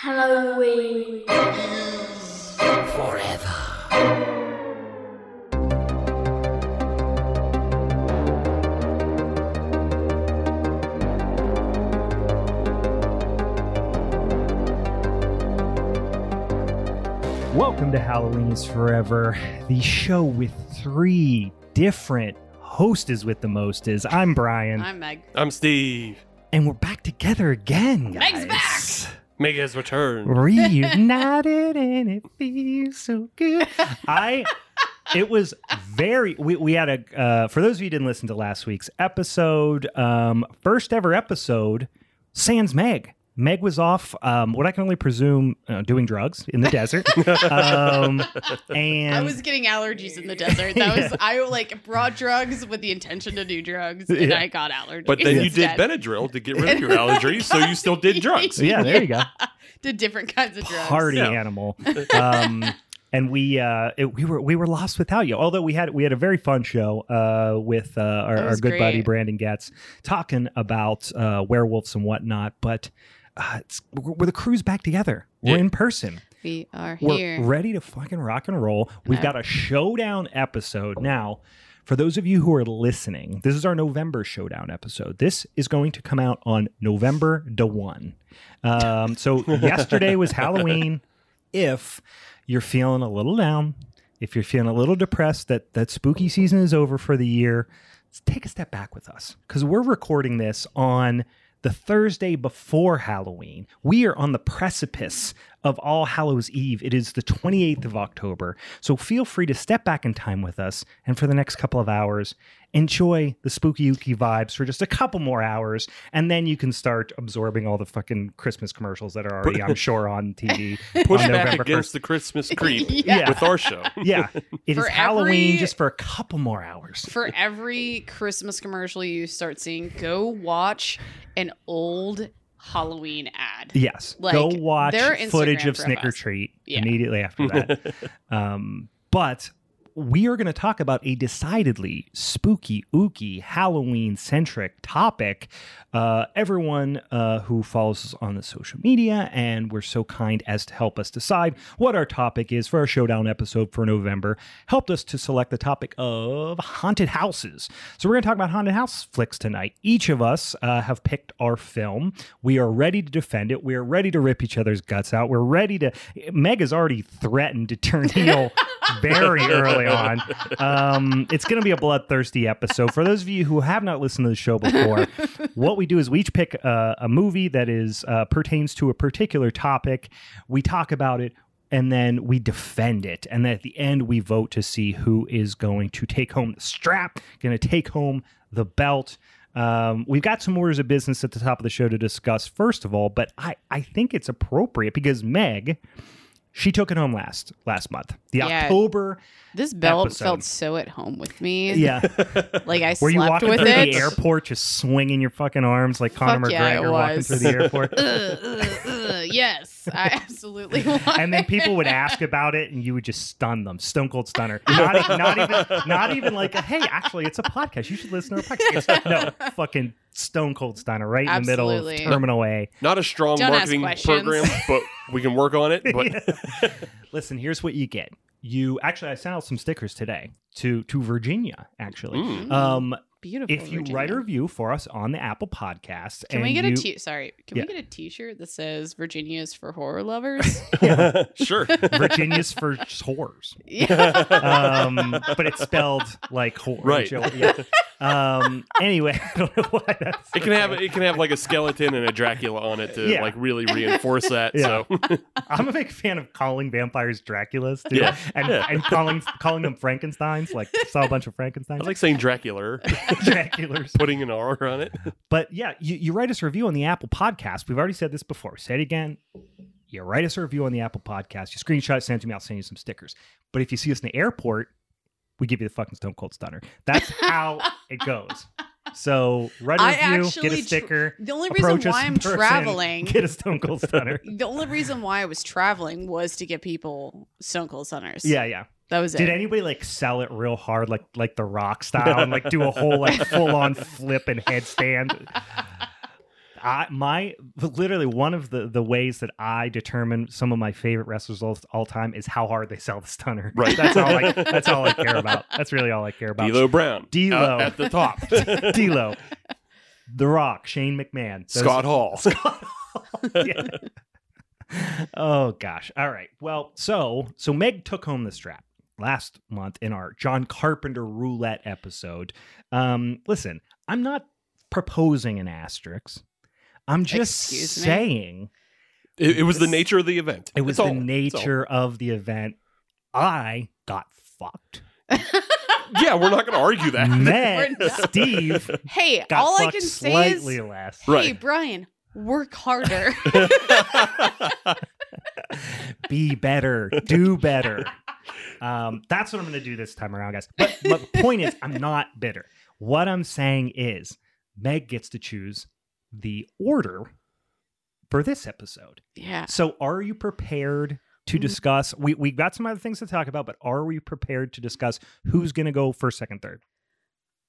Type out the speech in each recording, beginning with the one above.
Halloween. Is forever. Welcome to Halloween is Forever, the show with three different hostess with the mostest. I'm Brian, I'm Meg. I'm Steve. and we're back together again, guys. Meg's back! Meg has returned. Reunited, and it feels so good. I. It was very. We, we had a. Uh, for those of you who didn't listen to last week's episode, um, first ever episode, Sans Meg. Meg was off, um, what I can only presume, uh, doing drugs in the desert. um, and I was getting allergies in the desert. That was I like brought drugs with the intention to do drugs, and Yeah. I got allergies. But then you did. Benadryl to get rid of your allergies, so you still did drugs. yeah, there you go. Did different kinds of drugs. party Yeah. animal. Um, and we uh, it, we were we were lost without you. Although we had we had a very fun show uh, with uh, our, our was good buddy. Brandon Getz talking about uh, werewolves and whatnot. But uh, it's, we're, we're the crew's back together. We're Yeah. in person. We are We're here. ready to fucking rock and roll. We've Okay. got a showdown episode now. For those of you who are listening, this is our November showdown episode. This is going to come out on November the one. Um, so yesterday was Halloween. If you're feeling a little down, if you're feeling a little depressed that that spooky season is over for the year, take a step back with us because we're recording this on the Thursday before Halloween. We are on the precipice of All Hallows Eve. It is the 28th of October. So feel free to step back in time with us and for the next couple of hours, enjoy the spooky ooky vibes for just a couple more hours. And then you can start absorbing all the fucking Christmas commercials that are already, I'm sure, on TV. Push on back November against 1st. the Christmas creep Yeah. with our show. Yeah, it is For Halloween every- just for a couple more hours. For every Christmas commercial you start seeing, go watch an old Halloween ad. Yes. Like, Go watch footage of Snicker. Treat Yeah. immediately after that. um, but we are going to talk about a decidedly spooky, ooky, Halloween centric topic. Uh, everyone uh, who follows us on the social media and were so kind as to help us decide what our topic is for our showdown episode for November helped us to select the topic of haunted houses. So we're going to talk about haunted house flicks tonight. Each of us uh, have picked our film. We are ready to defend it. We are ready to rip each other's guts out. We're ready to. Meg has already threatened to turn heel very early on. Um, it's going to be a bloodthirsty episode. For those of you who have not listened to the show before, what we do is we each pick uh, a movie that is uh, pertains to a particular topic. We talk about it. And then we defend it. And then at the end, we vote to see who is going to take home the strap, going to take home the belt. Um, we've got some orders of business at the top of the show to discuss, first of all, but I, I think it's appropriate because Meg, she took it home last last month. The Yeah. October, This belt Episode. felt so at home with me. yeah. Like I Were you slept walking with through it. the airport just swinging your fucking arms like Conor Fuck yeah, McGregor walking through the airport? Ugh, ugh, ugh. Uh, yes, I absolutely was. and then people would ask about it, and you would just stun them, stone cold stunner. Not, not even, not even like, a, hey, actually, it's a podcast. You should listen to our podcast. No, fucking stone cold stunner, right in the middle of Terminal A. Not a strong Don't marketing program, but we can work on it. But Listen, here's what you get. You actually, I sent out some stickers today to to Virginia. Actually, Mm. um, Beautiful. if you Virginia. write a review for us on the Apple Podcast, Can we get you, a t? Sorry, can Yeah. we get a T-shirt that says "Virginia's for horror lovers"? sure. Virginia's for whores. yeah. um, but it's spelled like whore. Right. Joe- yeah. Um, anyway, I don't know why that's. It can have it can have like a skeleton and a Dracula on it to Yeah. like really reinforce that. Yeah. So I'm a big fan of calling vampires Draculas too, Yeah. and Yeah. and calling calling them Frankenstein's. Like saw a bunch of Frankenstein's, I like saying Dracula, Draculas. putting an R on it. But yeah, you, you write us a review on the Apple Podcast. We've already said this before. Say it again. You write us a review on the Apple Podcast. You screenshot it, send it to me. I'll send you some stickers. But if you see us in the airport, we give you the fucking Stone Cold Stunner. That's how it goes. So write a I review, actually get a tr- sticker. The only reason why I'm person, traveling, Get a Stone Cold Stunner. the only reason why I was traveling was to get people Stone Cold Stunners. yeah, yeah. That was it. Did anybody like sell it real hard, like like the rock style, and like do a whole like full on flip and headstand? I my literally one of the the ways that I determine some of my favorite wrestlers of all time is how hard they sell the stunner. Right. That's all. I, that's all I care about. That's really all I care about. D'Lo Brown, D'Lo. uh, at the top. D'Lo, The Rock, Shane McMahon, Those- Scott Hall. Yeah. oh gosh. All right. Well, so so Meg took home the strap last month in our John Carpenter roulette episode. Um, listen, I'm not proposing an asterisk. I'm just Excuse saying It, it was the nature of the event. it was That's the all. Nature of the event. I got fucked. Yeah, we're not going to argue that. Meg, Steve Hey, got all I fucked can say is, less. hey, Right. Brian, work harder. be better, do better. Um, that's what I'm going to do this time around, guys. But, but the point is, I'm not bitter. What I'm saying is, Meg gets to choose the order for this episode. yeah. So, are you prepared to Mm. discuss? We we got some other things to talk about, but are we prepared to discuss who's going to go first, second, third?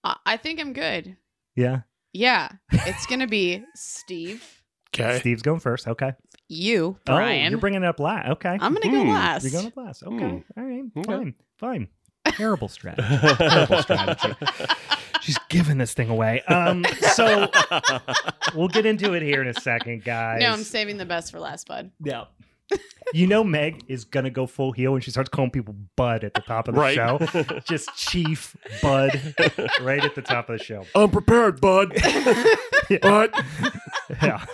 I I think I'm good. Yeah, Yeah. It's going to be Steve, Okay. Steve's going first. Okay, you, Oh, Brian. you're bringing it up last. Okay, I'm going to go Hmm, last. you're going up last. Okay, Hmm. all right, Okay. fine, fine. Terrible strategy. Terrible strategy. She's giving this thing away. Um, so we'll get into it here in a second, guys. no, I'm saving the best for last, bud. yeah. You know, Meg is gonna go full heel when she starts calling people Bud at the top of the Right. show. Just Chief Bud, right at the top of the show. Unprepared, bud. But Yeah,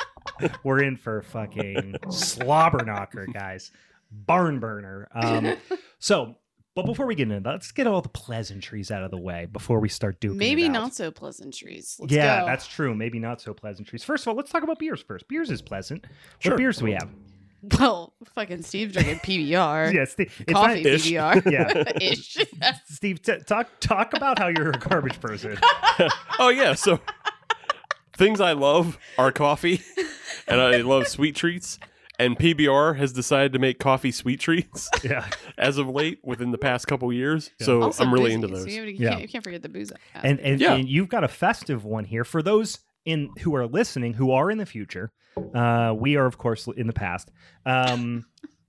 we're in for a fucking slobber knocker, guys. Barn burner. Um, so, but before we get into that, let's get all the pleasantries out of the way before we start doing Maybe not so pleasantries. Let's yeah, go. that's true. Maybe not so pleasantries. First of all, let's talk about beers first. Beers is pleasant. Sure. What beers do we have? Well, fucking Steve drinking PBR. Yes, Steve. Coffee not, Ish. PBR. Yeah. Ish. Steve, t- talk talk about how you're a garbage person. oh yeah, so things I love are coffee, and I love sweet treats. And PBR has decided to make coffee sweet treats Yeah, as of late within the past couple years. Yeah. So Also I'm really boozy, into so those. you, you Yeah. can't, you can't forget the booze. and and, Yeah. and you've got a festive one here for those in who are listening who are in the future. Uh, we are of course in the past. Um,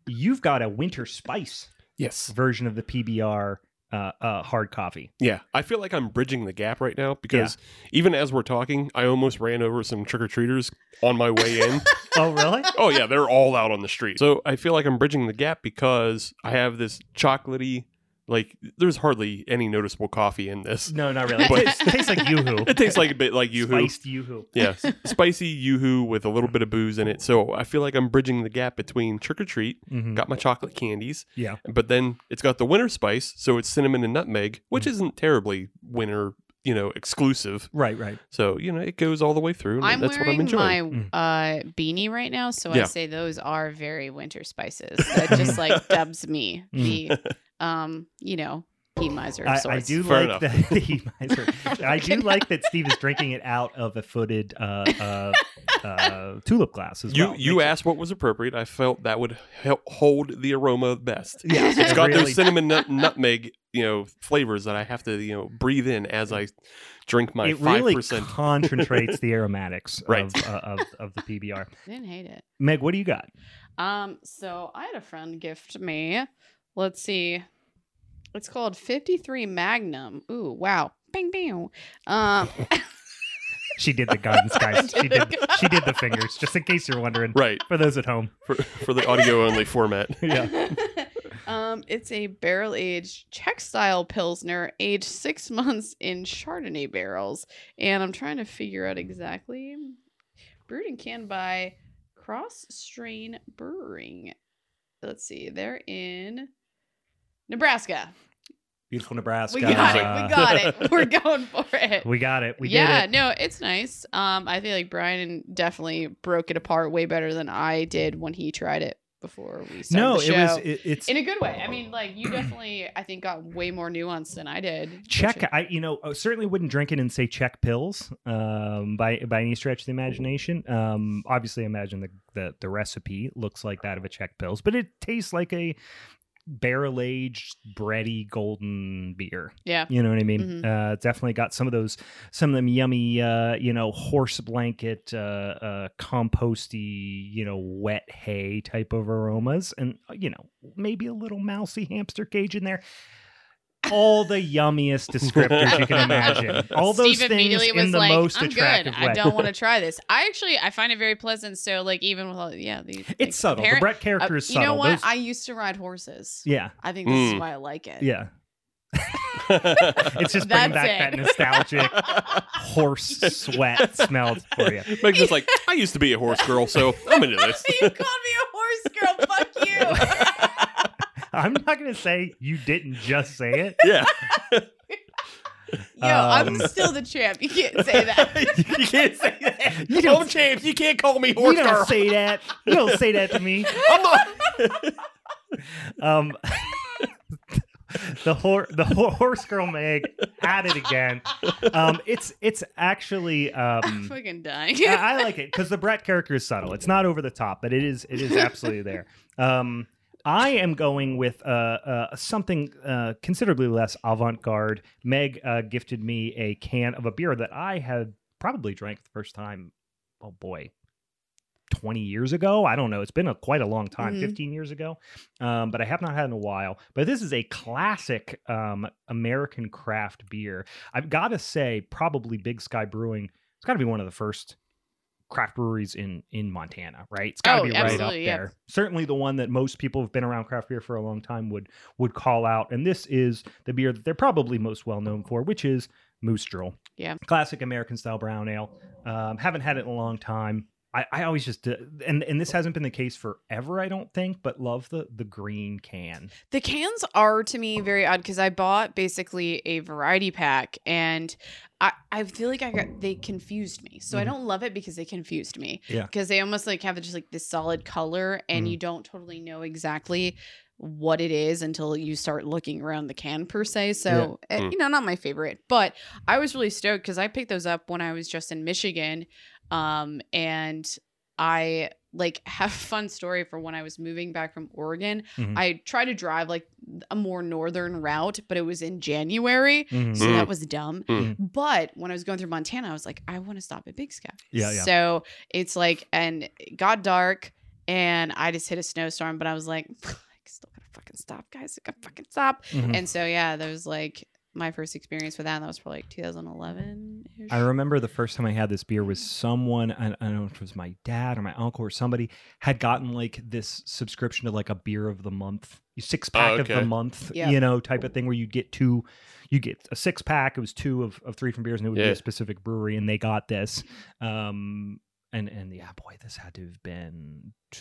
you've got a winter spice Yes. version of the PBR uh, uh, hard coffee. Yeah, I feel like I'm bridging the gap right now because even as we're talking, I almost ran over some trick or treaters on my way in. Oh, really? oh yeah, they're all out on the street. So I feel like I'm bridging the gap because I have this chocolatey, like there's hardly any noticeable coffee in this. no, not really. But- it tastes, tastes like YooHoo. It tastes like a bit like YooHoo. Spiced YooHoo. Yeah, s- spicy YooHoo with a little bit of booze in it. So I feel like I'm bridging the gap between trick or treat, Mhm. got my chocolate candies, Yeah. but then it's got the winter spice, so it's cinnamon and nutmeg, which Mm. isn't terribly winter, you know, exclusive. Right, right. So you know, it goes all the way through. And I'm that's what I'm wearing enjoying. my uh, beanie right now, so I say those are very winter spices. That just like dubs me the, um, you know, heat miser of I, I do Fair like enough. that. he miser. I do like that Steve is drinking it out of a footed uh, uh, uh, tulip glass as You well. you Makes it- asked what was appropriate. I felt that would help hold the aroma best. Yeah, It's got really- those cinnamon nut, nutmeg, you know, flavors that I have to you know breathe in as I drink my it five really percent. concentrates the aromatics Right. of, uh, of of the PBR. I didn't hate it. Meg, what do you got? Um, so I had a friend gift me. Let's see. It's called 53 Magnum. Ooh, wow. Bing bing. Um She did the guns, guys. I She did did. the- She did the fingers, just in case you're wondering. Right For those at home. for for the audio only format. Yeah. um, it's a barrel aged Czech style Pilsner, aged six months in Chardonnay barrels. And I'm trying to figure out exactly. Brewed and canned by Cross Strain Brewing. Let's see, they're in Nebraska. Beautiful Nebraska. We got it. Uh, We got it. We're going for it. We got it. We yeah, did it. no, it's nice. Um, I feel like Brian definitely broke it apart way better than I did when he tried it before we started No, the show. it was. It, it's in a good way. I mean, like you definitely, I think, got way more nuance than I did. Check, is- I you know I certainly wouldn't drink it and say Czech Pils um, by by any stretch of the imagination. Um, obviously, imagine the, the the recipe looks like that of a Czech Pils, but it tastes like a barrel aged, bready, golden beer. Yeah. You know what I mean? Mhm. Uh, definitely got some of those, some of them yummy, uh, you know, horse blanket, uh, uh, composty, you know, wet hay type of aromas, and uh, you know, maybe a little mousy hamster cage in there. All the yummiest descriptors you can imagine. All those Steve things immediately in was the like, most "I'm good. attractive I don't want to try this." I actually I find it very pleasant. So like even with all yeah, the, like, It's subtle. The apparent- Brett character uh, is subtle. you know what? Those- I used to ride horses. yeah, I think this is Mm. why I like it. yeah. It's just bringing That's back that nostalgic horse sweat smell for you. Meg's just like, I used to be a horse girl, so I'm into this. you called me a horse girl. Fuck you. I'm not going to say you didn't just say it. yeah. Yo, I'm Um, still the champ. You can't say that. you can't say that. You don't- Home champs, you can't call me horse girl. You don't girl. say that. You don't say that to me. I'm not. Um, the hor- the ho- horse girl Meg at it again. Um, it's it's actually I'm um, fucking dying. I, I like it because the Brett character is subtle. It's not over the top, but it is it is absolutely there. Um, I am going with uh, uh, something uh, considerably less avant-garde. Meg uh, gifted me a can of a beer that I had probably drank the first time. Oh boy, twenty years ago. I don't know. It's been a quite a long time, Mhm. fifteen years ago, um, but I have not had in a while. But this is a classic um, American craft beer. I've got to say, probably Big Sky Brewing. It's got to be one of the first craft breweries in in Montana, right? It's got to Oh, be right up there. Certainly the one that most people who've been around craft beer for a long time would would call out. And this is the beer that they're probably most well known for, which is Moose Drool. Yeah. classic American style brown ale. Um, haven't had it in a long time. I, I always just and and this hasn't been the case forever, I don't think, but love the the green can. The cans are to me very odd because I bought basically a variety pack and I, I feel like I got they confused me. So I Mhm. don't love it because they confused me. Yeah. Because they almost like have just like this solid color and Mhm. you don't totally know exactly what it is until you start looking around the can per se. So eh, Mm. you know, not my favorite. But I was really stoked because I picked those up when I was just in Michigan. Um and I like have fun story for when I was moving back from Oregon. Mhm. I tried to drive like a more northern route, but it was in January. Mhm. So Mm. that was dumb. Mm. But when I was going through Montana, I was like, I want to stop at Big Sky. Yeah, yeah. So it's like, and it got dark and I just hit a snowstorm, but I was like, I still gotta fucking stop, guys. I gotta fucking stop. Mhm. And so, yeah, there was like my first experience with that. And that was probably like 2011. I remember the first time I had this beer was someone, I, I don't know if it was my dad or my uncle or somebody, had gotten like this subscription to like a beer of the month, six pack of okay. the month, Yeah. you know, type of thing where you get two, you get a six pack. It was two of, of three from beers and it would be a specific brewery and they got this. Um, and, and yeah, boy, this had to have been t-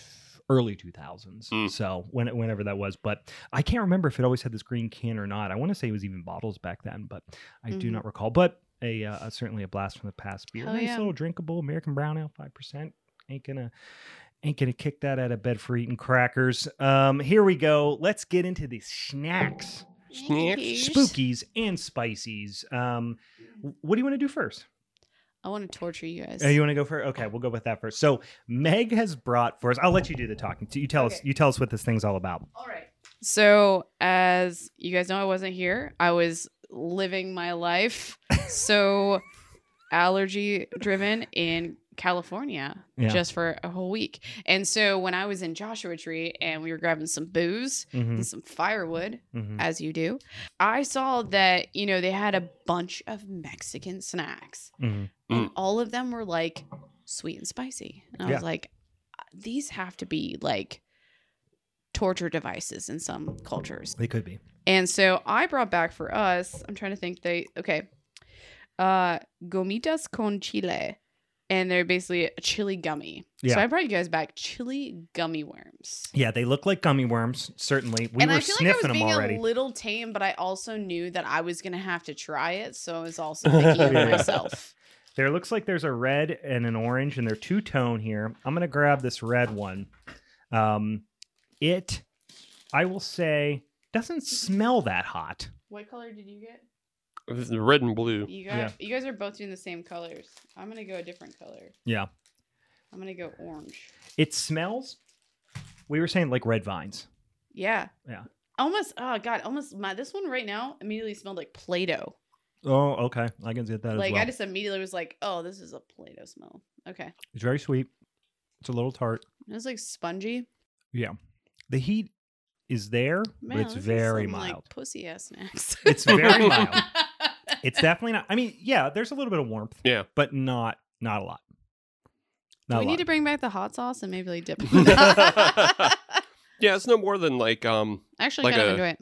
early 2000s. Mm. So when, whenever that was, but I can't remember if it always had this green can or not. I want to say it was even bottles back then, but I do Mhm. not recall. But a uh, certainly a blast from the past beer. Hell nice yeah. little drinkable American brown ale, five percent. Ain't gonna ain't gonna kick that out of bed for eating crackers. Um, here we go. Let's get into the snacks, snacks, spookies and spicies. Um, what do you want to do first? I want to torture you guys. Oh, you want to go first? Okay, we'll go with that first. So Meg has brought for us. I'll let you do the talking. You tell us. You tell us what this thing's all about. All right. So, as you guys know, I wasn't here. I was living my life. So, allergy driven in California Yeah. just for a whole week. And so, when I was in Joshua Tree and we were grabbing some booze Mhm, and some firewood, mhm. as you do, I saw that, you know, they had a bunch of Mexican snacks. Mhm. And all of them were like sweet and spicy. And I Yeah. was like, these have to be like torture devices in some cultures. They could be. And so I brought back for us, I'm trying to think they okay. Uh gomitas con chile. And they're basically a chili gummy. Yeah. So I brought you guys back chili gummy worms. Yeah, they look like gummy worms. Certainly, we and were I feel like I sniffing was them being already. a little tame, but I also knew that I was gonna have to try it. So I was also thinking Yeah. myself. There looks like there's a red and an orange, and they're two tone here. I'm gonna grab this red one. Um, it, I will say, doesn't smell that hot. What color did you get? This is red and blue. You guys, Yeah. you guys are both doing the same colors. I'm gonna go a different color. Yeah, I'm gonna go orange. it smells. We were saying like red vines. Yeah. Yeah. almost oh god, almost my this one right now immediately smelled like Play-Doh. Oh, okay. I can get that Like as well. I just immediately was like, oh, this is a Play-Doh smell. Okay. It's very sweet. It's a little tart. It's like spongy. Yeah. The heat is there, Man, but it's this is very some, mild. Like pussy ass snacks. It's very mild. It's definitely not. I mean, yeah, there's a little bit of warmth. Yeah. but not not a lot. Not we a need lot. to bring back the hot sauce and maybe like dip it in that? Yeah, it's no more than like um Actually, Like kind of a- enjoy it.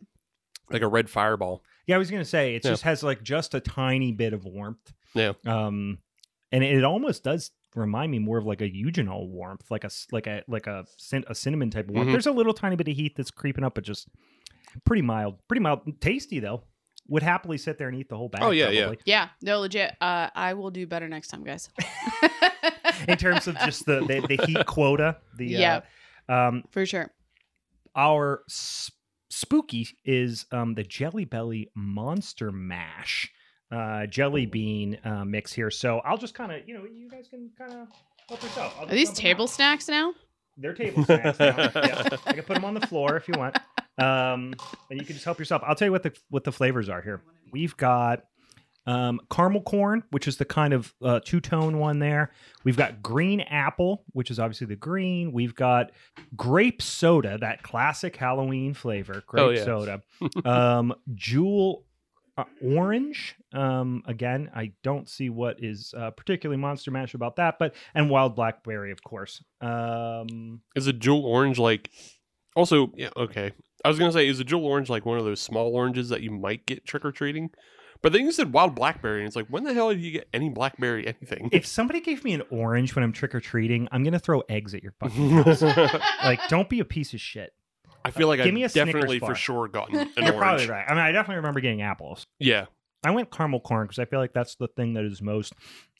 like a red fireball. yeah, I was gonna say it Yeah. just has like just a tiny bit of warmth. Yeah. Um, and it almost does remind me more of like a eugenol warmth, like a like a like a cin- a cinnamon type of warmth. Mhm. There's a little tiny bit of heat that's creeping up, but just pretty mild, pretty mild, tasty though. Would happily sit there and eat the whole bag. Oh, yeah, yeah. probably. Yeah, no, legit. Uh, I will do better next time, guys. In terms of just the the, the heat quota, the Yeah. Uh, um, For sure. our sp- spooky is um, the Jelly Belly Monster Mash uh, jelly bean uh, mix here. So I'll just kind of, you know, you guys can kind of help yourself. I'll Are these table out. snacks now? They're table snacks. now. yeah. I can put them on the floor if you want, um, and you can just help yourself. I'll tell you what the what the flavors are here. We've got um, caramel corn, which is the kind of uh, two tone one there. We've got green apple, which is obviously the green. We've got grape soda, that classic Halloween flavor, grape Oh, yeah. soda. um, jewel uh, orange. Um, again, I don't see what is uh, particularly monster mash about that, but and wild blackberry, of course. Um, Is a jewel orange like also yeah, okay. I was gonna say, is a jewel orange like one of those small oranges that you might get trick or treating? But then you said wild blackberry, and it's like, when the hell did you get any blackberry anything? if somebody gave me an orange when I'm trick or treating, I'm gonna throw eggs at your fucking house. like, don't be a piece of shit. I feel like Give I've me a Snickers definitely bar. for sure gotten an You're orange. probably right. I mean, I definitely remember getting apples. Yeah. I went caramel corn because I feel like that's the thing that is most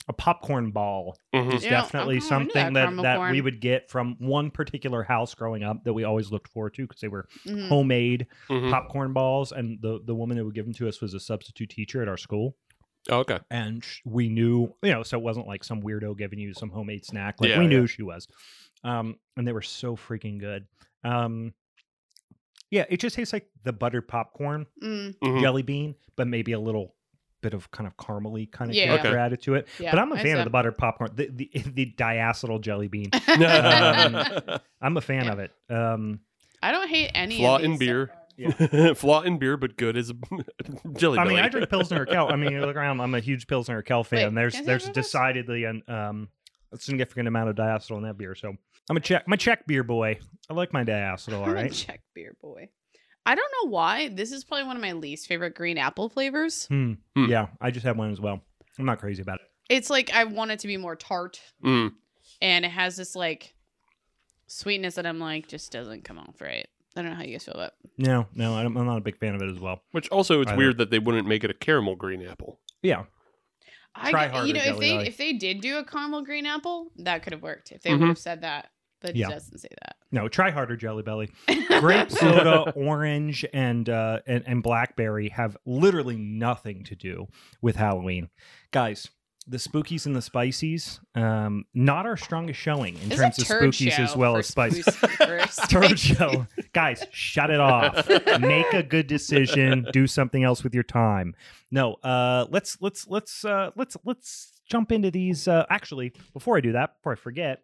a popcorn ball Mhm. is Yeah, definitely I'm something that that, that we would get from one particular house growing up that we always looked forward to because they were Mhm. homemade Mhm. popcorn balls and the the woman who would give them to us was a substitute teacher at our school Oh, okay. and sh- we knew you know so it wasn't like some weirdo giving you some homemade snack like Yeah, we knew yeah. she was um and they were so freaking good um yeah it just tastes like the buttered popcorn Mm, Mhm. jelly bean but maybe a little bit of kind of caramely kind of Yeah. character Okay. added to it yeah, but i'm a I fan of the buttered popcorn the the, the diacetyl jelly bean I i'm a fan Yeah. of it um I don't hate any Flaw of in beer. so far. Flaw in beer, but good as a jelly bean. I mean. I drink Pilsner Urquell. I mean, you look around. I'm a huge Pilsner Urquell fan. Wait, there's there's decidedly an um a significant amount of diacetyl in that beer. So I'm a Czech. I'm a Czech beer boy. I like my diacetyl. All I'm a right. Czech beer boy. I don't know why. This is probably one of my least favorite green apple flavors. Hmm. Hmm. Yeah, I just have one as well. I'm not crazy about it. It's like I want it to be more tart, Mm. and it has this like sweetness that I'm like just doesn't come off right. I don't know how you guys feel about. it. No, no, I'm I'm not a big fan of it as well. Which also, it's I weird that they wouldn't make it a caramel green apple. Yeah, I Try get- harder, you know, if they Belly. if they did do a caramel green apple, that could have worked. If they Mhm. would have said that, but Yeah. it doesn't say that. no, try harder, Jelly Belly. Grape soda, orange, and uh and, and blackberry have literally nothing to do with Halloween, guys. The spookies and the spicies, um, not our strongest showing in It's terms of spookies as well as spices. Turd show. Guys, shut it off. Make a good decision. Do something else with your time. No, uh let's let's let's uh let's let's jump into these uh actually before I do that, before I forget,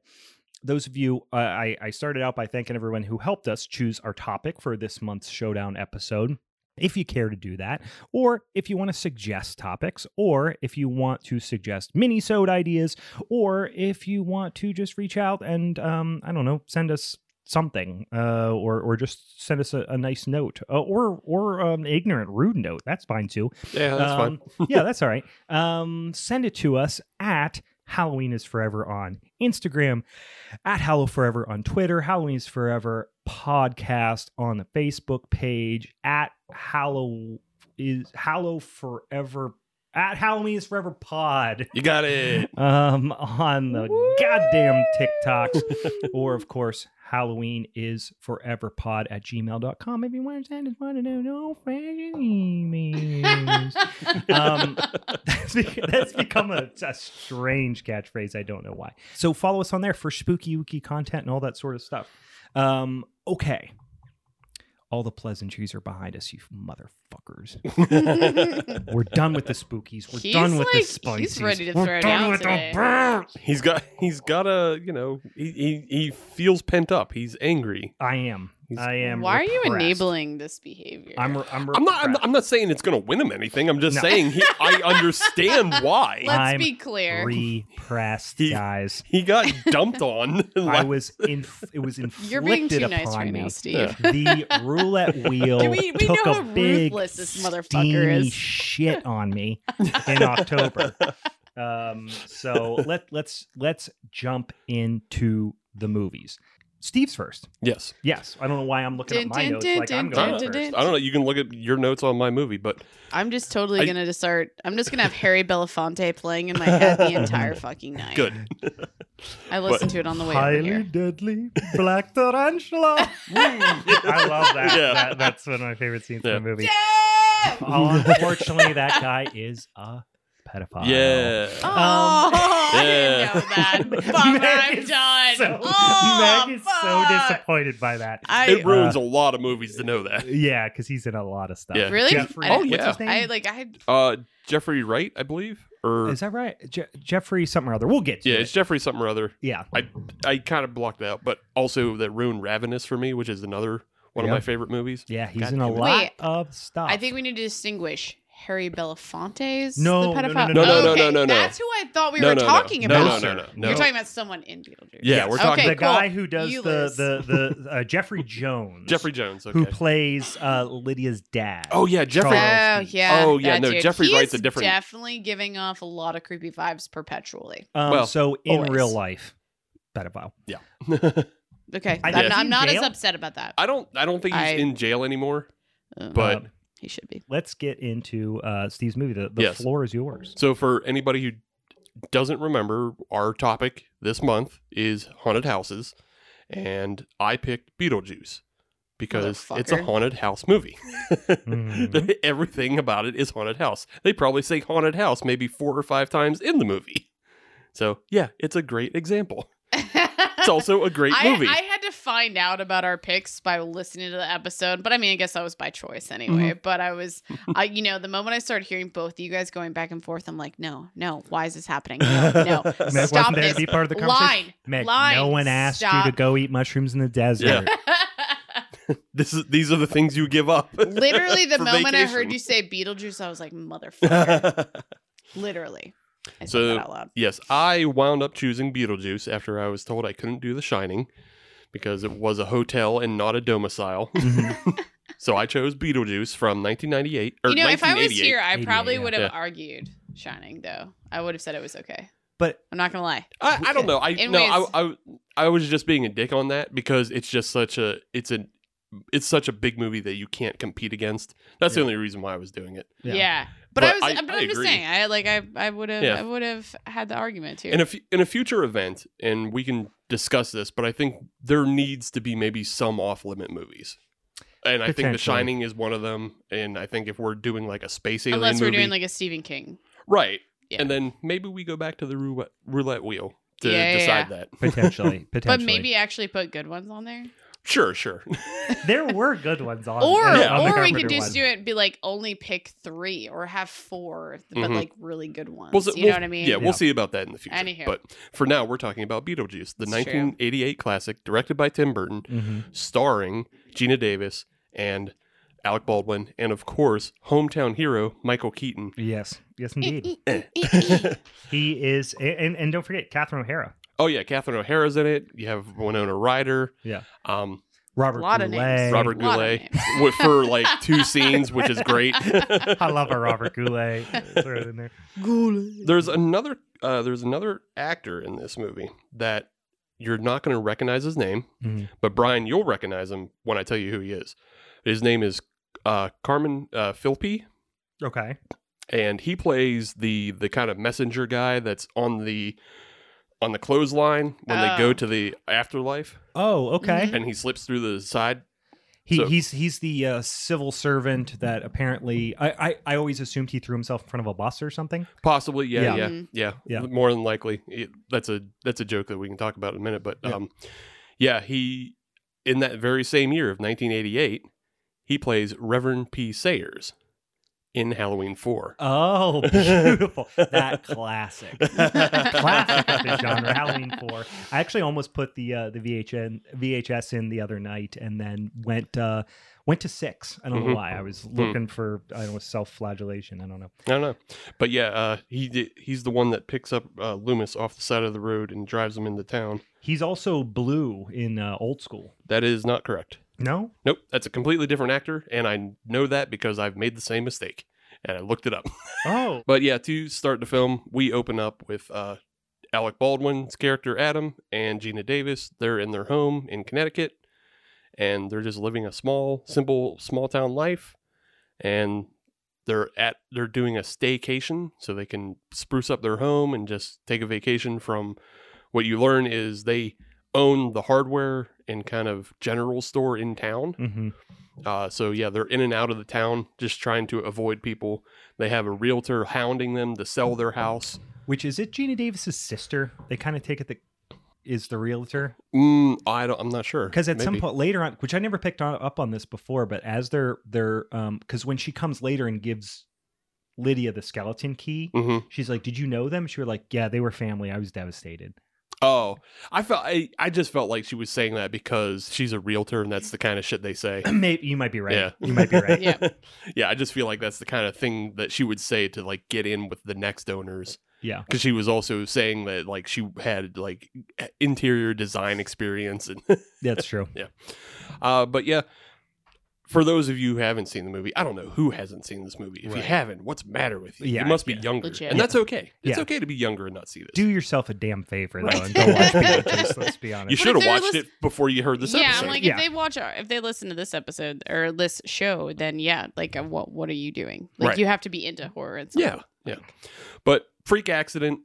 those of you uh, I I started out by thanking everyone who helped us choose our topic for this month's showdown episode. If you care to do that, or if you want to suggest topics, or if you want to suggest mini sode ideas, or if you want to just reach out and um, I don't know, send us something, uh, or or just send us a, a nice note, uh, or or um, an ignorant, rude note. That's fine too. Yeah, that's fine. Um, yeah, that's all right. Um, send it to us at Halloween is Forever on Instagram, at Hallow Forever on Twitter, Halloween is Forever podcast on the Facebook page, at Hallow is Hallow Forever at Halloween is Forever Pod You got it. um on the goddamn TikToks, or of course Halloween is forever pod at gmail.com if you want to send us one of those old fashioned emails. um, that's, that's become a, a strange catchphrase. I don't know why. So follow us on there for spooky wookie content and all that sort of stuff. Um, okay. All the pleasantries are behind us, you motherfuckers. We're done with the spookies. We're He's done with the like- spices. he's ready to We're throw done down with today. the birds. He's got he's got a you know he, he he feels pent up. He's angry. I am. He's- I am. Why are you enabling this behavior? I'm. re- I'm. I'm not, I'm not. I'm not saying it's going to win him anything. I'm just No. saying he, I understand why Let's I'm be clear. repressed, He- guys. he got dumped on. I was in. It was inflicted You're being too upon nice right me. now, Steve. The roulette wheel We- we took know a how big ruthless this motherfucker steamy is. shit on me in October. Um, so let let's let's jump into the movies. Steve's first. yes. Yes, I don't know why I'm looking at Dun, my dun, notes dun, like I'm dun, going ah, dun, first. dun, I don't know. You can look at your notes on my movie, but I'm just totally I- gonna just start. I'm just gonna have Harry Belafonte playing in my head the entire fucking night. good. I listened to it on the way over Highly here. deadly black tarantula. I love that. Yeah. that. That's one of my favorite scenes Yeah. in the movie. Damn! Oh, unfortunately, that guy is a pedophile. yeah. Oh, Um, I Yeah. didn't know that. Bummer, Meg I'm is done. So, oh, Meg is so disappointed by that. I It ruins Uh, a lot of movies to know that. Yeah, because he's in a lot of stuff. Yeah. Really? Jeffrey, I- Oh, what's yeah. his name? I like I Uh, Jeffrey Wright, I believe, or Is that right? Je- Jeffrey something or other. We'll get to yeah, it. it's Jeffrey something or other. yeah. I I kind of blocked out, but also that ruined Ravenous for me, which is another one Yeah. of my favorite movies. Yeah, he's God in a lot Wait, of stuff. I think we need to distinguish Harry Belafonte's No, the no, no, pedophile. no, no, no, no, okay, no, no, no. That's who I thought we No, were no, no. talking No, about. no, no, no, no. You're talking about someone in Beetlejuice. Yeah, Yes. we're talking Okay, the cool. guy who does You, the Liz. the the uh, Jeffrey Jones, Jeffrey Jones. Okay. who plays uh, Lydia's dad. oh yeah, Jeffrey. Charles. Oh yeah. Oh, yeah, no, dude. Jeffrey He Wright's a different- Definitely giving off a lot of creepy vibes perpetually. Um, Well, so in always. real life, pedophile. Yeah. okay, I I'm, not, I'm in not as upset about that. I don't. I don't think he's I- in jail anymore. Uh, But Um, he should be. let's get into uh, Steve's movie. The, the Yes. floor is yours. so for anybody who doesn't remember, our topic this month is haunted houses, and I picked Beetlejuice because it's a haunted house movie. Mhm. Everything about it is haunted house. They probably say haunted house maybe four or five times in the movie. So yeah, it's a great example. It's also a great I, movie. I had to find out about our picks by listening to the episode, but I mean, I guess that was by choice anyway. Mm-hmm. But I was, I, you know, the moment I started hearing both of you guys going back and forth, I'm like, no, no, why is this happening? No, no, Meg stop wasn't there this. to be part of the conversation. Line, Meg, line, no one asked you to go eat mushrooms in the desert. this is these are the things you give up. Literally, the for moment I heard you say Beetlejuice, I was like, motherfucker. Literally. I said So- that out loud. yes, I wound up choosing Beetlejuice after I was told I couldn't do The Shining because it was a hotel and not a domicile. Mhm. so I chose Beetlejuice from 1998 or You know, if I was here, I probably would have Yeah. argued Shining, though. I would have said it was okay. But I'm not gonna lie. I, I don't know. I In no, ways- I, I I was just being a dick on that because it's just such a it's a it's such a big movie that you can't compete against. That's the only reason why I was doing it. Yeah. Yeah. But, But I was, I- but I I'm just agree. saying, I like, I, I would have, Yeah. I would have had the argument too. In a f- in a future event, and we can discuss this, but I think there needs to be maybe some off limit movies. And I think The Potentially. Shining is one of them. And I think if we're doing like a space alien Unless we're movie, doing like a Stephen King. right, Yeah. and then maybe we go back to the roulette, roulette wheel to Yeah, yeah, decide yeah. that. potentially, potentially. But maybe actually put good ones on there. Sure, sure. there were good ones on. Or uh, Yeah. on or we could just one. do it and be like only pick three or have four, but Mhm. like really good ones. We'll, see- you we'll- know what I mean? Yeah, Yeah. we'll see about that in the future. Anywho. But for now, we're talking about Beetlejuice, the It's true. 1988 classic, directed by Tim Burton, Mhm. starring Geena Davis and Alec Baldwin, and of course, hometown hero Michael Keaton. Yes, yes, indeed. he is, and and don't forget Catherine O'Hara. Oh yeah, Catherine O'Hara's in it. You have Winona Ryder. Yeah. Um, Robert Lot of Goulet. names. Robert Lot of Goulet names. for like two scenes, which is great. I love our Robert Goulet. Throw it in there. Goulet. There's another uh, there's another actor in this movie that you're not going to recognize his name, Mhm. but Brian, you'll recognize him when I tell you who he is. His name is uh, Carmen uh, Filpi, Okay. and he plays the the kind of messenger guy that's on the on the clothesline when they go Oh. to the afterlife, Oh, okay. Mhm. and he slips through the side. He, So- he's he's the uh, civil servant that apparently I, I I always assumed he threw himself in front of a bus or something. Possibly, yeah, Yeah. yeah, Mhm. yeah, Yeah. More than likely, It- that's a that's a joke that we can talk about in a minute. But Yeah. um, yeah, he in that very same year of 1988, he plays Reverend P. Sayers in Halloween 4. Oh, beautiful. that classic. classic of the genre, Halloween 4. I actually almost put the uh, the VHN, VHS in the other night and then went uh, went to 6. I don't know Mhm. why. I was looking for I don't know self-flagellation, I don't know. I don't know, but yeah, uh, he he's the one that picks up uh, Loomis off the side of the road and drives him into town. He's also blue in uh, Old School. That is not correct. No? Nope, that's a completely different actor, and I know that because I've made the same mistake and I looked it up. Oh. But yeah, to start the film, we open up with uh, Alec Baldwin's character Adam and Geena Davis. They're in their home in Connecticut, and they're just living a small, simple, small town life. And they're at they're doing a staycation, so they can spruce up their home and just take a vacation from. What you learn is they own the hardware and kind of general store in town. hmm Uh, so yeah, they're in and out of the town, just trying to avoid people. They have a realtor hounding them to sell their house. Which is it Geena Davis's sister? They kind of take it that is the realtor. Mm, I don't. I'm not sure. because at some point later on which i never picked on, up on this before but as they're they're um because when she comes later and gives lydia the skeleton key Mhm. she's like did you know them she was like yeah they were family i was devastated Oh, I felt. I, I just felt like she was saying that because she's a realtor, and that's the kind of shit they say. Maybe, you might be right Yeah. you might be right Yeah. yeah. I just feel like that's the kind of thing that she would say to like get in with the next owners. yeah Because she was also saying that like she had like interior design experience and that's true Yeah, Uh, but yeah, for those of you who haven't seen the movie, I don't know who hasn't seen this movie. If you haven't, what's the matter with you? Yeah, you must be yeah. younger, Legit. and that's okay. It's Yeah. okay to be younger and not see this. do yourself a damn favor though and go watch Beetlejuice, let's be honest you should have watched lis- it before you heard this episode. yeah, episode. I'm like Yeah. if they watch, our, if they listen to this episode or this show, then yeah, like uh, what what are you doing? Like Right. you have to be into horror and stuff. yeah, yeah. But freak accident.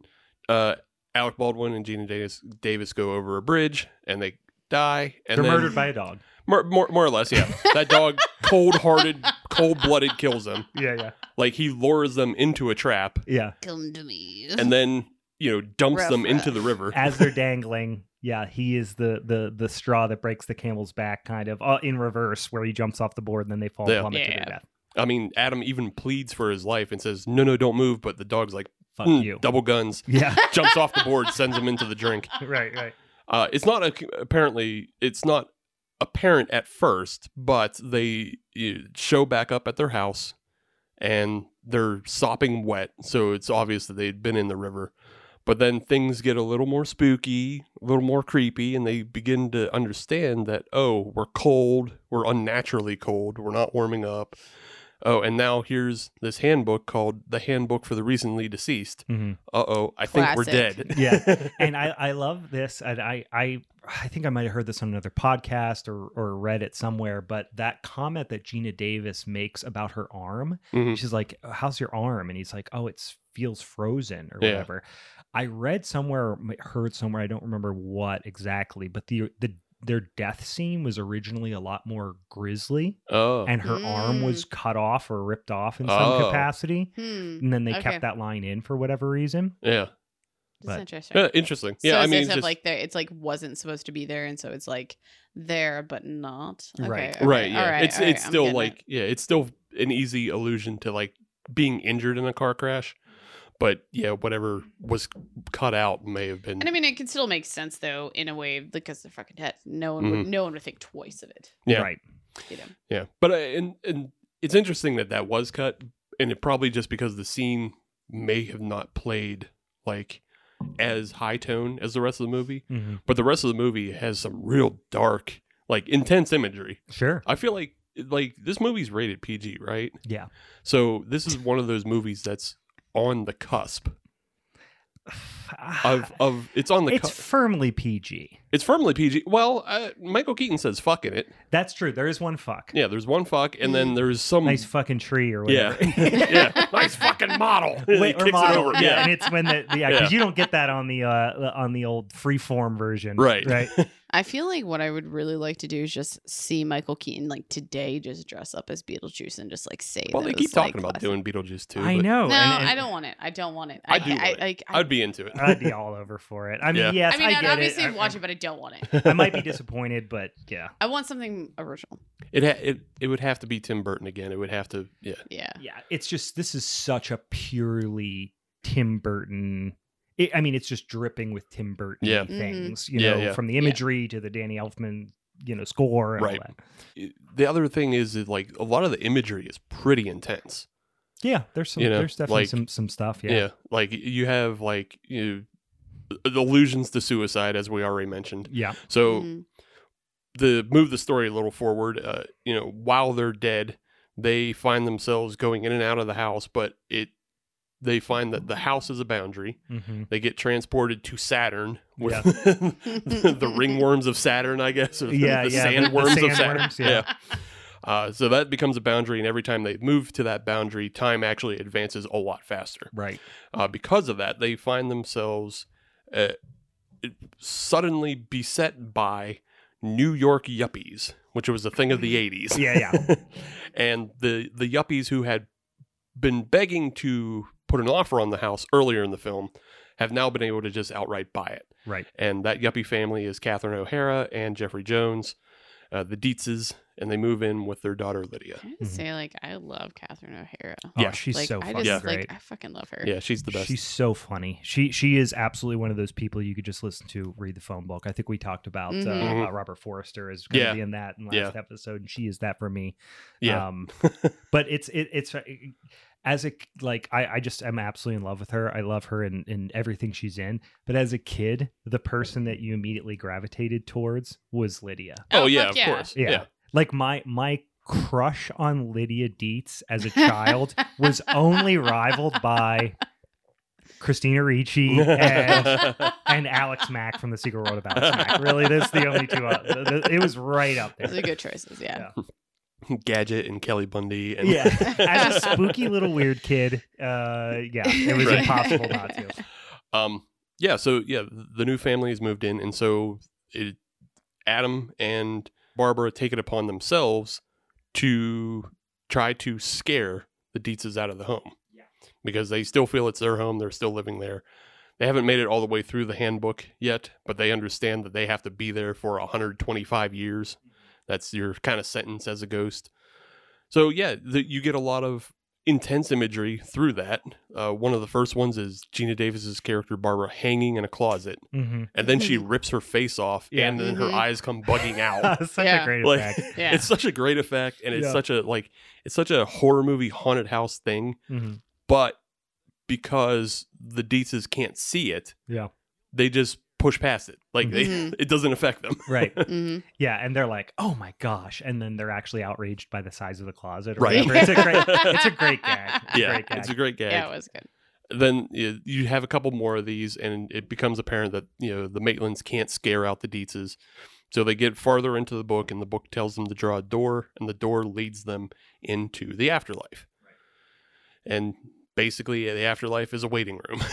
Uh, Alec Baldwin and Geena Davis, Davis go over a bridge and they die. And they're then, murdered by a dog more, more, more or less. Yeah, that dog, cold-hearted, cold-blooded, kills them. yeah yeah Like he lures them into a trap yeah Come to me. and then you know dumps Ruff, them into the river. as they're dangling yeah he is the the the straw that breaks the camel's back kind of uh, in reverse where he jumps off the board and then they fall Yeah. plummet to Yeah. their death I mean, Adam even pleads for his life and says, "No, no, don't move." But the dog's like, fuck "Hmm, you double guns." yeah Jumps off the board, sends him into the drink. right right Uh, it's not a, apparently it's not apparent at first, but they show back up at their house, and they're sopping wet, so it's obvious that they'd been in the river. But then things get a little more spooky, a little more creepy, and they begin to understand that oh, we're cold, we're unnaturally cold, we're not warming up. Oh, and now here's this handbook called the Handbook for the Recently Deceased. hmm Uh oh, I think we're dead. Yeah. and I, I love this and I, I I think I might have heard this on another podcast or, or read it somewhere, but that comment that Geena Davis makes about her arm, Mhm. she's like, How's your arm? And he's like, Oh, it feels frozen or Yeah. whatever. I read somewhere, heard somewhere, I don't remember what exactly, but the the their death scene was originally a lot more grisly, Oh, and her arm Mm. was cut off or ripped off in some Oh. capacity. Hmm. And then they Okay. kept that line in for whatever reason. yeah. But- interesting. Yeah, interesting. So I it's mean, just, like there, it's like wasn't supposed to be there, and so it's like there but not. Okay, Right. okay, right. Yeah, all right, it's all right, it's I'm still getting it. like yeah, it's still an easy allusion to like being injured in a car crash, but yeah, whatever was cut out may have been. And I mean, it can still make sense though, in a way, because they're fucking dead. No one Mm-hmm. would, no one would think twice of it. Yeah. Right. You know. yeah, but uh, and and it's interesting that that was cut, and it probably just because the scene may have not played like as high tone as the rest of the movie, Mhm. but the rest of the movie has some real dark, like intense imagery. Sure. I feel like like this movie's rated PG, right? Yeah. So this is one of those movies that's on the cusp of of it's on the it's cusp. firmly PG. It's firmly PG. Well, uh, Michael Keaton says "fuck in it." That's true. There is one fuck. Yeah, there's one fuck, and then there's some Nice fucking tree or yeah, whatever. yeah, yeah. nice fucking model. Wait, He or kicks model. it over. Yeah. Yeah, and it's when the the- yeah, because Yeah. you don't get that on the uh on the old freeform version, Right. Right. I feel like what I would really like to do is just see Michael Keaton like today just dress up as Beetlejuice and just like say. well, they those, keep like, talking about classic- doing Beetlejuice too. I but know. No, and- and- I don't want it. I don't want it. I do I, want it. like, I, I'd be into it. I'd be all over for it. I mean, Yeah. yes, I mean, I'd get obviously it. Watch I, it, but I don't want it. I might be disappointed, but yeah, I want something original. It ha- it it would have to be Tim Burton again. It would have to yeah. Yeah. yeah. It's just this is such a purely Tim Burton. It, I mean, it's just dripping with Tim Burton Yeah. Mhm. things. You Yeah, know, yeah. from the imagery to the Danny Elfman, you know, score. And Right. All that. The other thing is that like a lot of the imagery is pretty intense. Yeah, there's some. You know, there's definitely like- some some stuff. Yeah. Yeah. like you have like you know, allusions to suicide as we already mentioned. Yeah. So Mhm. to move the story a little forward, uh, you know, while they're dead, they find themselves going in and out of the house, but it they find that the house is a boundary. hmm They get transported to Saturn with Yeah. the, the ringworms of Saturn, I guess, or the, Yeah, the yeah, the- the sandworms of Saturn. sandworms, yeah. Uh, so that becomes a boundary, and every time they move to that boundary, time actually advances a lot faster. Right. Uh, because of that, they find themselves uh, suddenly beset by New York yuppies, which was a thing of the 80s. Yeah. Yeah. and the the yuppies who had been begging to put an offer on the house earlier in the film have now been able to just outright buy it. right. And that yuppie family is Catherine O'Hara and Jeffrey Jones, uh, the Deetzes, and they move in with their daughter Lydia. I have to say, like, I love Catherine O'Hara. Yeah. Oh, she's like, so I just great. like, I fucking love her. Yeah, she's the best. She's so funny. She she is absolutely one of those people you could just listen to read the phone book. I think we talked about uh, Mhm. about Robert Forster is going to Yeah. be in that in last Yeah. episode, and she is that for me. yeah, Um, but it's it, it's uh, as a like I I just am absolutely in love with her. I love her in in everything she's in. But as a kid, the person that you immediately gravitated towards was Lydia. oh, Oh, yeah, of yeah. course. Yeah. Yeah. Like my my crush on Lydia Deetz as a child was only rivaled by Christina Ricci and, and Alex Mack from The Secret World of Alex Mack. Really, that's the only two. Uh, th- th- it was right up there. Those there. are good choices. Yeah. Gadget and Kelly Bundy. And Yeah, as a spooky little weird kid, uh, yeah, it was Right. impossible not to. Um, yeah, so yeah, the new family has moved in, and so it, Adam and Barbara take it upon themselves to try to scare the Deetzes out of the home. Yeah. Because they still feel it's their home, they're still living there. They haven't made it all the way through the handbook yet, but they understand that they have to be there for 125 years. That's your kind of sentence as a ghost. So yeah, the, you get a lot of intense imagery through that. Uh, one of the first ones is Geena Davis's character Barbara hanging in a closet, hmm and then she rips her face off, Yeah. and then her Mhm. eyes come bugging out. Such Yeah. a great like effect. Yeah. it's such a great effect, and it's Yeah. such a like it's such a horror movie haunted house thing. hmm But because the Deetzes can't see it, Yeah, they just push past it. Like they, Mhm. it doesn't affect them. right. hmm Yeah, and they're like, "Oh my gosh!" And then they're actually outraged by the size of the closet. Or Right. whatever. It's a great. It's a great gag. It's a yeah, great gag. it's a great gag. Yeah, it was good. then you, you have a couple more of these, and it becomes apparent that you know the Maitlands can't scare out the Deetzes. So they get farther into the book, and the book tells them to draw a door, and the door leads them into the afterlife. And basically, the afterlife is a waiting room.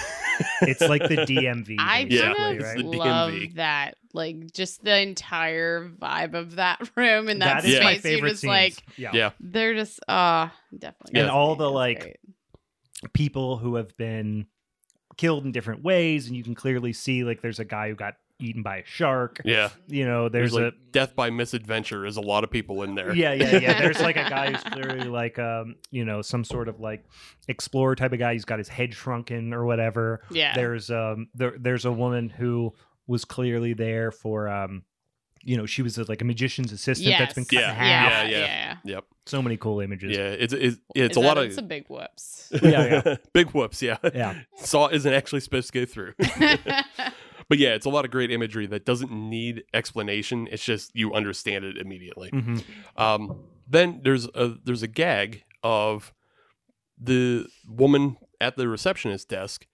It's like the DMV. I Yeah, kind of the love that, like just the entire vibe of that room and that, that is space. my You're favorite just like yeah. yeah, they're just uh definitely. And all the, like, great. people who have been killed in different ways, and you can clearly see like there's a guy who got eaten by a shark. yeah. You know, There's, there's, like death by misadventure is a lot of people in there. yeah, yeah, yeah. There's like a guy who's clearly like um, you know, some sort of like explorer type of guy. He's got his head shrunken or whatever. yeah. There's um there there's a woman who was clearly there for um you know, she was a, like a magician's assistant that's been Yes. cut in Yeah. half. yeah, yeah. yeah. Yep. So many cool images. Yeah. It's it's it's a lot of it's a big whoops. Yeah, yeah. big whoops. Yeah. Yeah. Saw isn't actually supposed to go through. But yeah, it's a lot of great imagery that doesn't need explanation. It's just you understand it immediately. hmm Um, then there's a there's a gag of the woman at the receptionist desk.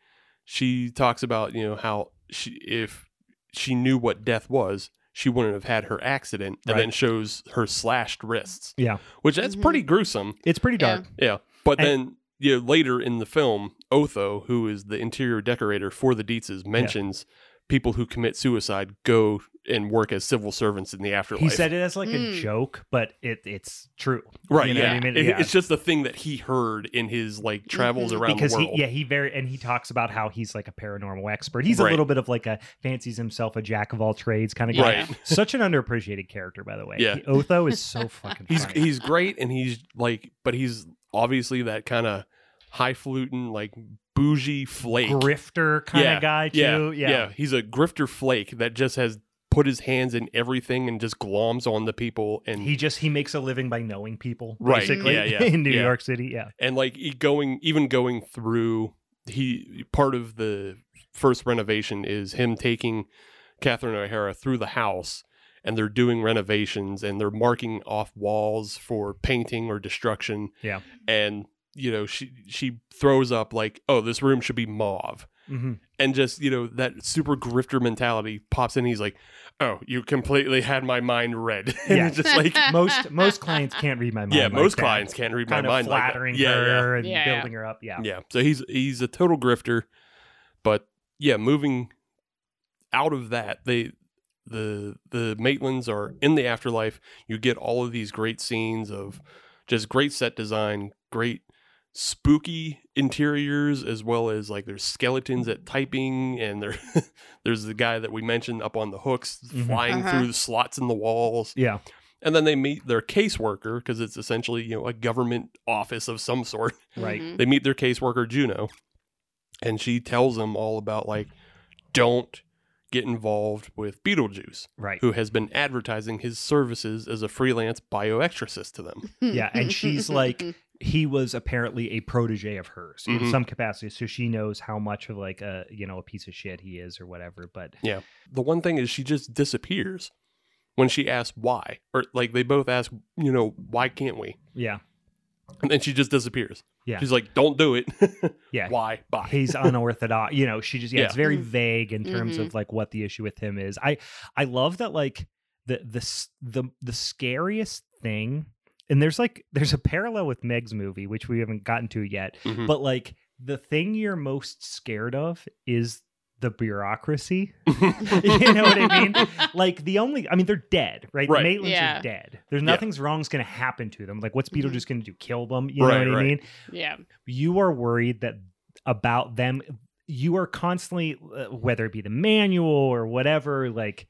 She talks about you know how she if she knew what death was, she wouldn't have had her accident, and Right. then shows her slashed wrists, Yeah. which that's Mhm. pretty gruesome. It's pretty dark. Yeah, but And- then you know, later in the film, Otho, who is the interior decorator for the Deetzes, mentions people who commit suicide go and work as civil servants in the afterlife. He said it as like a Mm. joke, but it it's true. right, you know yeah. what I mean? It- Yeah. It's just the thing that he heard in his like travels Mhm. around because the he world. yeah he very and he talks about how he's like a paranormal expert. He's a little bit of like a fancies himself a jack of all trades kind of guy. Right. Such an underappreciated character, by the way. Yeah. He- Otho is so fucking. He's funny. he's great and he's like but he's obviously that kind of highfalutin like bougie flake. grifter kind Yeah, of guy yeah, too. yeah. He's a grifter flake that just has put his hands in everything and just gloms on the people and He just he makes a living by knowing people, Right, basically. yeah, yeah, in New yeah. York City, yeah. and like going even going through he part of the first renovation is him taking Catherine O'Hara through the house and they're doing renovations and they're marking off walls for painting or destruction Yeah. and you know she she throws up like oh this room should be mauve hmm and just you know that super grifter mentality pops in he's like oh you completely had my mind read and Yeah. it's just like Most most clients can't read my mind. yeah like most that. clients can't read kind my of mind like that. flattering yeah, yeah. her and Yeah. building her up. Yeah. Yeah. So he's he's a total grifter, but yeah, moving out of that, they the the Maitlands are in the afterlife. You get all of these great scenes of just great set design, great spooky interiors as well as like there's skeletons at typing and there there's the guy that we mentioned up on the hooks Mhm. flying Uh-huh. through the slots in the walls Yeah. and then they meet their caseworker because it's essentially you know a government office of some sort Right. Mhm. they meet their caseworker Juno, and she tells them all about like, don't get involved with Beetlejuice, Right. who has been advertising his services as a freelance bioexorcist to them. Yeah, and she's like- He was apparently a protege of hers in Mhm. some capacity, so she knows how much of like a you know a piece of shit he is or whatever. But yeah. The one thing is she just disappears when she asks why, or like they both ask, you know, why can't we? yeah, And then she just disappears. Yeah. she's like, don't do it. yeah. why? Bye. he's unorthodox you know she just yeah, it's very Mhm. vague in terms Mhm. of like what the issue with him is i i love that like the the the the scariest thing and there's like there's a parallel with meg's movie which we haven't gotten to yet Mhm. but like the thing you're most scared of is the bureaucracy. You know what i mean? Like the only i mean they're dead right, Right. the maitlands Yeah. are dead. There's Yeah. nothing's wrong's gonna happen to them. Like what's beetlejuice gonna do? Kill them? You know Right, what i mean? Yeah. you are worried that about them. You are constantly uh, whether it be the manual or whatever like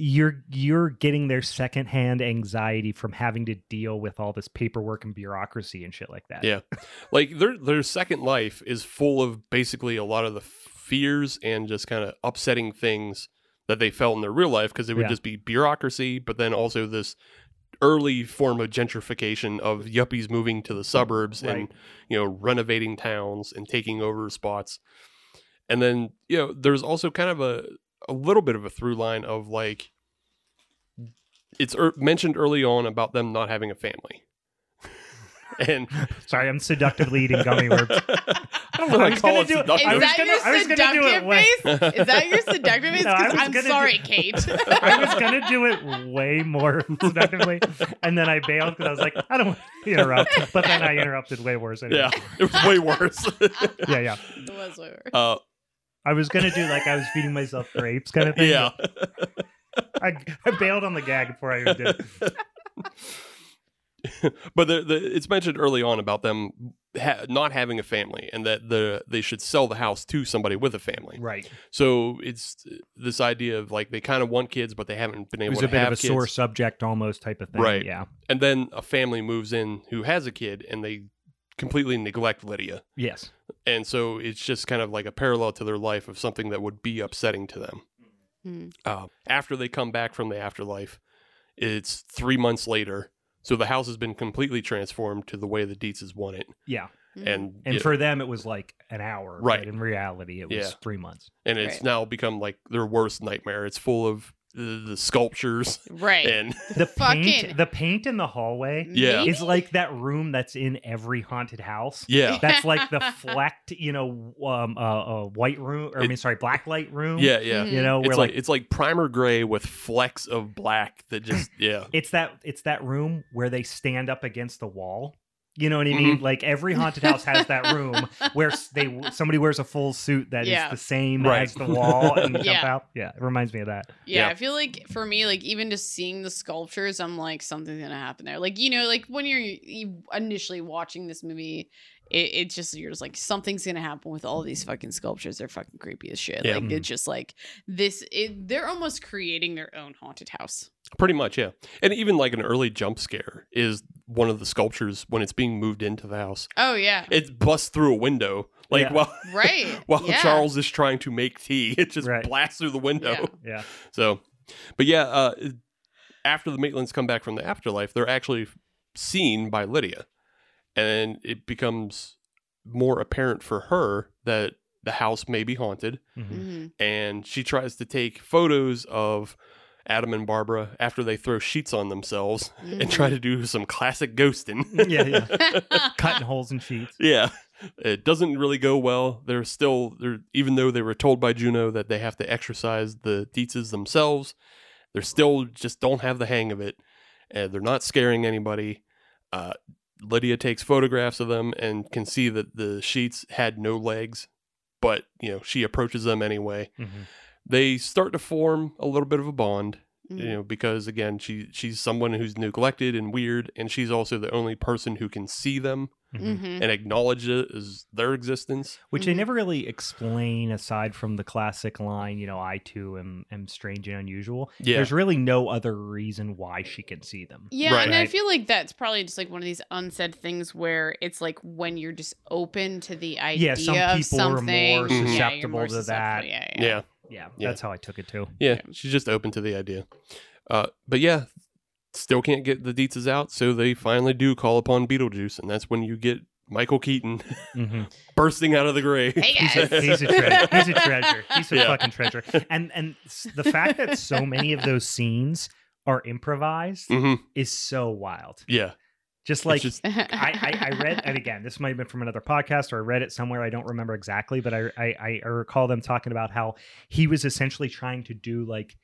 you're you're getting their secondhand anxiety from having to deal with all this paperwork and bureaucracy and shit like that Yeah. like their their second life is full of basically a lot of the fears and just kind of upsetting things that they felt in their real life because it would Yeah. just be bureaucracy, but then also this early form of gentrification of yuppies moving to the suburbs and you know renovating towns and taking over spots. And then you know there's also kind of a a little bit of a through line of like it's er- mentioned early on about them not having a family. and sorry i'm seductively eating gummy worms I don't know. I I was call gonna it do it- Is I was that gonna- your I was gonna do it seductive way- face? Is that your seductive face? No, I 'Cause was I'm gonna do- sorry, Kate. i was gonna do it way more seductively and then i bailed because i was like i don't want to interrupt but then i interrupted way worse anyway. yeah, it was way worse. yeah yeah It was way worse. uh, i was gonna do like i was feeding myself grapes kind of thing yeah. I, I bailed on the gag before I even did. it. but the, the, it's mentioned early on about them ha- not having a family and that the they should sell the house to somebody with a family. Right. So it's this idea of like they kind of want kids, but they haven't been able was to a bit have of a kids. sore subject almost type of thing. Right. Yeah. And then a family moves in who has a kid, and they completely neglect Lydia. Yes. And so it's just kind of like a parallel to their life of something that would be upsetting to them. Hmm. Uh, after they come back from the afterlife, it's three months later. So the house has been completely transformed to the way the Deetzes want it. Yeah. Mhm. And And yeah, for them, it was like an hour. Right. In reality, it was Yeah. three months. and it's Right. now become like their worst nightmare. It's full of the, the sculptures right. and The paint, the paint in the hallway Yeah. Is like that room that's in every haunted house. yeah, That's like the flecked, you know, um, uh, uh, white room, or I mean, sorry, black light room. yeah, yeah. Mhm. You know, where It's like, like it's like primer gray with flecks of black that just yeah it's that it's that room where they stand up against the wall You know what I mean? Mm-hmm. Like every haunted house has that room where they somebody wears a full suit that is Yeah. the same Right. as the wall and jump Yeah. out. Yeah, it reminds me of that. Yeah, Yeah. I feel like for me, like even just seeing the sculptures, I'm like something's gonna happen there. Like you know, like when you're initially watching this movie, it, it's just you're just like something's gonna happen with all these fucking sculptures. They're fucking creepy as shit. Yeah. Like Mhm. it's just like this. It, they're almost creating their own haunted house. Pretty much, yeah. And even like an early jump scare is one of the sculptures when it's being moved into the house. Oh yeah, It busts through a window. Like Yeah. while right. while yeah. Charles is trying to make tea, it just Right. blasts through the window. Yeah. Yeah. So, but yeah, uh, after the Maitlands come back from the afterlife, they're actually seen by Lydia, and it becomes more apparent for her that the house may be haunted, Mhm. Mhm. and she tries to take photos of Adam and Barbara after they throw sheets on themselves and try to do some classic ghosting. Yeah, yeah. Cutting holes in sheets. Yeah. It doesn't really go well. They're still they're even though they were told by Juno that they have to exorcise the Deetzes themselves, they're still just don't have the hang of it. And they're not scaring anybody. Uh, Lydia takes photographs of them and can see that the sheets had no legs, but you know, she approaches them anyway. Mhm. They start to form a little bit of a bond Mhm. you know because again she she's someone who's neglected and weird and she's also the only person who can see them Mhm. Mhm. and acknowledge it as their existence Which they Mhm. never really explain aside from the classic line, you know, I too am, am strange and unusual. yeah There's really no other reason why she can see them. Yeah, Right. and I feel like that's probably just like one of these unsaid things where it's like when you're just open to the idea Yeah, some of people are more something, Mhm. yeah, susceptible more to susceptible. that. Yeah, yeah yeah. Yeah, Yeah, Yeah. that's how I took it too. Yeah, she's just open to the idea uh but yeah still can't get the Deetzes out so they finally do call upon beetlejuice and that's when you get michael keaton hmm bursting out of the grave Hey, He's a, he's a treasure. He's a treasure. He's a Yeah. fucking treasure. And and the fact that so many of those scenes are improvised hmm is so wild. yeah Just like just I, I, I read, and again, this might have been from another podcast or I read it somewhere. I don't remember exactly, but I, I, I recall them talking about how he was essentially trying to do like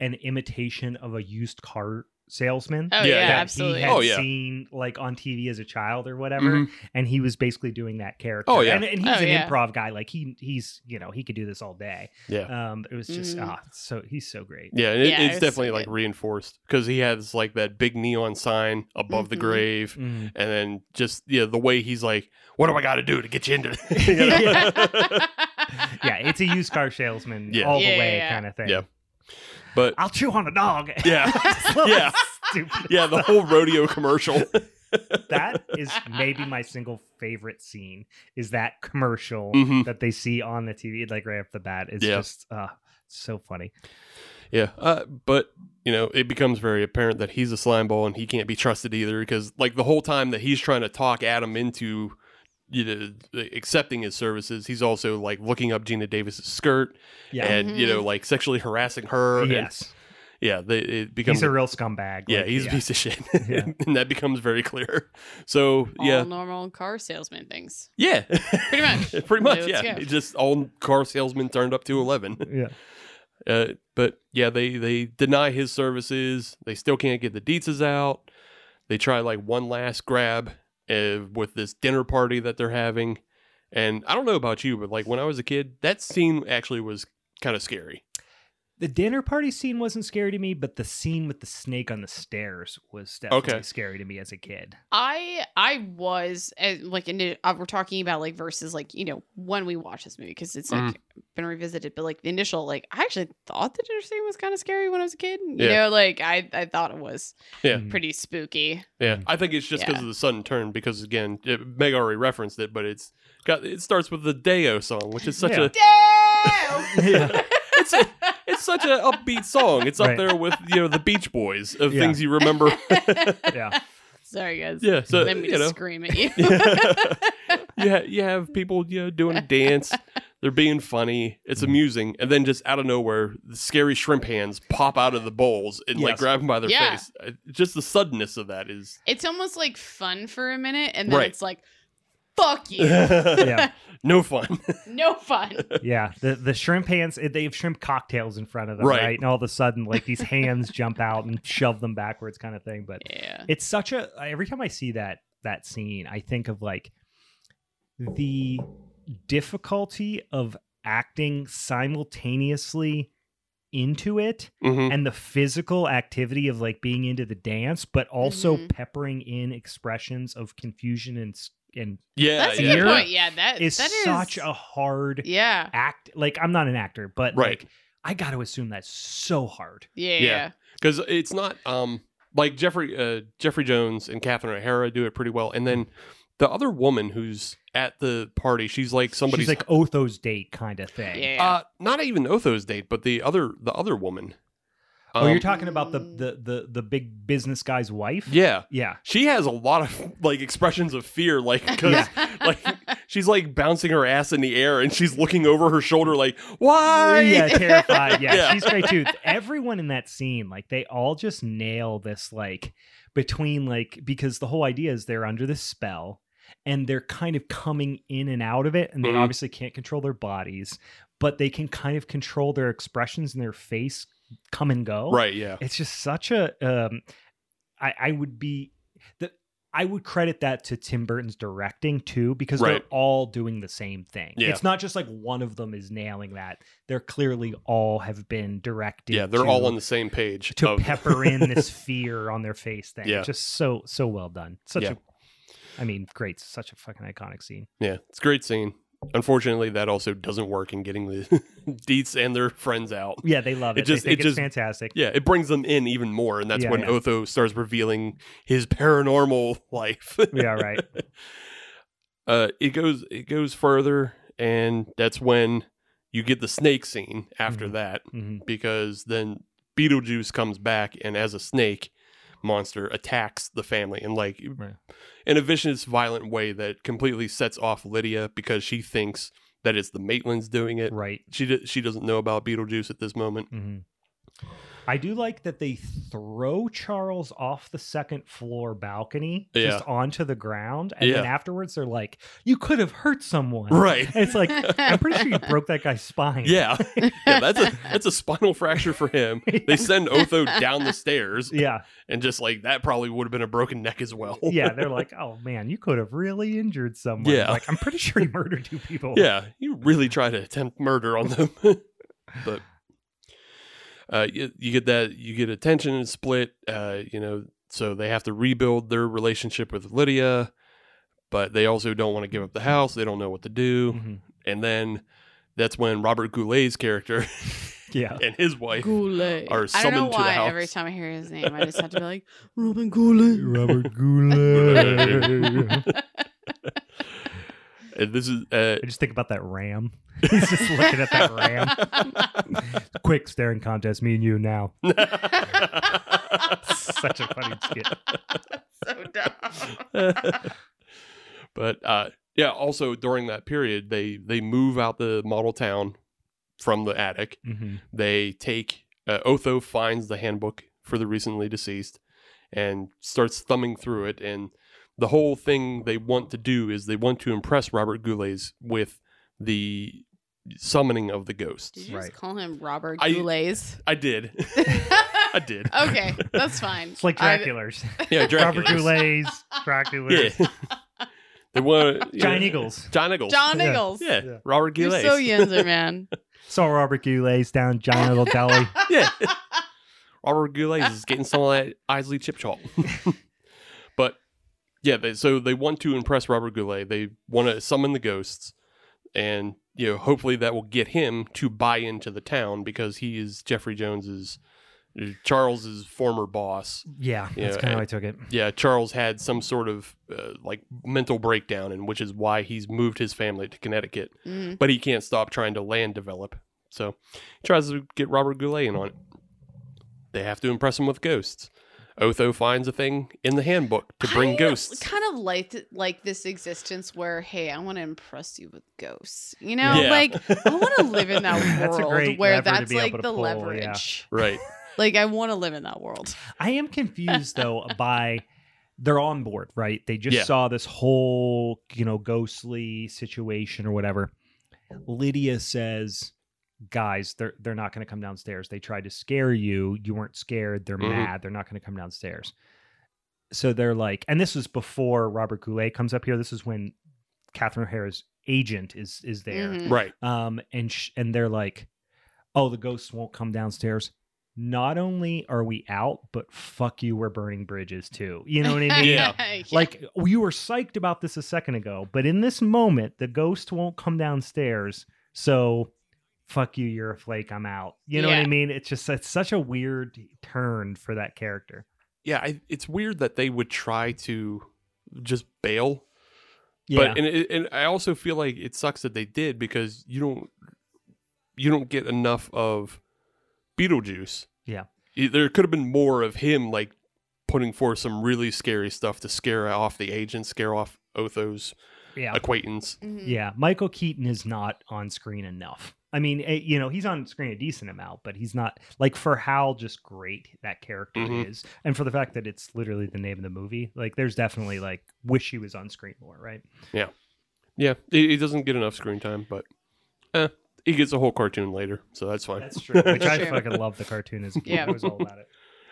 an imitation of a used car salesman. oh Yeah, yeah, that absolutely. he had Oh, yeah. seen like on TV as a child or whatever, Mhm. and he was basically doing that character. Oh, yeah. and, and he's Oh, an yeah. improv guy. Like he he's you know he could do this all day. yeah Um, it was just Mhm. ah, so he's so great. Yeah, and it, Yeah, it's it's definitely so like reinforced because he has like that big neon sign above the Mhm. grave, Mm. and then just yeah, the way he's like, "What do I got to do to get you into?" it?" You yeah, it's a used car salesman Yeah. all Yeah, the yeah, way yeah. kind of thing. Yeah. But I'll chew on a dog. Yeah. Yeah. Stupid. yeah, the whole rodeo commercial. That is maybe my single favorite scene. Is that commercial Mhm. that they see on the TV like right off the bat? It's Yeah. just uh, so funny. Yeah, uh, but you know, it becomes very apparent that he's a slime ball and he can't be trusted either because, like, the whole time that he's trying to talk Adam into, you know, accepting his services, he's also like looking up Geena Davis's skirt Yeah. and you know, like sexually harassing her. and- yes. yeah, they, it becomes He's a real scumbag. yeah, Like, he's a piece of shit, Yeah. and that becomes very clear. So All yeah, normal car salesman things. yeah, Pretty much. pretty much, Let's yeah. It's just all car salesmen turned up to eleven. Yeah. Uh, but yeah, they they deny his services. They still can't get the Deetzes out. They try like one last grab uh, with this dinner party that they're having. And I don't know about you, but like when I was a kid, that scene actually was kind of scary. The dinner party scene wasn't scary to me, but the scene with the snake on the stairs was definitely Okay. scary to me as a kid. I I was uh, like in it- uh, we're talking about like versus like you know when we watch this movie because it's like Mm-hmm. been revisited, but like the initial like I actually thought the dinner scene was kind of scary when I was a kid. You Yeah. know, like I I thought it was Yeah. Mhm. pretty spooky. Yeah, Mm. I think it's just because Yeah. of the sudden turn. Because again, it, Meg already referenced it, but it's got it starts with the Day-O song, which is such Yeah. a Damn! Yeah. it's a, it's such an upbeat song. It's up Right. there with you know the Beach Boys of Yeah. things you remember. Yeah. Sorry guys. yeah, so Let me you just know, scream at you. you ha- you have people you know doing a dance. They're being funny. It's Mhm. amusing, and then just out of nowhere, the scary shrimp hands pop out of the bowls and like Yes. grab them by their Yeah. face. Uh, Just the suddenness of that is. it's almost like fun for a minute, and then Right. it's like, fuck you, Yeah. no fun. no fun. Yeah, the the shrimp hands they have shrimp cocktails in front of them, Right. right? And all of a sudden, like these hands jump out and shove them backwards, kind of thing. But Yeah. it's such a every time I see that that scene, I think of like the difficulty of acting simultaneously into it Mhm. and the physical activity of like being into the dance, but also Mhm. peppering in expressions of confusion and s- and Yeah, That's a yeah. good point. Yeah, that is that is such a hard yeah, act. Like I'm not an actor, but Right. like I got to assume that's so hard. yeah, Yeah. yeah. because it's not um like Jeffrey uh, Jeffrey Jones and Catherine O'Hara do it pretty well, and then the other woman who's at the party, she's like somebody's She's like Otho's date kind of thing. Yeah. uh not even Otho's date, but the other the other woman. Oh, you're Um, talking about the, the the the big business guy's wife? yeah. Yeah. She has a lot of like expressions of fear, like because like she's like bouncing her ass in the air and she's looking over her shoulder, like why? Yeah, terrified. Yeah, Yeah. she's great too. Everyone in that scene, like they all just nail this like between like because the whole idea is they're under this spell and they're kind of coming in and out of it and they Mhm. obviously can't control their bodies, but they can kind of control their expressions and their face come and go. Right. Yeah. It's just such a um I I would be the I would credit that to Tim Burton's directing too, because Right. they're all doing the same thing. Yeah. It's not just like one of them is nailing that. They're clearly all have been directed. Yeah. They're to, all on the same page. to of- pepper in this fear on their face thing. Yeah. Just so so well done. Such Yeah. a I mean, great, such a fucking iconic scene. Yeah, it's a great scene. Unfortunately, that also doesn't work in getting the Deetz and their friends out. Yeah, they love It it. just- it it's just- fantastic. Yeah, it brings them in even more, and that's Yeah, when yeah. Otho starts revealing his paranormal life. Yeah, right. uh, it goes it goes further, and that's when you get the snake scene after Mhm. that, hmm because then Beetlejuice comes back and as a snake monster attacks the family and like Right. in a vicious, violent way that completely sets off Lydia because she thinks that it's the Maitlands doing it. Right. She d- she doesn't know about Beetlejuice at this moment. hmm I do like that they throw Charles off the second floor balcony just onto the ground, and then afterwards they're like, "You could have hurt someone." Right. And it's like I'm pretty sure you broke that guy's spine. Yeah, yeah, that's a that's a spinal fracture for him. They send Otho down the stairs, yeah, and just like that probably would have been a broken neck as well. yeah. They're like, "Oh man, you could have really injured someone." Yeah. like I'm pretty sure he murdered two people. yeah, you really try to attempt murder on them, but uh, you, you get that you get attention and split. Uh, you know, so they have to rebuild their relationship with Lydia, but they also don't want to give up the house. They don't know what to do, Mhm. and then that's when Robert Goulet's character yeah. and his wife Goulet. are summoned I don't summoned know to the why house. every time I hear his name, I just have to be like, Robin Goulet. Robert Goulet. and this is uh, I just think about that ram. He's just looking at that ram. Quick staring contest, me and you now. Such a funny skit. so dumb. but uh, yeah, also during that period, they they move out the model town from the attic. hmm They take uh, Otho finds the handbook for the recently deceased and starts thumbing through it. And the whole thing they want to do is they want to impress Robert Goulet with the summoning of the ghosts. Did you Right. just call him Robert I- Goulet? I did. I did. okay, that's fine. It's like I- Dracula's. Yeah, Robert Dracula's. Goulet's. Dracula's. Yeah. they want Giant Eagles. John Eagles. John Yeah. Yeah, Yeah. Robert You're Goulet. so Yinzer, man. Saw Robert Goulet's down Giant Eagle Deli. yeah. Robert Goulet is getting some of that Isley chip chop. but yeah, they, so they want to impress Robert Goulet. They want to summon the ghosts, and you know, hopefully that will get him to buy into the town because he is Jeffrey Jones's Charles's former boss. Yeah, Yeah, that's kind of how I took it. Yeah, Charles had some sort of uh, like mental breakdown, and which is why he's moved his family to Connecticut. Mhm. But he can't stop trying to land develop. So he tries to get Robert Goulet in on it. They have to impress him with ghosts. Otho finds a thing in the handbook to bring I ghosts. Kind of like like this existence where, hey, I want to impress you with ghosts. You know, Yeah. like I want to live in that world That's a great where lever to that's be like able to the pull, yeah. leverage. Right. Like I want to live in that world. I am confused though by they're on board, right? They just Yeah. saw this whole, you know, ghostly situation or whatever. Lydia says, "Guys, they're they're not going to come downstairs. They tried to scare you. You weren't scared. They're Mhm. mad. They're not going to come downstairs." so they're like, and this was before Robert Goulet comes up here. This is when Catherine O'Hara's agent is is there. Mhm. Right. Um, and sh- and they're like, oh, the ghosts won't come downstairs. Not only are we out, but fuck you, we're burning bridges too. You know what I mean? Yeah. Like you were psyched about this a second ago, but in this moment, the ghost won't come downstairs. So fuck you, you're a flake, I'm out. You know what I mean? It's just it's such a weird turn for that character. Yeah, I, it's weird that they would try to just bail. Yeah. But and, it, and I also feel like it sucks that they did because you don't you don't get enough of Beetlejuice. Yeah. There could have been more of him like putting forth some really scary stuff to scare off the agent, scare off Otho's yeah. acquaintance. Mhm. Yeah. Michael Keaton is not on screen enough. I mean, eh, you know, he's on screen a decent amount, but he's not like for how just great that character Mhm. is, and for the fact that it's literally the name of the movie. Like, there's definitely like wish he was on screen more, right? Yeah, he, he doesn't get enough screen time, but eh, he gets a whole cartoon later, so that's fine. That's true. Which I fucking love the cartoon. Is Yeah. it was all about it.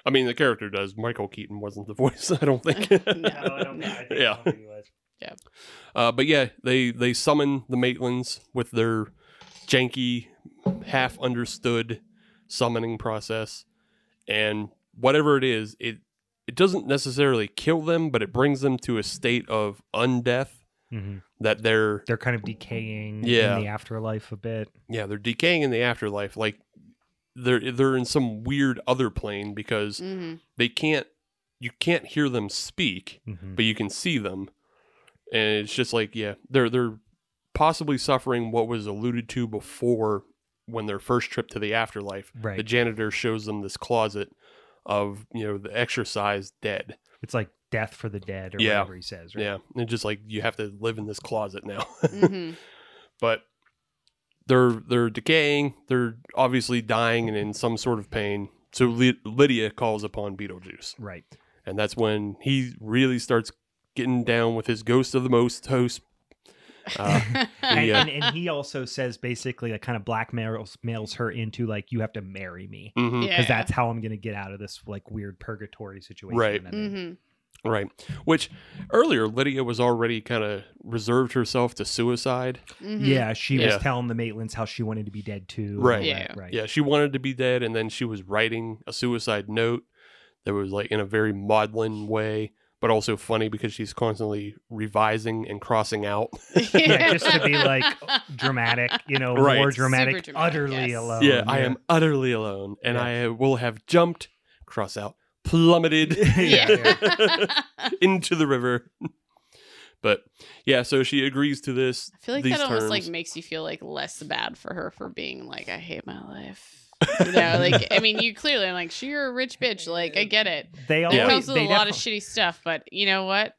I mean, the character does. Michael Keaton wasn't the voice, I don't think. No. I don't, I think, Yeah. I don't think he was. Yeah. Uh, but yeah, they they summon the Maitlands with their janky, half understood summoning process, and whatever it is, it it doesn't necessarily kill them, but it brings them to a state of undeath Mhm. that they're They're kind of decaying Yeah. in the afterlife a bit. yeah they're decaying in the afterlife, like they're they're in some weird other plane because Mhm. they can't you can't hear them speak Mhm. but you can see them and it's just like yeah they're they're possibly suffering what was alluded to before when their first trip to the afterlife Right. the janitor shows them this closet of you know the exercise dead It's like death for the dead or Yeah. whatever he says, right? yeah and just like you have to live in this closet now Mhm. but they're they're decaying they're obviously dying and in some sort of pain so Ly- lydia calls upon beetlejuice Right. and that's when he really starts getting down with his ghost of the most host. Uh, And, Yeah. and, and he also says basically like kind of blackmails mails her into like you have to marry me mhm, Yeah. because that's how I'm gonna get out of this like weird purgatory situation. Right. I'm in. Mhm. Right. Which earlier Lydia was already kind of reserved herself to suicide. Mhm. Yeah, she Yeah. was telling the Maitlands how she wanted to be dead too. and all Right. that, Right. Yeah, she wanted to be dead, and then she was writing a suicide note that was like in a very maudlin way, but also funny because she's constantly revising and crossing out. Yeah, just to be like dramatic, you know, Right. more dramatic, dramatic, utterly yes. alone. yeah, I am utterly alone, and Yeah. I will have jumped, cross out, plummeted. Into the river. But yeah, so she agrees to this. I feel like these that almost like makes you feel like less bad for her for being like, I hate my life. You know, like I mean, you clearly are like, sure, you're a rich bitch. Like I get it. They always comes with they a lot of shitty stuff, but you know what?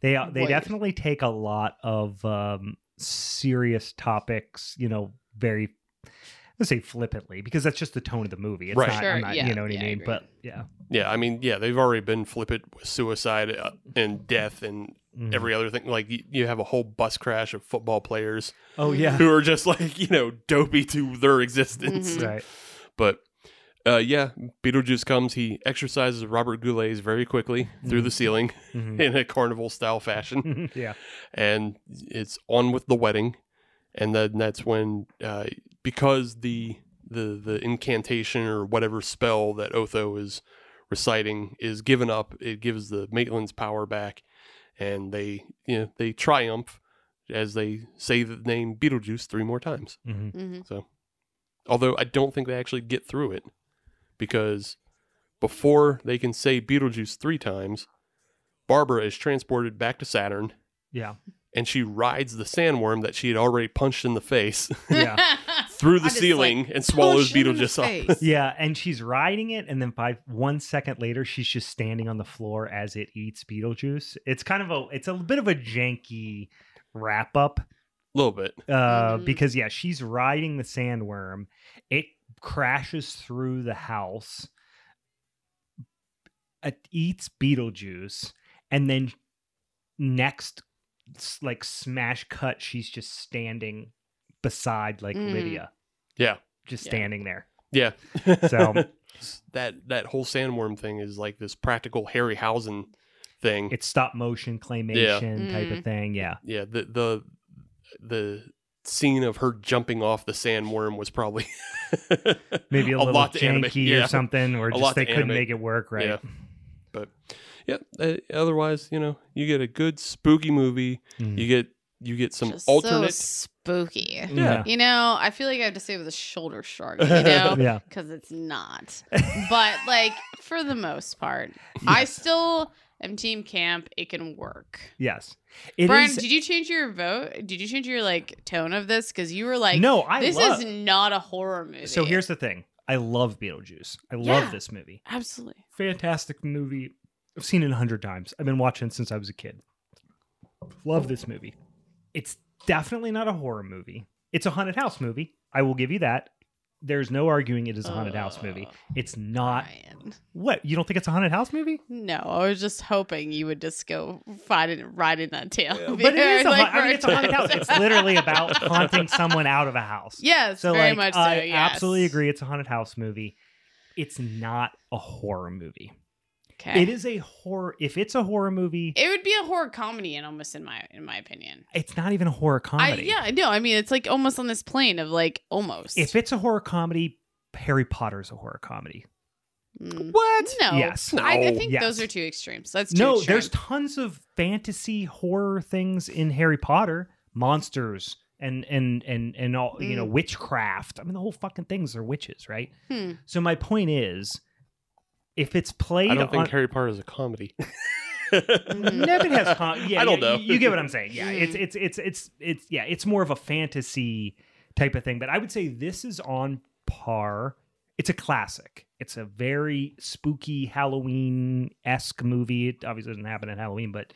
They they Wait. definitely take a lot of um, serious topics, you know, very let's say flippantly because that's just the tone of the movie. It's Right. not, Sure, I'm not yeah, you know what yeah, I I mean. agree. But yeah, Yeah, I mean, yeah, they've already been flippant with suicide uh, and death and Mhm. every other thing. Like you, you have a whole bus crash of football players oh yeah, who are just like you know dopey to their existence. Mhm. right. But uh, yeah, Beetlejuice comes. He exorcises Robert Goulet's very quickly through the ceiling Mhm. in a carnival style fashion. yeah, and it's on with the wedding and then that's when uh, because the the the incantation or whatever spell that Otho is reciting is given up it gives the Maitland's power back and they you know they triumph as they say the name Beetlejuice three more times Mhm. hmm although I don't think they actually get through it because before they can say Beetlejuice three times Barbara is transported back to Saturn yeah, and she rides the sandworm that she had already punched in the face Yeah. through the ceiling like, and swallows Push him in the Beetlejuice up. yeah, and she's riding it, and then five one second later, she's just standing on the floor as it eats Beetlejuice. It's kind of a it's a bit of a janky wrap up A little bit. uh, Mhm. because yeah, she's riding the sandworm. It crashes through the house. It eats Beetlejuice, and then next, s- like smash cut, she's just standing beside like Mm. Lydia, Yeah. just Yeah. standing there. Yeah. So- that that whole sandworm thing is like this practical Harryhausen thing. It's stop motion claymation type Mm. of thing. Yeah. yeah, the the the scene of her jumping off the sandworm was probably Maybe a, little lot to janky animate. Yeah. or something, or A just lot they couldn't animate. make it work right. Yeah. But yeah, uh, otherwise, you know, you get a good spooky movie. Mm. You get you get some Just alternate. so spooky. Yeah. You know, I feel like I have to say with a shoulder shrug, you know? Yeah. Because it's not. But, like, for the most part, I still am team camp. It can work. Yes. It Brian, is- did you change your vote? Did you change your, like, tone of this? Because you were like, no, I this love. is not a horror movie. So here's the thing. I love Beetlejuice. I Yeah. love this movie. Absolutely. Fantastic movie. I've seen it a hundred times. I've been watching it since I was a kid. Love this movie. It's definitely not a horror movie. It's a haunted house movie. I will give you that. There's no arguing it is a haunted house movie. Uh, It's not. Brian. What? You don't think it's a haunted house movie? No, I was just hoping you would just go find it, riding that tail. But it is a, Like, haunt- I mean, it's a haunted house. It's literally about haunting someone out of a house. Yes, So very like, much so. I yes. absolutely agree. It's a haunted house movie. It's not a horror movie. Okay. It is a horror. If it's a horror movie, It would be a horror comedy, and almost in my in my opinion. it's not even a horror comedy. I, yeah, no, I mean it's like almost on this plane of like almost. If it's a horror comedy, Harry Potter's a horror comedy. Mm. what? No, Yes. I, I think Yes. those are two extremes. That's too No, extreme. there's tons of fantasy horror things in Harry Potter, monsters and and and and all you know Mm. witchcraft. I mean, the whole fucking things are witches, right? Hmm. So my point is, if it's played, I don't think on, Harry Potter is a comedy. Never has con- yeah, I don't yeah, know. You, you get what I'm saying? Yeah, it's Mm. it's it's it's it's yeah, it's more of a fantasy type of thing. But I would say this is on par. It's a classic. It's a very spooky Halloween esque movie. It obviously doesn't happen at Halloween, but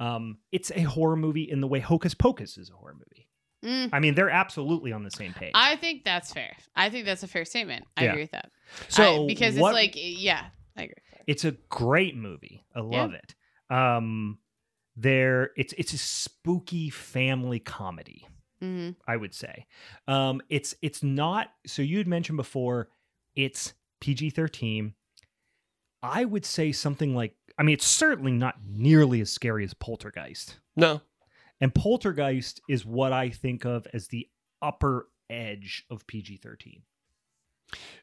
um, it's a horror movie in the way Hocus Pocus is a horror movie. Mm. I mean, they're absolutely on the same page. I think that's fair. I think that's a fair statement. I Yeah. agree with that. so I- because what- it's like yeah, I agree. It's a great movie. I love it. Um, there, it's it's a spooky family comedy. Mhm. I would say. Um, it's it's not. So you had mentioned before, it's PG thirteen. I would say something like. I mean, it's certainly not nearly as scary as Poltergeist. no. And Poltergeist is what I think of as the upper edge of PG thirteen.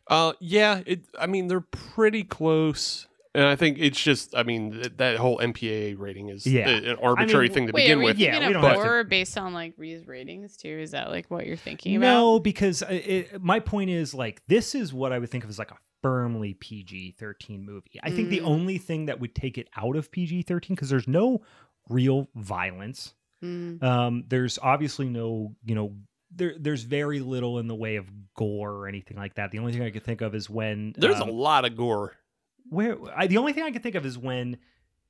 Uh, yeah. It. I mean, they're pretty close. And I think it's just, I mean, th- that whole MPAA rating is Yeah. a- an arbitrary w- thing to Wait, begin are we with. Yeah, thinking we of don't have to- horror based on like Ree's ratings too? Is that like what you're thinking about? No, because uh, it, my point is like this is what I would think of as like a firmly PG thirteen movie. I think the Mm. only thing that would take it out of PG thirteen because there's no real violence. Mm. Um, there's obviously no, you know, there there's very little in the way of gore or anything like that. The only thing I could think of is when There's um, a lot of gore. where I, the only thing I can think of is when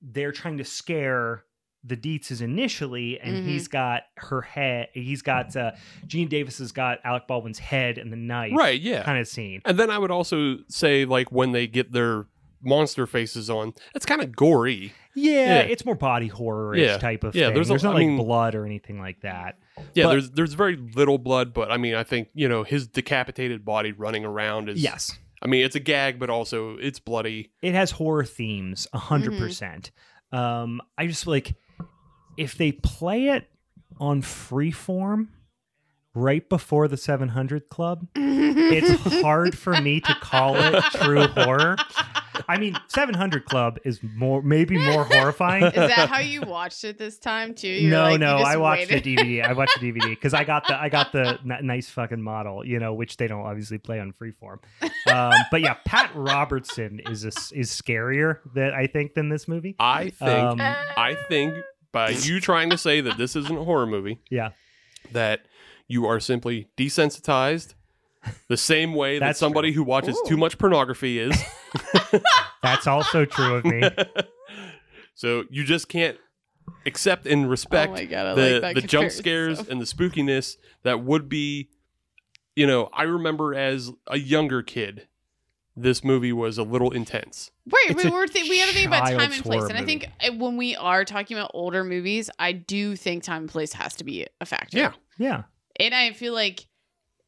they're trying to scare the Deetzes initially, and Mhm. he's got her head. He's got uh, Gene Davis has got Alec Baldwin's head and the knife, Right, yeah. Kind of scene. And then I would also say, like, when they get their monster faces on, it's kind of gory. Yeah, Yeah. it's more body horror Yeah. type of Yeah, thing. there's There's, a- not I like mean- blood or anything like that. Yeah, But- there's there's very little blood, but I mean, I think you know his decapitated body running around is. Yes, I mean, it's a gag, but also it's bloody. it has horror themes, a hundred Mhm. percent. Um, I just like if they play it on freeform right before the 700 Club. it's hard for me to call it true horror. I mean, 700 Club is more, maybe more horrifying. Is that how you watched it this time too? You're no, like, no, just I watched waited. the DVD. I watched the DVD because I got the I got the n- nice fucking model, you know, which they don't obviously play on Freeform. Um, but yeah, Pat Robertson is a s is scarier that I think than this movie. I think Um, I think by you trying to say that this isn't a horror movie, Yeah, that you are simply desensitized, the same way that That's somebody who watches Ooh. too much pornography is. that's also true of me. so you just can't accept and respect Oh God, the like the jump scares and the spookiness that would be you know i remember as a younger kid this movie was a little intense Wait, It's we're th- we have to think about time and place, horror and I think when we are talking about older movies, I do think time and place has to be a factor. Yeah. Yeah, and I feel like,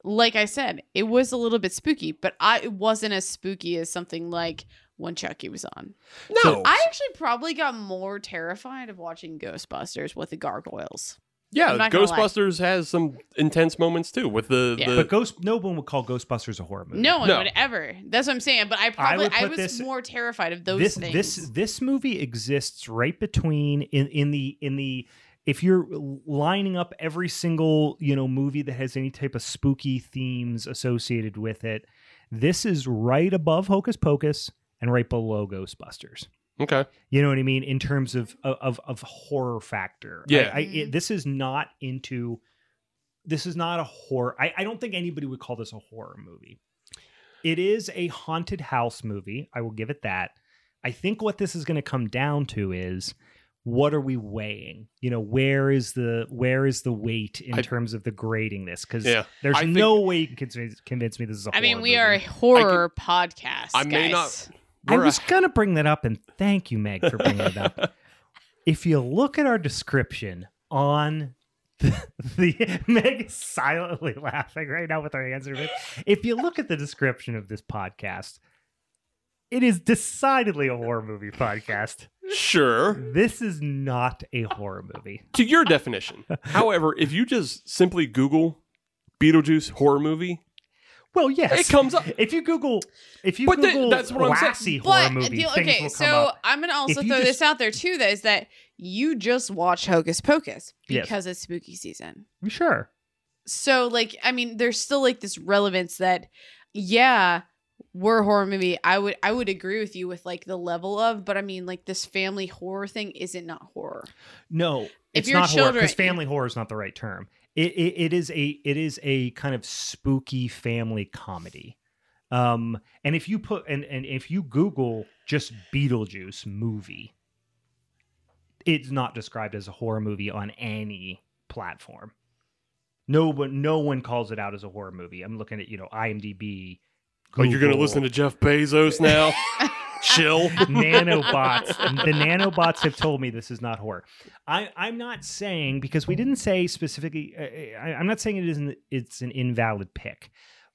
like I said, it was a little bit spooky, but I it wasn't as spooky as something like when Chucky was on. No. I actually probably got more terrified of watching Ghostbusters with the gargoyles. yeah, I'm not lie. Ghostbusters has some intense moments too with the, Yeah. the But Ghost, no one would call Ghostbusters a horror movie. No one No. would ever. That's what I'm saying. But I probably would I, was this- more terrified of those this things. this this movie exists right between in in the in the if you're lining up every single you know movie that has any type of spooky themes associated with it this is right above hocus pocus and right below ghostbusters. Okay. you know what i mean? In terms of of of horror factor. I- Yeah. I, it, this is not into this is not a horror I, I don't think anybody would call this a horror movie. It is a haunted house movie. I will give it that. I think what this is going to come down to is what are we weighing you know where is the where is the weight in I- terms of the grading this because Yeah. there's I think- no way you can convince, convince me this is a I mean, horror we are a movie. horror podcast. I may not- guys. I We're a- was gonna bring that up, and thank you, Meg, for bringing it up. if you look at our description on the, the Meg is silently laughing right now with her hands in her. If you look at the description of this podcast, it is decidedly a horror movie podcast. Sure. This is not a horror movie. To your definition. However, if you just simply Google Beetlejuice horror movie, Well, yes, it comes up. If you Google, if you But the- Google that's what I'm saying. classy horror But movie, the- things okay, will come so up. I'm gonna also throw just- this out there too. That is that you just watch Hocus Pocus Yes. because it's spooky season. Sure. So like, I mean, there's still like this relevance that, yeah, we're a horror movie. I would I would agree with you with like the level of, but I mean, like this family horror thing isn't not horror. No, If it's your not horror children- because family horror is not the right term. It, it it is a it is a kind of spooky family comedy. Um, and if you put and and if you Google just Beetlejuice movie, it's not described as a horror movie on any platform. No one no one calls it out as a horror movie. I'm looking at you know IMDb. Oh, you're going to listen to Jeff Bezos now? Chill. nanobots. the nanobots have told me this is not horror. I, I'm not saying because we didn't say specifically. Uh, I, I'm not saying it isn't. It's an invalid pick,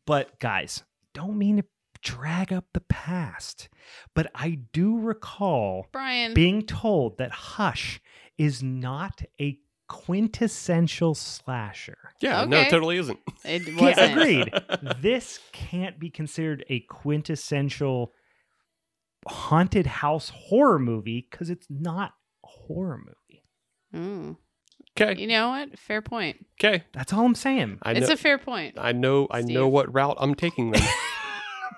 but guys, don't mean to drag up the past. But I do recall Brian, being told that Hush is not a quintessential slasher. Yeah, no, it totally isn't. it wasn't. agreed. this can't be considered a quintessential haunted house horror movie because it's not a horror movie. Mm. Okay. You know what? Fair point. Okay. That's all I'm saying. I it's know. a fair point. I know. I know what route I'm taking. Then.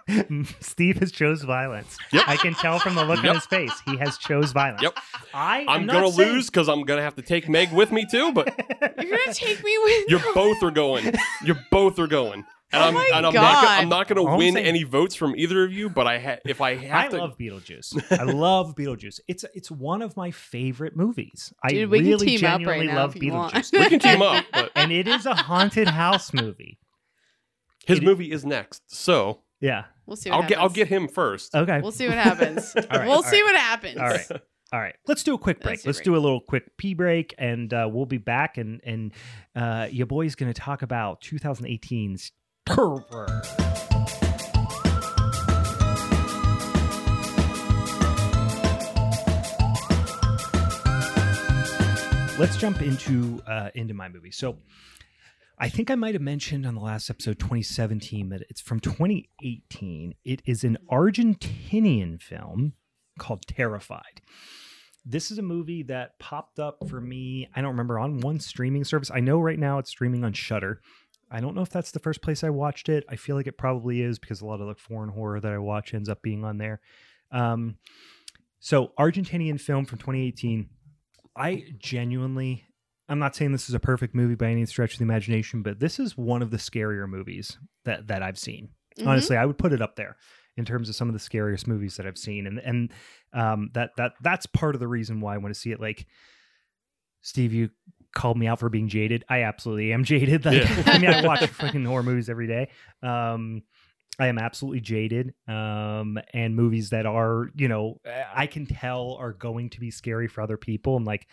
Steve has chose violence. Yep. I can tell from the look on his face. He has chose violence. Yep. I am I'm gonna saying- lose because I'm gonna have to take Meg with me too. But You're gonna take me with you You're both are going. You both are going. And Oh I'm, my and I'm not. Gonna, God. I'm not gonna win saying- any votes from either of you. But I ha- if I have I to, love Beetlejuice. I love Beetlejuice. It's it's one of my favorite movies. I Dude, we can really team up genuinely right now love if you want. Beetlejuice. we can team up. But and it is a haunted house movie. his It- movie is next, so Yeah. We'll see. What I'll happens. get. I'll get him first. Okay. We'll see what happens. right, we'll see right. what happens. All right. All right, let's do a quick break. Let's do a Let's do a little quick pee break, and uh, we'll be back. And and uh, your boy's going to talk about 2018's Terror. Let's jump into uh, into my movie. So, I think I might have mentioned on the last episode 2017 that it's from 2018. It is an Argentinian film called Terrified. This is a movie that popped up for me, I don't remember, on one streaming service. I know right now it's streaming on Shudder. I don't know if that's the first place I watched it. I feel like it probably is because a lot of the foreign horror that I watch ends up being on there. Um, so, Argentinian film from 2018. I genuinely, I'm not saying this is a perfect movie by any stretch of the imagination, but this is one of the scarier movies that that I've seen. Mhm. Honestly, I would put it up there in terms of some of the scariest movies that I've seen, and and um, that that that's part of the reason why I want to see it. Like Steve, you called me out for being jaded. I absolutely am jaded. Like, Yeah. I mean, I watch fucking horror movies every day. Um, I am absolutely jaded. Um, and movies that are, you know, I can tell are going to be scary for other people. I'm like,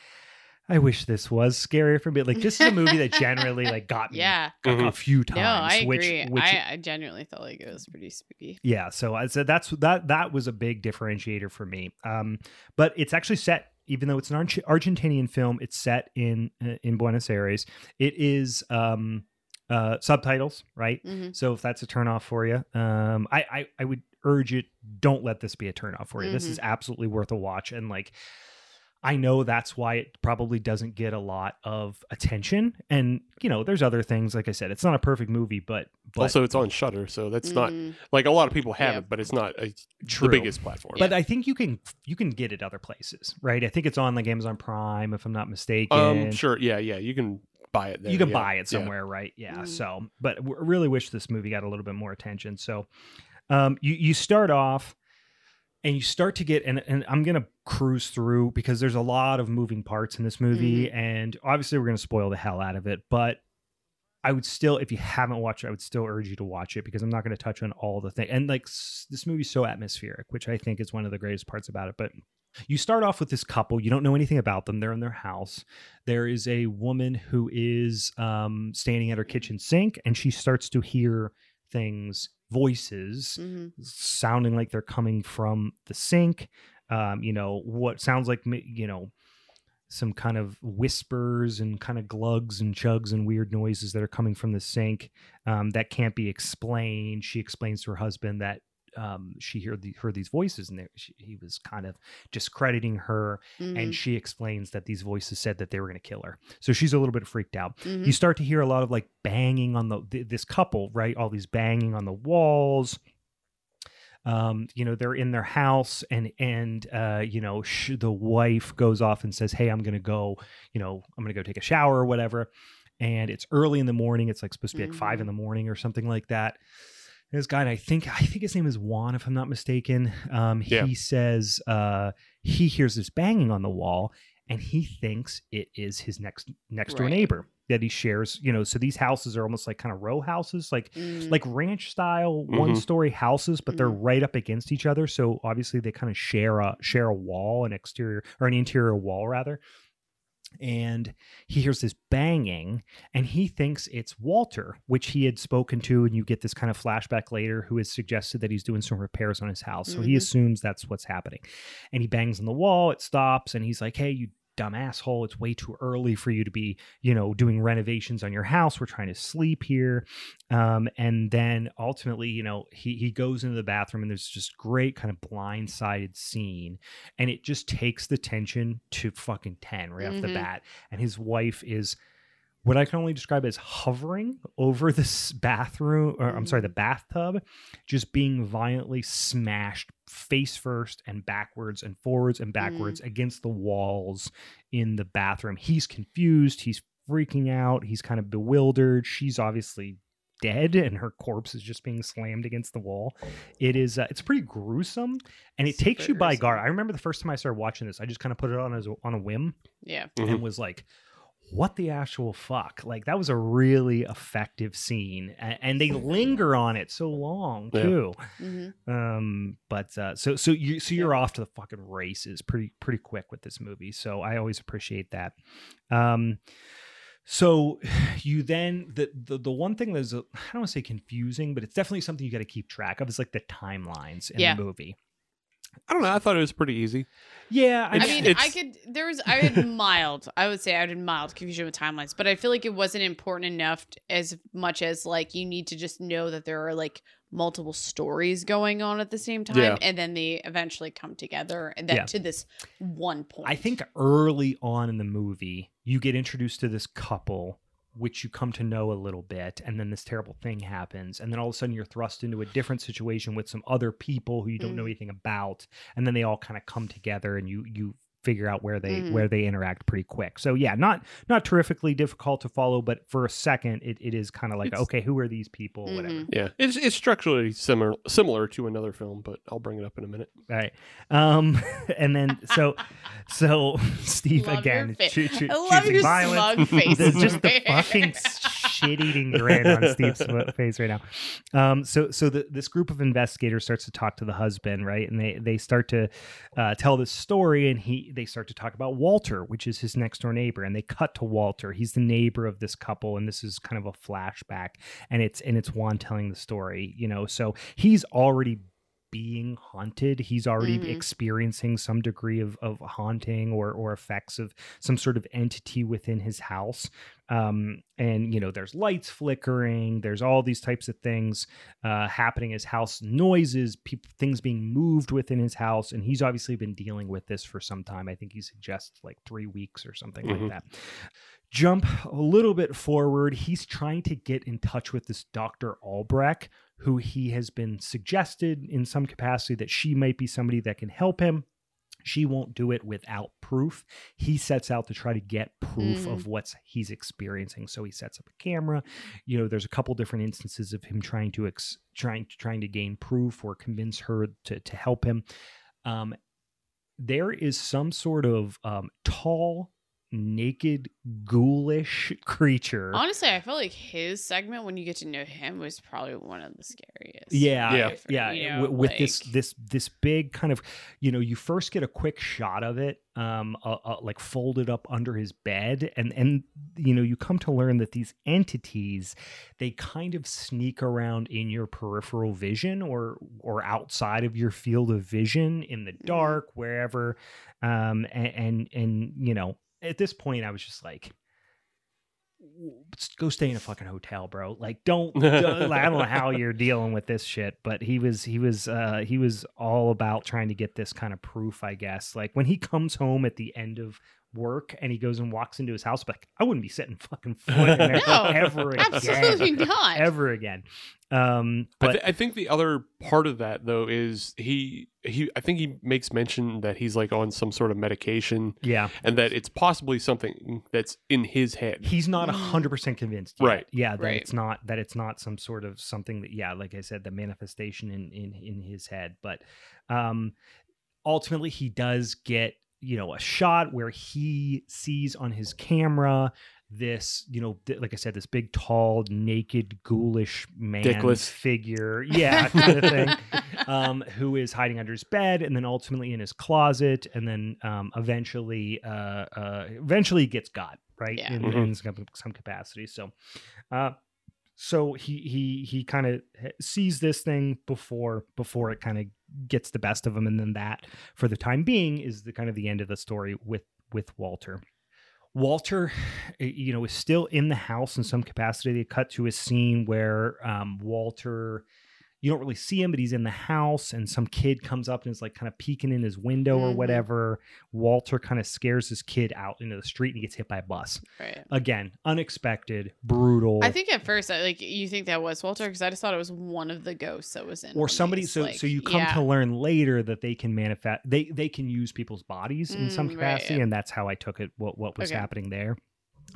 I wish this was scarier for me. Like this is a movie that generally like got me Yeah. a, a Mhm. few times. No, I agree. Which, which I, I genuinely felt like it was pretty spooky. yeah, so I said that's that that was a big differentiator for me. Um, but it's actually set, even though it's an Arge- Argentinian film, it's set in uh, in Buenos Aires. It is um, uh, subtitles, right? hmm So if that's a turnoff for you, um, I, I I would urge it. Don't let this be a turnoff for you. This is absolutely worth a watch, and like. I know that's why it probably doesn't get a lot of attention, and you know, there's other things. Like I said, it's not a perfect movie, but, but also, it's on Shudder, so that's not Mhm. like a lot of people have Yeah. it, but it's not a, True. the biggest platform. But I think you can you can get it other places, right? I think it's on like Amazon Prime, if I'm not mistaken. um, sure, yeah, yeah, you can buy it. There, you can yeah, buy it yeah. somewhere, right? Yeah. Mm. So, but w- really wish this movie got a little bit more attention. So, um, you you start off, and you start to get, and and I'm gonna cruise through because there's a lot of moving parts in this movie, and obviously we're gonna spoil the hell out of it, but. I would still, if you haven't watched it, I would still urge you to watch it because I'm not going to touch on all the things. And like s- this movie's so atmospheric, which I think is one of the greatest parts about it. But you start off with this couple, you don't know anything about them. They're in their house. There is a woman who is um, standing at her kitchen sink and she starts to hear things, voices Mhm. sounding like they're coming from the sink. Um, you know, what sounds like, you know, some kind of whispers and kind of glugs and chugs and weird noises that are coming from the sink um, that can't be explained. She explains to her husband that um, she heard, the, heard these voices and they, she, he was kind of discrediting her. Mhm. And she explains that these voices said that they were going to kill her. So she's a little bit freaked out Mhm. you start to hear a lot of like banging on the th- this couple right all these banging on the walls um you know they're in their house and and uh you know sh- the wife goes off and says hey i'm gonna go you know i'm gonna go take a shower or whatever and it's early in the morning it's like supposed to be like five in the morning or something like that this guy and i think i think his name is juan if i'm not mistaken um Yeah. he says uh he hears this banging on the wall and he thinks it is his next next door Right. neighbor that he shares you know so these houses are almost like kind of row houses like Mm. like ranch style Mhm. one story houses but they're Mhm. right up against each other so obviously they kind of share a share a wall an exterior or an interior wall rather and he hears this banging and he thinks it's Walter, which he had spoken to. And you get this kind of flashback later, who has suggested that he's doing some repairs on his house. So he Mhm. assumes that's what's happening. And he bangs on the wall, it stops, and he's like, Hey, you dumb asshole, it's way too early for you to be, you know, doing renovations on your house. We're trying to sleep here. Um, and then ultimately, you know, he he goes into the bathroom and there's just great kind of blindsided scene and it just takes the tension to fucking 10 right off the Mhm. bat and his wife is what I can only describe as hovering over this bathroom, or I'm sorry, the bathtub, just being violently smashed face first and backwards and forwards and backwards against the walls in the bathroom. He's confused. He's freaking out. He's kind of bewildered. She's obviously dead and her corpse is just being slammed against the wall. It is it's pretty gruesome and it takes you by guard. I remember the first time I started watching this, I just kind of put it on as a, on a whim yeah. Mhm. and was like what the actual fuck? Like that was a really effective scene and, and they linger on it so long Yeah. too. Hmm um but uh so so you so you're off to the fucking races pretty pretty quick with this movie so i always appreciate that. Um so you then the the, the one thing that's uh, i don't want to say confusing but it's definitely something you got to keep track of is like the timelines in Yeah. the movie I don't know. I thought it was pretty easy. yeah I It's- mean, it's- I could. There was. I had mild. I would say I had mild confusion with timelines, but I feel like it wasn't important enough t- as much as like you need to just know that there are like multiple stories going on at the same time, Yeah. and then they eventually come together, and then Yeah. to this one point. I think early on in the movie, you get introduced to this couple, which you come to know a little bit, and then this terrible thing happens, and then all of a sudden you're thrust into a different situation with some other people who you don't know Mhm. anything about, and then they all kind of come together, and you you figure out where they Mhm. where they interact pretty quick. So yeah, not not terrifically difficult to follow, but for a second, it, it is kind of like It's- okay, who are these people? Whatever. Mhm. Yeah, it's it's structurally similar similar to another film, but I'll bring it up in a minute. Right. Um, and then so so Steve Love your again fa- choo- choo- I love choosing your violence. smug face. just the fucking here. shit-eating grin on Steve's face right now. Um, so so the, this group of investigators starts to talk to the husband, right? And they they start to uh, tell this story, and he they start to talk about Walter, which is his next door neighbor, and they cut to Walter. He's the neighbor of this couple, and this is kind of a flashback, and it's and it's Juan telling the story, you know. So he's already being haunted. He's already Mhm. experiencing some degree of, of haunting or or effects of some sort of entity within his house. Um, and you know, there's lights flickering. There's all these types of things uh, happening. in His house noises, peop things being moved within his house, and he's obviously been dealing with this for some time. I think he suggests like three weeks or something Mhm. like that. Jump a little bit forward. He's trying to get in touch with this Dr. Albrecht, who he has been suggested in some capacity that she might be somebody that can help him. She won't do it without proof. He sets out to try to get proof Mhm. of what's he's experiencing. So he sets up a camera. You know, there's a couple different instances of him trying to ex- trying to trying to gain proof or convince her to to help him. Um, there is some sort of um, tall, naked, ghoulish creature. Honestly, I feel like his segment when you get to know him was probably one of the scariest. Yeah, Yeah. For- yeah. you know, with this like- this this big kind of, you know, you first get a quick shot of it, um, uh, uh, like folded up under his bed, and and you know you come to learn that these entities, they kind of sneak around in your peripheral vision or or outside of your field of vision in the Mhm. dark, wherever, um, and and, and you know at this point I was just like. Go stay in a fucking hotel, bro. Like, don't. don't- I don't know how you're dealing with this shit, but he was, he was, uh, he was all about trying to get this kind of proof, I guess. Like when he comes home at the end of work and he goes and walks into his house, like I wouldn't be setting fucking foot in there No, ever again, Absolutely not. ever again. Um, I, but th- I think the other part of that though is he he I think he makes mention that he's like on some sort of medication yeah, and that it's possibly something that's in his head. he's not a Mm. hundred percent convinced. Yet. Right. Yeah. That Right. it's not that it's not some sort of something that yeah, like I said, the manifestation in in in his head. But um, ultimately, he does get you know a shot where he sees on his camera this you know th- like i said this big tall naked ghoulish man Dickless. figure yeah kind of thing um, who is hiding under his bed and then ultimately in his closet and then um, eventually uh, uh, eventually gets got right Yeah. in, Mhm. in some, some capacity so uh, so he he he kind of sees this thing before before it kind of gets the best of him and then that for the time being is the kind of the end of the story with with walter Walter, eh, you know, is still in the house in some capacity. They cut to a scene where um, Walter, you don't really see him, but he's in the house, and some kid comes up and is like kind of peeking in his window or Mhm. whatever. Walter kind of scares this kid out into the street and he gets hit by a bus. Right. Again, unexpected, brutal. I think at first, like you think that was Walter because I just thought it was one of the ghosts that was in. or somebody these, so like- so you come yeah. to learn later that they can manifest they they can use people's bodies in some Mm, right, capacity yeah. and that's how i took it what what was Okay. happening there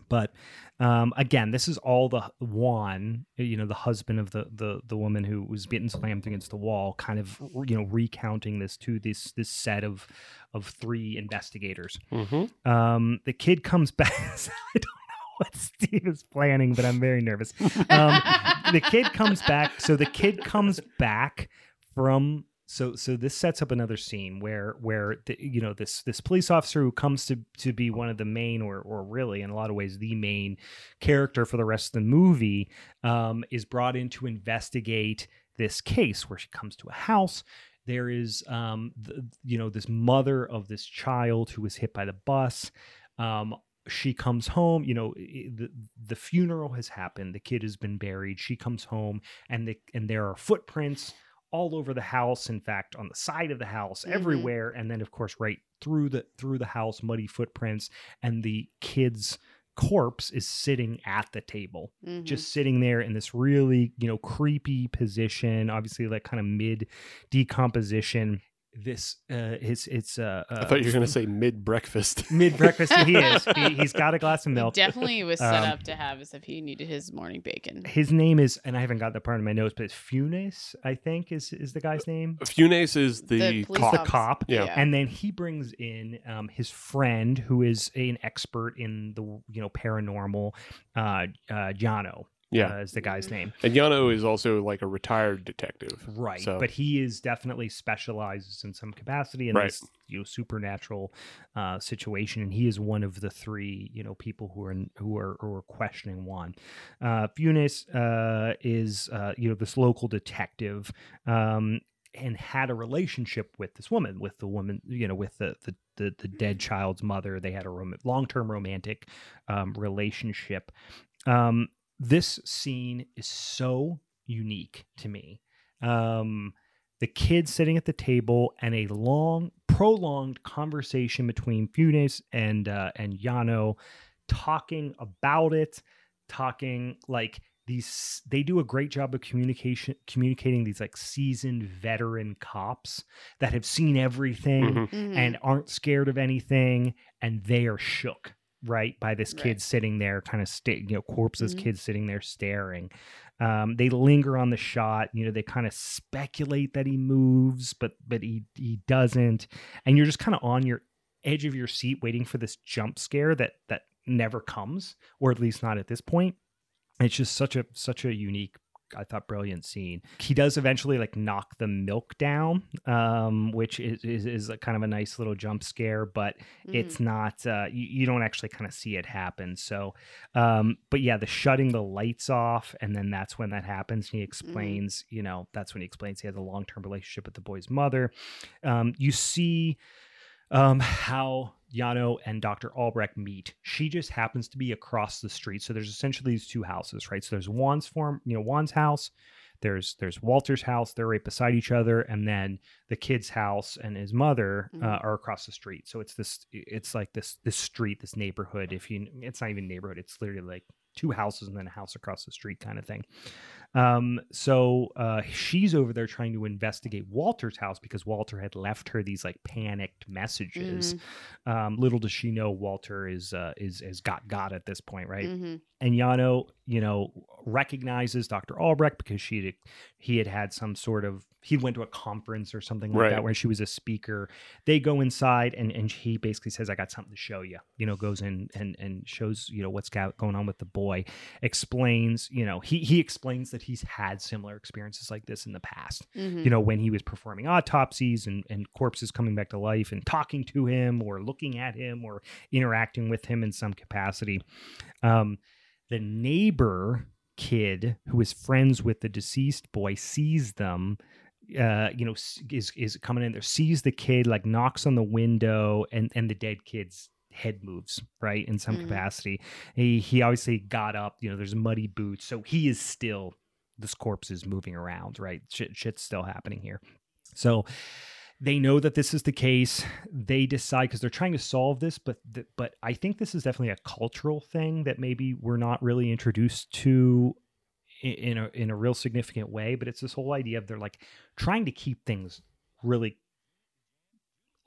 but um again this is all the juan you know the husband of the the the woman who was getting slammed against the wall kind of you know recounting this to this this set of of three investigators Mm-hmm. um the kid comes back i don't know what steve is planning but i'm very nervous um, the kid comes back. So the kid comes back from. So so this sets up another scene where where the, you know this this police officer who comes to to be one of the main or or really in a lot of ways the main character for the rest of the movie um, is brought in to investigate this case where she comes to a house. There is um the, you know this mother of this child who was hit by the bus. Um she comes home you know the the funeral has happened. The kid has been buried. She comes home and the and there are footprints all over the house in fact on the side of the house Mhm. everywhere and then of course right through the through the house muddy footprints and the kid's corpse is sitting at the table Mhm. just sitting there in this really you know creepy position obviously like kind of mid decomposition this uh his it's uh, uh I thought you were going to say mid breakfast. mid breakfast he is he, he's got a glass of He milk definitely was set Um, up to have as if he needed his morning bacon. his name is and i haven't got the part in my nose but it's funes i think is is the guy's name Funes is the, The cop. the officer. cop Yeah. and then he brings in um, his friend who is an expert in the you know paranormal uh uh Jano Yeah. uh, is the guy's name And Jano is also like a retired detective. right So- but he is definitely specializes in some capacity in Right. this you know supernatural uh situation and he is one of the three you know people who are who are who are questioning Juan uh Funes uh is uh you know this local detective um and had a relationship with this woman with the woman you know with the the the, the dead child's mother they had a rom- long-term romantic um relationship um this scene is so unique to me um the kids sitting at the table and a long prolonged conversation between Funes and uh, and Jano talking about it talking like these they do a great job of communication communicating these like seasoned veteran cops that have seen everything Mhm. Mhm. and aren't scared of anything and they are shook right by this kid Right. sitting there kind of sta- you know corpses Mhm. kid sitting there staring um, they linger on the shot you know they kind of speculate that he moves but but he he doesn't and you're just kind of on your edge of your seat waiting for this jump scare that that never comes or at least not at this point it's just such a such a unique I thought brilliant scene. He does eventually like knock the milk down, um, which is, is is a kind of a nice little jump scare, but Mhm. it's not uh, you, you don't actually kind of see it happen. So, um, but yeah, the shutting the lights off, and then that's when that happens. He explains, you know, that's when he explains he has a long term relationship with the boy's mother. Um, you see um, how Jano and Dr. Albrecht meet. She just happens to be across the street. So there's essentially these two houses, right? So there's Juan's form, you know, Juan's house. There's there's Walter's house. They're right beside each other, and then the kid's house and his mother uh, Mhm. are across the street. So it's this, it's like this this street, this neighborhood. If you, it's not even neighborhood. It's literally like two houses and then a house across the street kind of thing. Um, so uh, she's over there trying to investigate Walter's house because Walter had left her these like panicked messages. Mhm. Um, little does she know Walter is uh, is is got God at this point, right? Mhm. And Jano, you know, recognizes Dr. Albrecht because she had he had had some sort of he went to a conference or something like Right. that where she was a speaker. They go inside and and he basically says, "I got something to show you." You know, goes in and and shows you know what's got, going on with the boy. Explains, you know, he he explains that he's had similar experiences like this in the past Mhm. you know when he was performing autopsies and, and corpses coming back to life and talking to him or looking at him or interacting with him in some capacity um, the neighbor kid who is friends with the deceased boy sees them uh, you know is is coming in there sees the kid like knocks on the window and and the dead kid's head moves right in some Mhm. capacity he he obviously got up you know there's muddy boots so he is still this corpse is moving around, right? Shit, shit's still happening here. So they know that this is the case. They decide because they're trying to solve this, but th- but I think this is definitely a cultural thing that maybe we're not really introduced to i- in a in a real significant way. But it's this whole idea of they're like trying to keep things really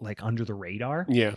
like under the radar. Yeah.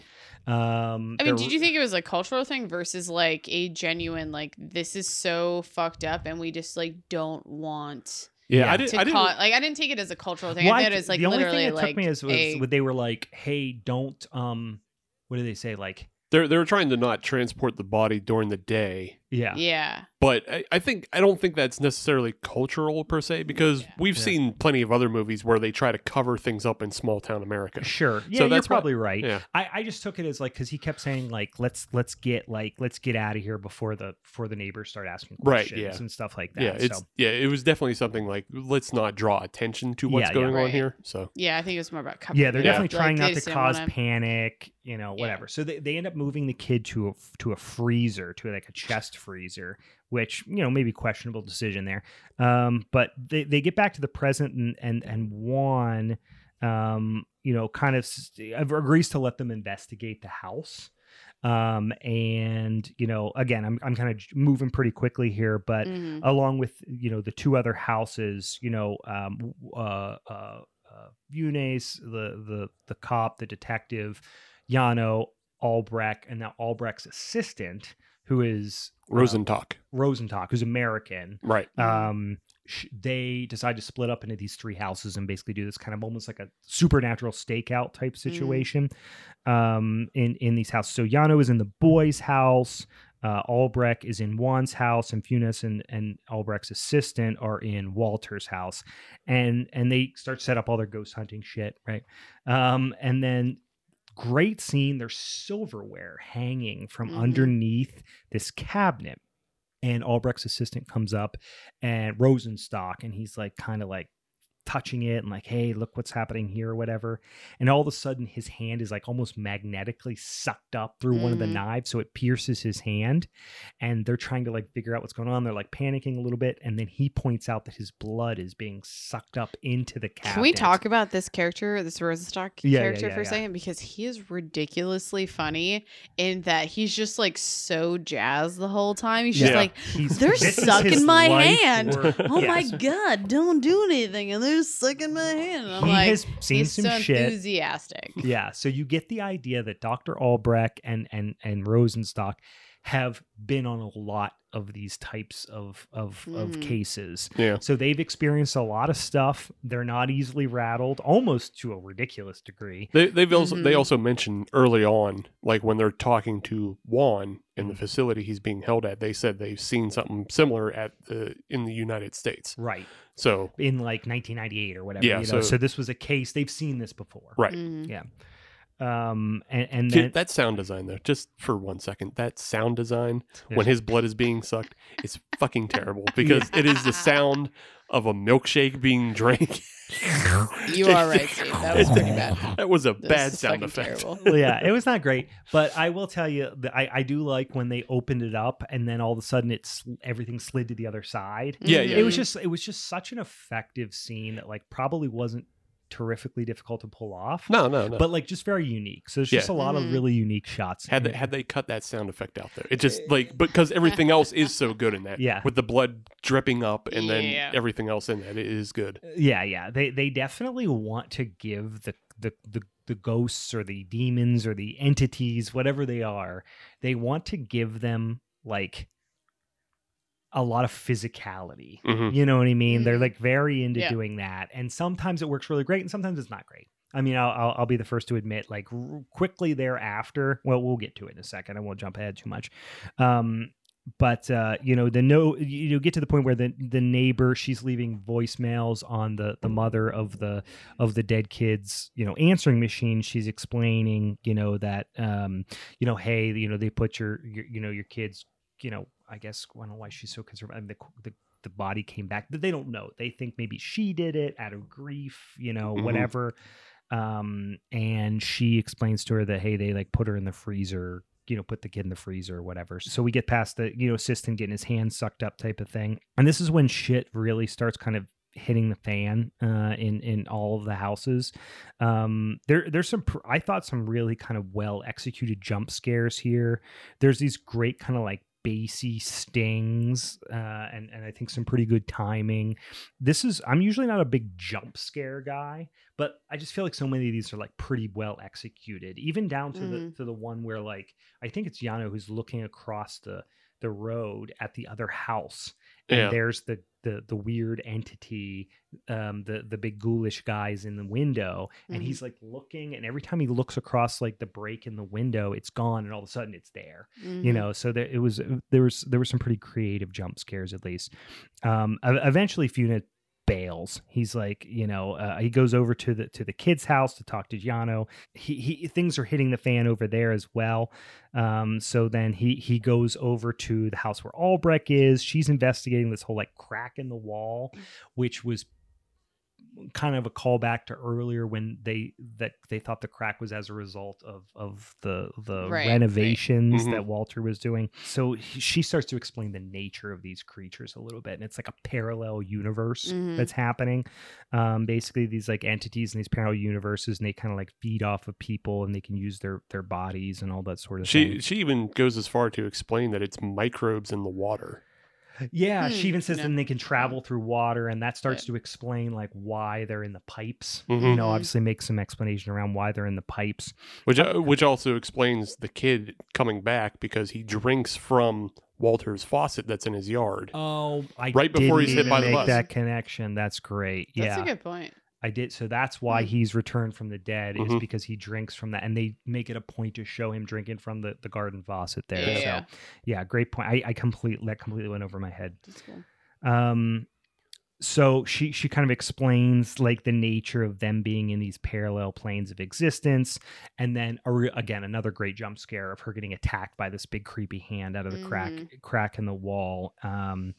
Um, I mean, did you think it was a cultural thing versus like a genuine like this is so fucked up and we just like don't want Yeah. Yeah. I, did, to I didn't. call like I didn't take it as a cultural thing. Well, I I thought it was like the only literally thing that like took me is was a- when they were like, "Hey, don't um, what do they say? Like, They're they're trying to not transport the body during the day. Yeah, yeah. But I, I think I don't think that's necessarily cultural per se because Yeah. we've Yeah. seen plenty of other movies where they try to cover things up in small town America. Sure. Yeah, So you're that's what- probably right. Yeah. I, I just took it as like because he kept saying like let's let's get like let's get out of here before the before the neighbors start asking Right, yeah. and stuff like that. Yeah, it's so yeah, it was definitely something like let's not draw attention to what's Yeah, yeah. going on here. So Yeah, I think it was more about covering yeah, they're it definitely Like, trying they not to cause wanna- panic, you know, Yeah. whatever. So they, they end up moving the kid to a to a freezer, to like a chest freezer, which you know maybe questionable decision there. Um, but they, they get back to the present and and and Juan, um, you know, kind of s- agrees to let them investigate the house. Um, and you know, again, I'm I'm kind of moving pretty quickly here, but Mhm. along with you know the two other houses you know um uh, uh uh, Funes, the the the cop, the detective, Jano, Albrecht, and now Albrecht's assistant, who is uh, Rosentalk. Rosentalk, who's American. Right. Um, sh- they decide to split up into these three houses and basically do this kind of almost like a supernatural stakeout type situation um, in in these houses. So Jano is in the boys' house. Uh, Albrecht is in Juan's house, and Funes and, and Albrecht's assistant are in Walter's house, and and they start set up all their ghost hunting shit, right? Um, and then great scene. There's silverware hanging from Mhm. underneath this cabinet, and Albrecht's assistant comes up and Rosenstock, and he's like kind of like touching it and like, hey, look what's happening here or whatever. And all of a sudden, his hand is like almost magnetically sucked up through one of the Mhm. knives, so it pierces his hand. And they're trying to like figure out what's going on. They're like panicking a little bit, and then he points out that his blood is being sucked up into the cabinet. Can we talk about this character, this Rosenstock Yeah, yeah, character yeah, for a second? Because he is ridiculously funny in that he's just like so jazzed the whole time. He's just Yeah. like, He's, "They're sucking my hand. work. oh my god, don't do anything, and they're sucking my hand. And I'm he like, has seen he's some so shit. enthusiastic. Yeah, so you get the idea that Dr. Albrecht and and and Rosenstock have been on a lot of these types of of, of Mhm. cases. Yeah. So they've experienced a lot of stuff. They're not easily rattled, almost to a ridiculous degree. They they've also they Mhm. also mentioned early on, like when they're talking to Juan in the Mhm. facility he's being held at, they said they've seen something similar at the in the United States. Right. So In like 1998 or whatever. Yeah, you know? so, so- this was a case they've seen this before. right. Mhm. Yeah. Um and, and then that sound design though, just for one second, that sound design Yeah. when his blood is being sucked is fucking terrible because it is the sound of a milkshake being drank. You are right, Steve. That was pretty bad. That was a This bad is sound effect. Well, yeah, it was not great, but I will tell you, that I, I do like when they opened it up and then all of a sudden it's everything slid to the other side. Yeah, yeah. It was just it was just such an effective scene that like probably wasn't terrifically difficult to pull off, No, no, no. but like just very unique. So there's just a lot of Mhm. really unique shots. had they had they cut that sound effect out there, it just like because everything else is so good in that. Yeah. with the blood dripping up and Yeah. then everything else in that, it is good. yeah, yeah, they they definitely want to give the the the the ghosts or the demons or the entities, whatever they are, they want to give them like a lot of physicality. Mhm. You know what I mean? They're Mhm. like very into Yeah. doing that, and sometimes it works really great, and sometimes it's not great. I mean, I'll, I'll, I'll be the first to admit, like r- quickly thereafter. Well, we'll get to it in a second. I won't jump ahead too much. Um, but uh, you know, the no, you know, get to the point where the the neighbor she's leaving voicemails on the the mother of the of the dead kids, you know, answering machine. She's explaining, you know, that um, you know, hey, you know, they put your, your you know, your kids, you know, I guess I don't know why she's so concerned. I mean, the the the body came back. But they don't know. They think maybe she did it out of grief, you know, Mhm. whatever. Um, and she explains to her that hey, they like put her in the freezer, you know, put the kid in the freezer or whatever. So we get past the you know assistant getting his hand sucked up type of thing, and this is when shit really starts kind of hitting the fan uh in in all of the houses um there there's some i thought some really kind of well executed jump scares here there's these great kind of like bassy stings uh and and i think some pretty good timing this is i'm usually not a big jump scare guy but i just feel like so many of these are like pretty well executed even down to the Mhm. to the one where like i think it's jano who's looking across the the road at the other house and Yeah. there's the the the weird entity um the the big ghoulish guys in the window and Mhm. he's like looking and every time he looks across like the break in the window it's gone and all of a sudden it's there you Mhm. know so there it was there was there were some pretty creative jump scares at least um eventually funa bails. He's like you know uh, he goes over to the to the kid's house to talk to Jano. he, he things are hitting the fan over there as well. Um so then he he goes over to the house where albrecht is. She's investigating this whole like crack in the wall which was kind of a callback to earlier when they that they thought the crack was as a result of of the the Right, right. renovations Mhm. that Walter was doing. So he, she starts to explain the nature of these creatures a little bit, and it's like a parallel universe Mhm. that's happening. Um, basically, these like entities in these parallel universes, and they kind of like feed off of people, and they can use their their bodies and all that sort of She thing. she even goes as far to explain that it's microbes in the water. Yeah, Hmm, she even says no. then they can travel through water, and that starts Yeah. to explain like why they're in the pipes. You Mhm. know, Mhm. obviously makes some explanation around why they're in the pipes. Which uh, which also explains the kid coming back because he drinks from Walter's faucet that's in his yard. Oh, I Right before didn't he's hit even by the make bus. that connection. That's great. Yeah, that's a good point. I did. So that's why Hmm. he's returned from the dead is Mhm. because he drinks from that, and they make it a point to show him drinking from the, the garden faucet there. Yeah. So yeah, great point. I, I completely that completely went over my head. Um, so she she kind of explains like the nature of them being in these parallel planes of existence, and then re- again another great jump scare of her getting attacked by this big creepy hand out of the crack Mhm. crack in the wall. Um,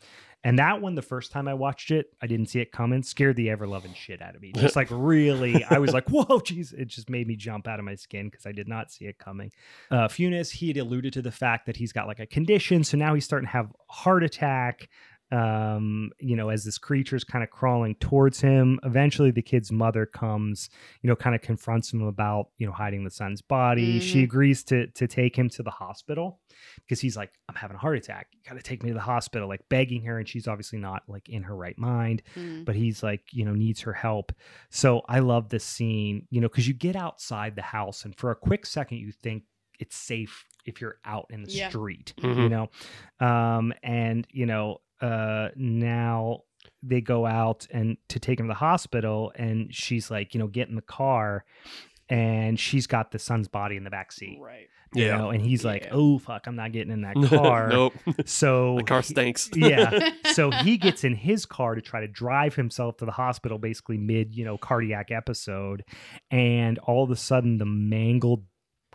and that one, the first time I watched it, I didn't see it coming. Scared the ever loving shit out of me. Just like really, I was like, "Whoa, jeez!" It just made me jump out of my skin because I did not see it coming. Uh, Funes, he had alluded to the fact that he's got like a condition, so now he's starting to have heart attack. Um, you know, as this creature's kind of crawling towards him. Eventually, the kid's mother comes, you know, kind of confronts him about, you know, hiding the son's body. She Mhm. agrees to to take him to the hospital because he's like, I'm having a heart attack. You got to take me to the hospital, like begging her, and she's obviously not like in her right mind Mm. but he's like you know needs her help so i love this scene you know because you get outside the house and for a quick second you think it's safe if you're out in the Yeah. street you Mhm. know um and you know uh now they go out and to take him to the hospital and she's like you know get in the car and she's got the son's body in the back seat Right. you Yeah. know and he's like Yeah. oh fuck i'm not getting in that car nope. so The car stinks. yeah so he gets in his car to try to drive himself to the hospital basically mid you know cardiac episode and all of a sudden the mangled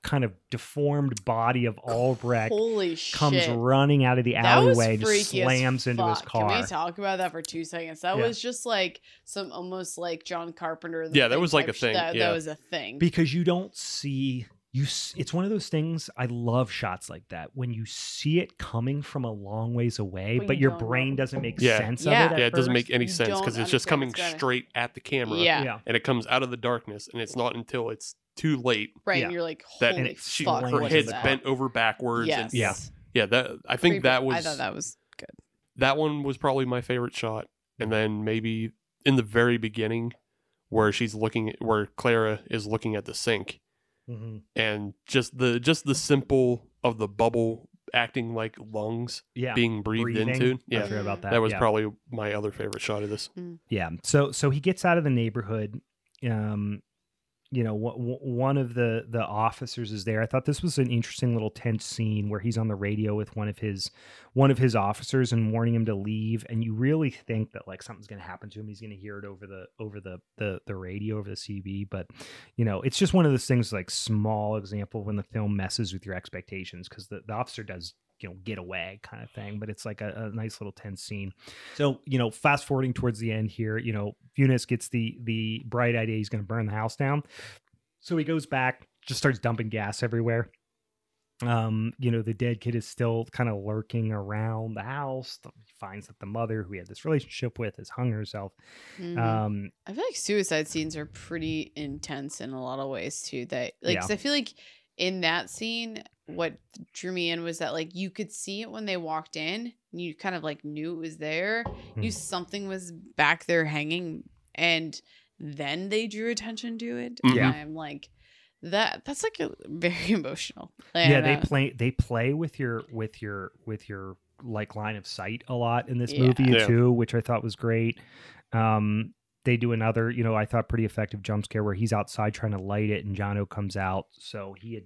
kind of deformed body of albrecht Holy comes shit. running out of the alleyway and just slams into his car Can we talk about that for two seconds? That Yeah. was just like some almost like John Carpenter. Yeah, that was like a thing, That, yeah. that was a thing. because you don't see you it's one of those things i love shots like that when you see it coming from a long ways away But but, you your brain know. doesn't make Yeah. sense Yeah. of it at yeah, it doesn't make any sense because it's just coming straight at the camera. Yeah. yeah And it comes out of the darkness, and it's not until it's too late right. yeah. And you're like, that holy it- she, fuck. her what head's that? bent over backwards. Yes. And, Yeah. yeah. That I think Creepy. that was I thought that was good. that one was probably my favorite shot. And then maybe in the very beginning, where she's looking, at, where Clara is looking at the sink, Mhm. and just the just the simple of the bubble acting like lungs yeah being breathed Breathing. into. Yeah, forgot about that that was yeah. probably my other favorite shot of this. Yeah. So so he gets out of the neighborhood. Um, you know, one of the the officers is there. I thought this was an interesting little tense scene where he's on the radio with one of his one of his officers and warning him to leave. And you really think that like something's going to happen to him. He's going to hear it over the over the the the radio over the CB. But you know, it's just one of those things like small example when the film messes with your expectations because the, the officer does you know get away kind of thing but it's like a, a nice little tense scene so you know fast forwarding towards the end here you know Funes gets the the bright idea he's going to burn the house down so he goes back just starts dumping gas everywhere um you know the dead kid is still kind of lurking around the house he finds that the mother who he had this relationship with has hung herself Mhm. um I feel like suicide scenes are pretty intense in a lot of ways too. That like Yeah. I feel like in that scene, what drew me in was that like you could see it when they walked in, and you kind of like knew it was there. You knew Hmm. something was back there hanging, and then they drew attention to it. And Yeah. I'm like, that that's like a, very emotional. yeah they uh, play they play with your with your with your like line of sight a lot in this movie Yeah. too which i thought was great um they do another you know i thought pretty effective jump scare where he's outside trying to light it and Jono comes out so he had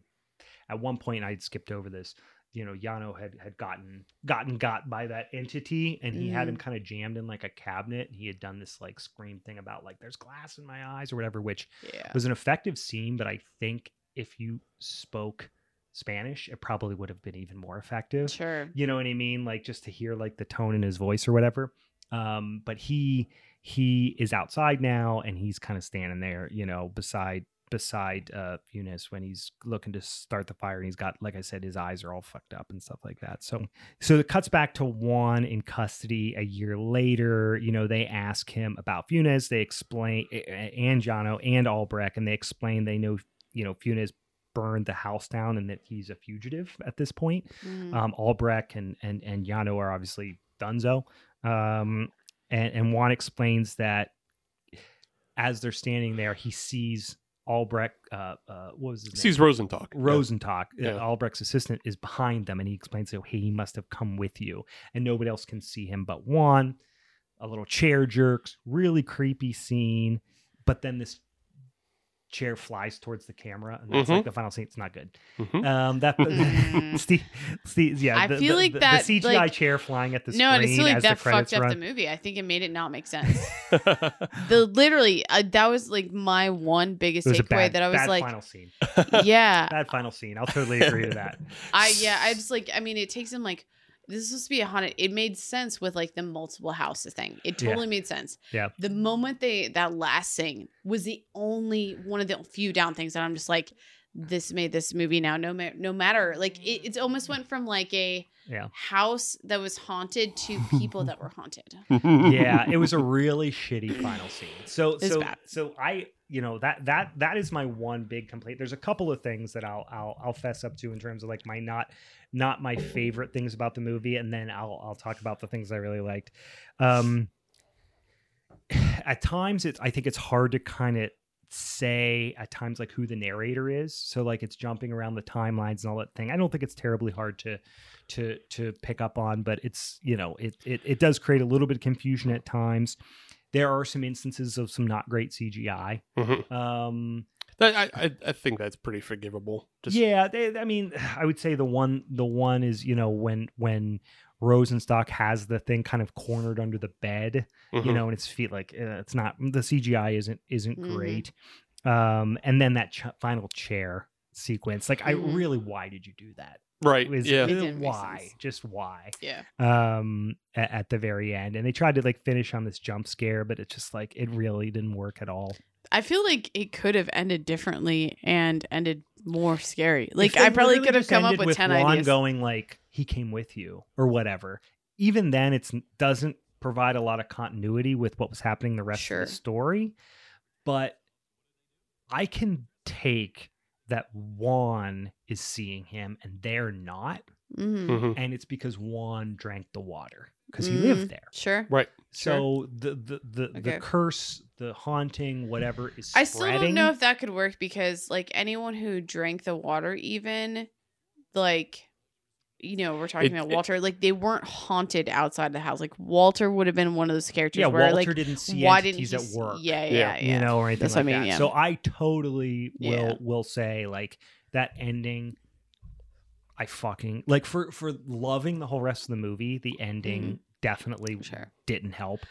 at one point i'd skipped over this you know Jano had had gotten gotten got by that entity and he had him kind of jammed in like a cabinet and he had done this like scream thing about like there's glass in my eyes or whatever which yeah. was an effective scene, but I think if you spoke Spanish, it probably would have been even more effective. Sure. You know what I mean? Like just to hear like the tone in his voice or whatever. Um, but he he is outside now and he's kind of standing there, you know, beside beside uh Funes when he's looking to start the fire and he's got like I said his eyes are all fucked up and stuff like that. So so it cuts back to Juan in custody a year later. You know, they ask him about Funes. They explain and Jono and Albrecht, and they explain they know you know Funes burned the house down and that he's a fugitive at this point. Mhm. Um, Albrecht and and and Jano are obviously Dunzo. Um, and, and Juan explains that as they're standing there, he sees Albrecht. Uh, uh, what was his name? Sees Rosentalk. Yeah. Rosentalk, uh, Yeah. Albrecht's assistant, is behind them, and he explains, "So hey, he must have come with you, and nobody else can see him but Juan." A little chair jerks, really creepy scene, but then this chair flies towards the camera, and that's Mhm. like the final scene. It's not good. Mhm. Um, that. Steve, Steve, yeah, I the, feel the- like the, that, the CGI like- chair flying at the no, and I screen feel like that the fucked up run. the movie. I think it made it not make sense. the literally uh, that was like my one biggest It was a takeaway bad, that I was bad like, final scene. yeah, Bad final scene. I'll totally agree to that. I yeah, I just like I mean it takes him like this is supposed to be a haunted. It made sense with like the multiple houses thing. It Yeah. totally made sense. Yeah. The moment they that last scene was the only one of the few down things that I'm just like, this made this movie now. No matter no matter like it, it almost went from like a Yeah. house that was haunted to people that were haunted. yeah, it was a really shitty final scene. So It's so bad. so I you know that that that is my one big complaint. There's a couple of things that I'll I'll I'll fess up to in terms of like my not not my favorite things about the movie, and then I'll I'll talk about the things I really liked. Um, at times, it's I think it's hard to kind of say at times like who the narrator is. So like it's jumping around the timelines and all that thing. I don't think it's terribly hard to to to pick up on, but it's you know it it it does create a little bit of confusion at times. There are some instances of some not great CGI. Mhm. Um, That- I, I I think that's pretty forgivable. Just yeah, they, I mean, I would say the one the one is you know when when Rosenstock has the thing kind of cornered under the bed, you mhm. know, and its feet like uh, it's not the CGI isn't isn't Mhm. great. Um, and then that ch- final chair sequence, like I Mhm. really, why did you do that? Right. Was- yeah. It why? Just why? Yeah. um at, at the very end and they tried to like finish on this jump scare but it just like it really didn't work at all I feel like it could have ended differently and ended more scary. Like I probably literally could have come up ended with, ten Juan ideas. going like he came with you or whatever even then it doesn't provide a lot of continuity with what was happening the rest Sure. of the story but i can take that Juan is seeing him and they're not Mhm. Mhm. and it's because Juan drank the water because he Mm. lived there Sure. Right. So the the the, the Okay. curse, the haunting, whatever is I still don't know if that could work because like anyone who drank the water even like you know, we're talking It- about it- Walter, like they weren't haunted outside the house. Like Walter would have been one of those characters yeah, where Walter like didn't see why didn't entities he at s- work. Yeah, yeah, Yeah. yeah. you know, or anything That's like what I mean, that. yeah. So I totally will Yeah. will say like that ending. I fucking like for for loving the whole rest of the movie. The ending definitely Mm-hmm. Sure. didn't help.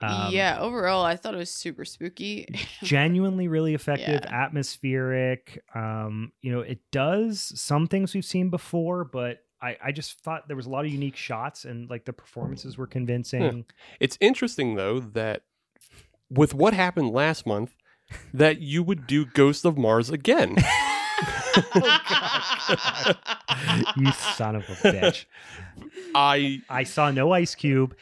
Um, yeah, overall I thought it was super spooky. genuinely really effective Yeah. atmospheric um you know it does some things we've seen before but I, I just thought there was a lot of unique shots and like the performances were hmm. convincing It's interesting though that with what happened last month, that you would do Ghost of Mars again. Oh, you son of a bitch I i saw no ice cube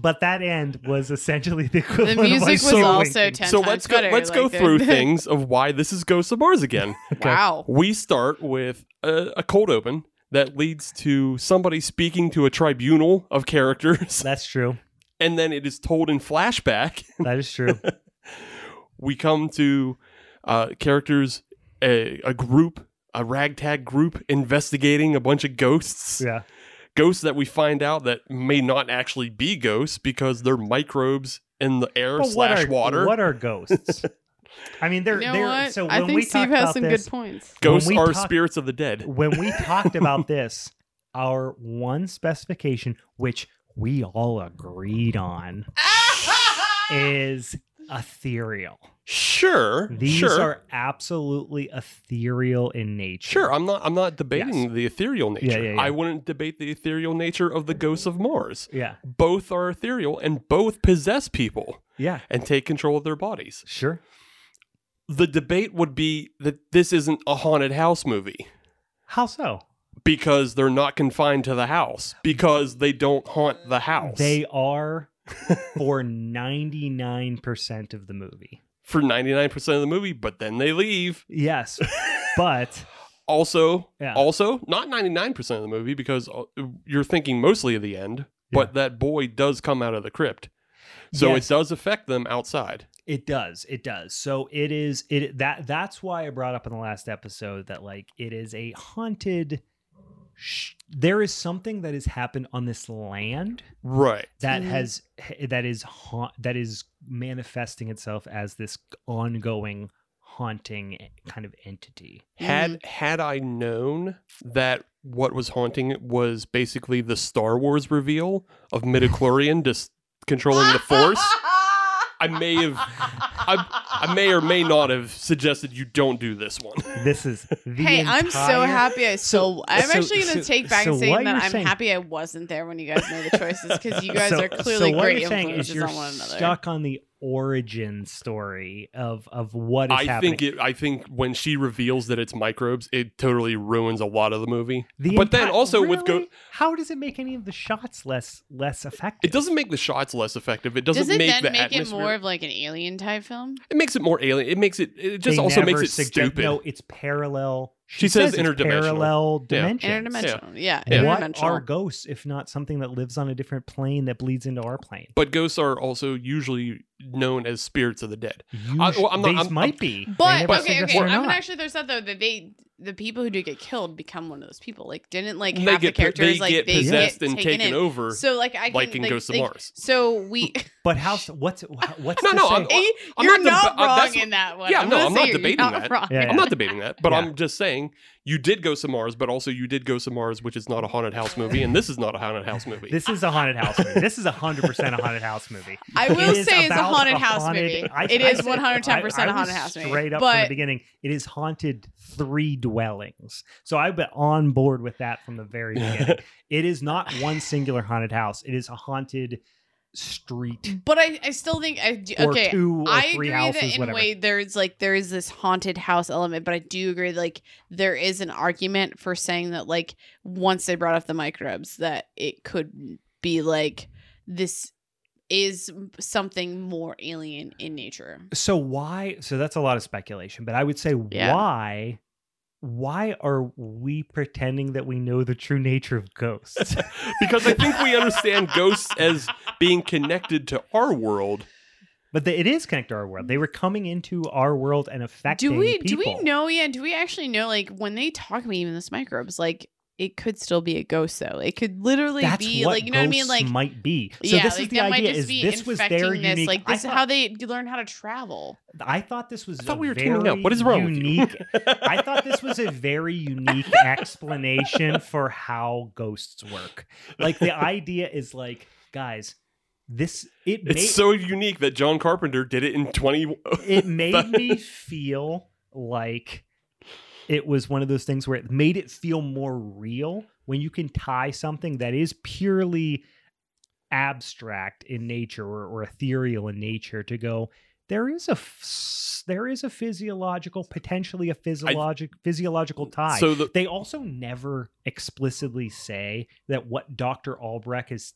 but that end was essentially the the equivalent of music Ice was Cube also winking. ten so times let's go better. let's go like, the- through things of why this is Ghost of Mars again. Wow. We start with a, a cold open that leads to somebody speaking to a tribunal of characters, that's true and then it is told in flashback. that is true We come to uh, characters, a, a group, a ragtag group investigating a bunch of ghosts. yeah Ghosts that we find out that may not actually be ghosts because they're microbes in the air But what slash are, water. what are ghosts i mean they're You know they're what? so I think we Steve talked has about some this, good points. Ghosts we are talk- spirits of the dead. when we talked about this, our one specification, which we all agreed on, is ethereal. Sure, These sure, are absolutely ethereal in nature. sure. I'm not. I'm not debating Yes. the ethereal nature. Yeah, yeah, yeah. I wouldn't debate the ethereal nature of the ghosts of Mars. Yeah. Both are ethereal and both possess people Yeah. and take control of their bodies. Sure. The debate would be that this isn't a haunted house movie How so? because they're not confined to the house because they don't haunt the house. They are for 99% of the movie. for 99% of the movie, but then they leave. Yes. But Also, Yeah. also not 99% of the movie because uh, you're thinking mostly of the end but that boy does come out of the crypt. So Yes. it does affect them outside. It does. It does. So it is it that that's why I brought up in the last episode that like it is a haunted sh- there is something that has happened on this land Right. that Mhm. has that is ha- that is manifesting itself as this ongoing haunting kind of entity. Had had I known that what was haunting was basically the Star Wars reveal of midichlorian just controlling the force, I may have I, I may or may not have suggested you don't do this one. This is the Hey, I'm so entire- happy I So- so, I'm so- actually going to so- take back so and saying that you're I'm saying- happy I wasn't there when you guys made the choices because you guys so, are clearly so what great you're saying is influences you're on one another. stuck on the origin story of of what is I happening. think it I think when she reveals that it's microbes, it totally ruins a lot of the movie. The but then enti- also with go how does it make any of the shots less less effective? it doesn't make the shots less effective. It doesn't Does it make then the make it more of like an alien type film? it makes it more alien. It makes it. It just They also makes it suggest- stupid. No, it's parallel. She says it's interdimensional. Parallel Yeah. dimensions. Interdimensional. Yeah, Yeah. What interdimensional. are ghosts if not something that lives on a different plane that bleeds into our plane? But ghosts are also usually known as spirits of the dead. Usu- well, I'm not- they I'm- might I'm- be. They But okay, okay. I'm not. actually there's that though that they the people who do get killed become one of those people. Like didn't like they half get the characters they like get they possessed get and taken taken over, So like I can like in like, Ghosts of like- Mars. So we But how? What's what's No, to no, say? I'm- I'm you're not not, deba- uh, wrong that's- in that one. Yeah, I'm no, I'm not debating that. Yeah, yeah. I'm not debating that, but Yeah. I'm just saying you did go to Mars, but also you did go to Mars, which is not a haunted house movie, and this is not a haunted house movie. This is a haunted house movie. This is a hundred percent a haunted house movie. I will is say it's a haunted a house haunted- movie. I, it I, is one hundred ten percent a haunted was house movie. Straight up from the beginning, it is haunted three dwellings. So I've been on board with that from the very beginning. it is not one singular haunted house. It is a haunted street but I, I still think I do, okay. I agree houses, that in whatever. a way there's like there is this haunted house element, but I do agree like there is an argument for saying that like once they brought up the microbes that it could be like this is something more alien in nature. So why? So that's a lot of speculation, but I would say Yeah. why? Why are we pretending that we know the true nature of ghosts? because I think we understand ghosts as being connected to our world. but the, it is connected to our world. They were coming into our world and affecting. Do we do we know yeah, do we actually know like when they talk about even this microbes, like it could still be a ghost though. It could literally That's be what like you know what I mean? ghosts Like might be. So yeah, this like is the might idea: just is be this was infecting their this. unique? Like I this is how they learn how to travel. I thought this was. I thought a we were very tuning out. What is wrong unique, with you? I thought this was a very unique explanation for how ghosts work. Like the idea is like, guys, this it It's made, so unique that John Carpenter did it in 20 it made me feel like it was one of those things where it made it feel more real when you can tie something that is purely abstract in nature or, or ethereal in nature to go there is a f- there is a physiological potentially a physiologic physiological tie So the they also never explicitly say that what Dr. Albrecht is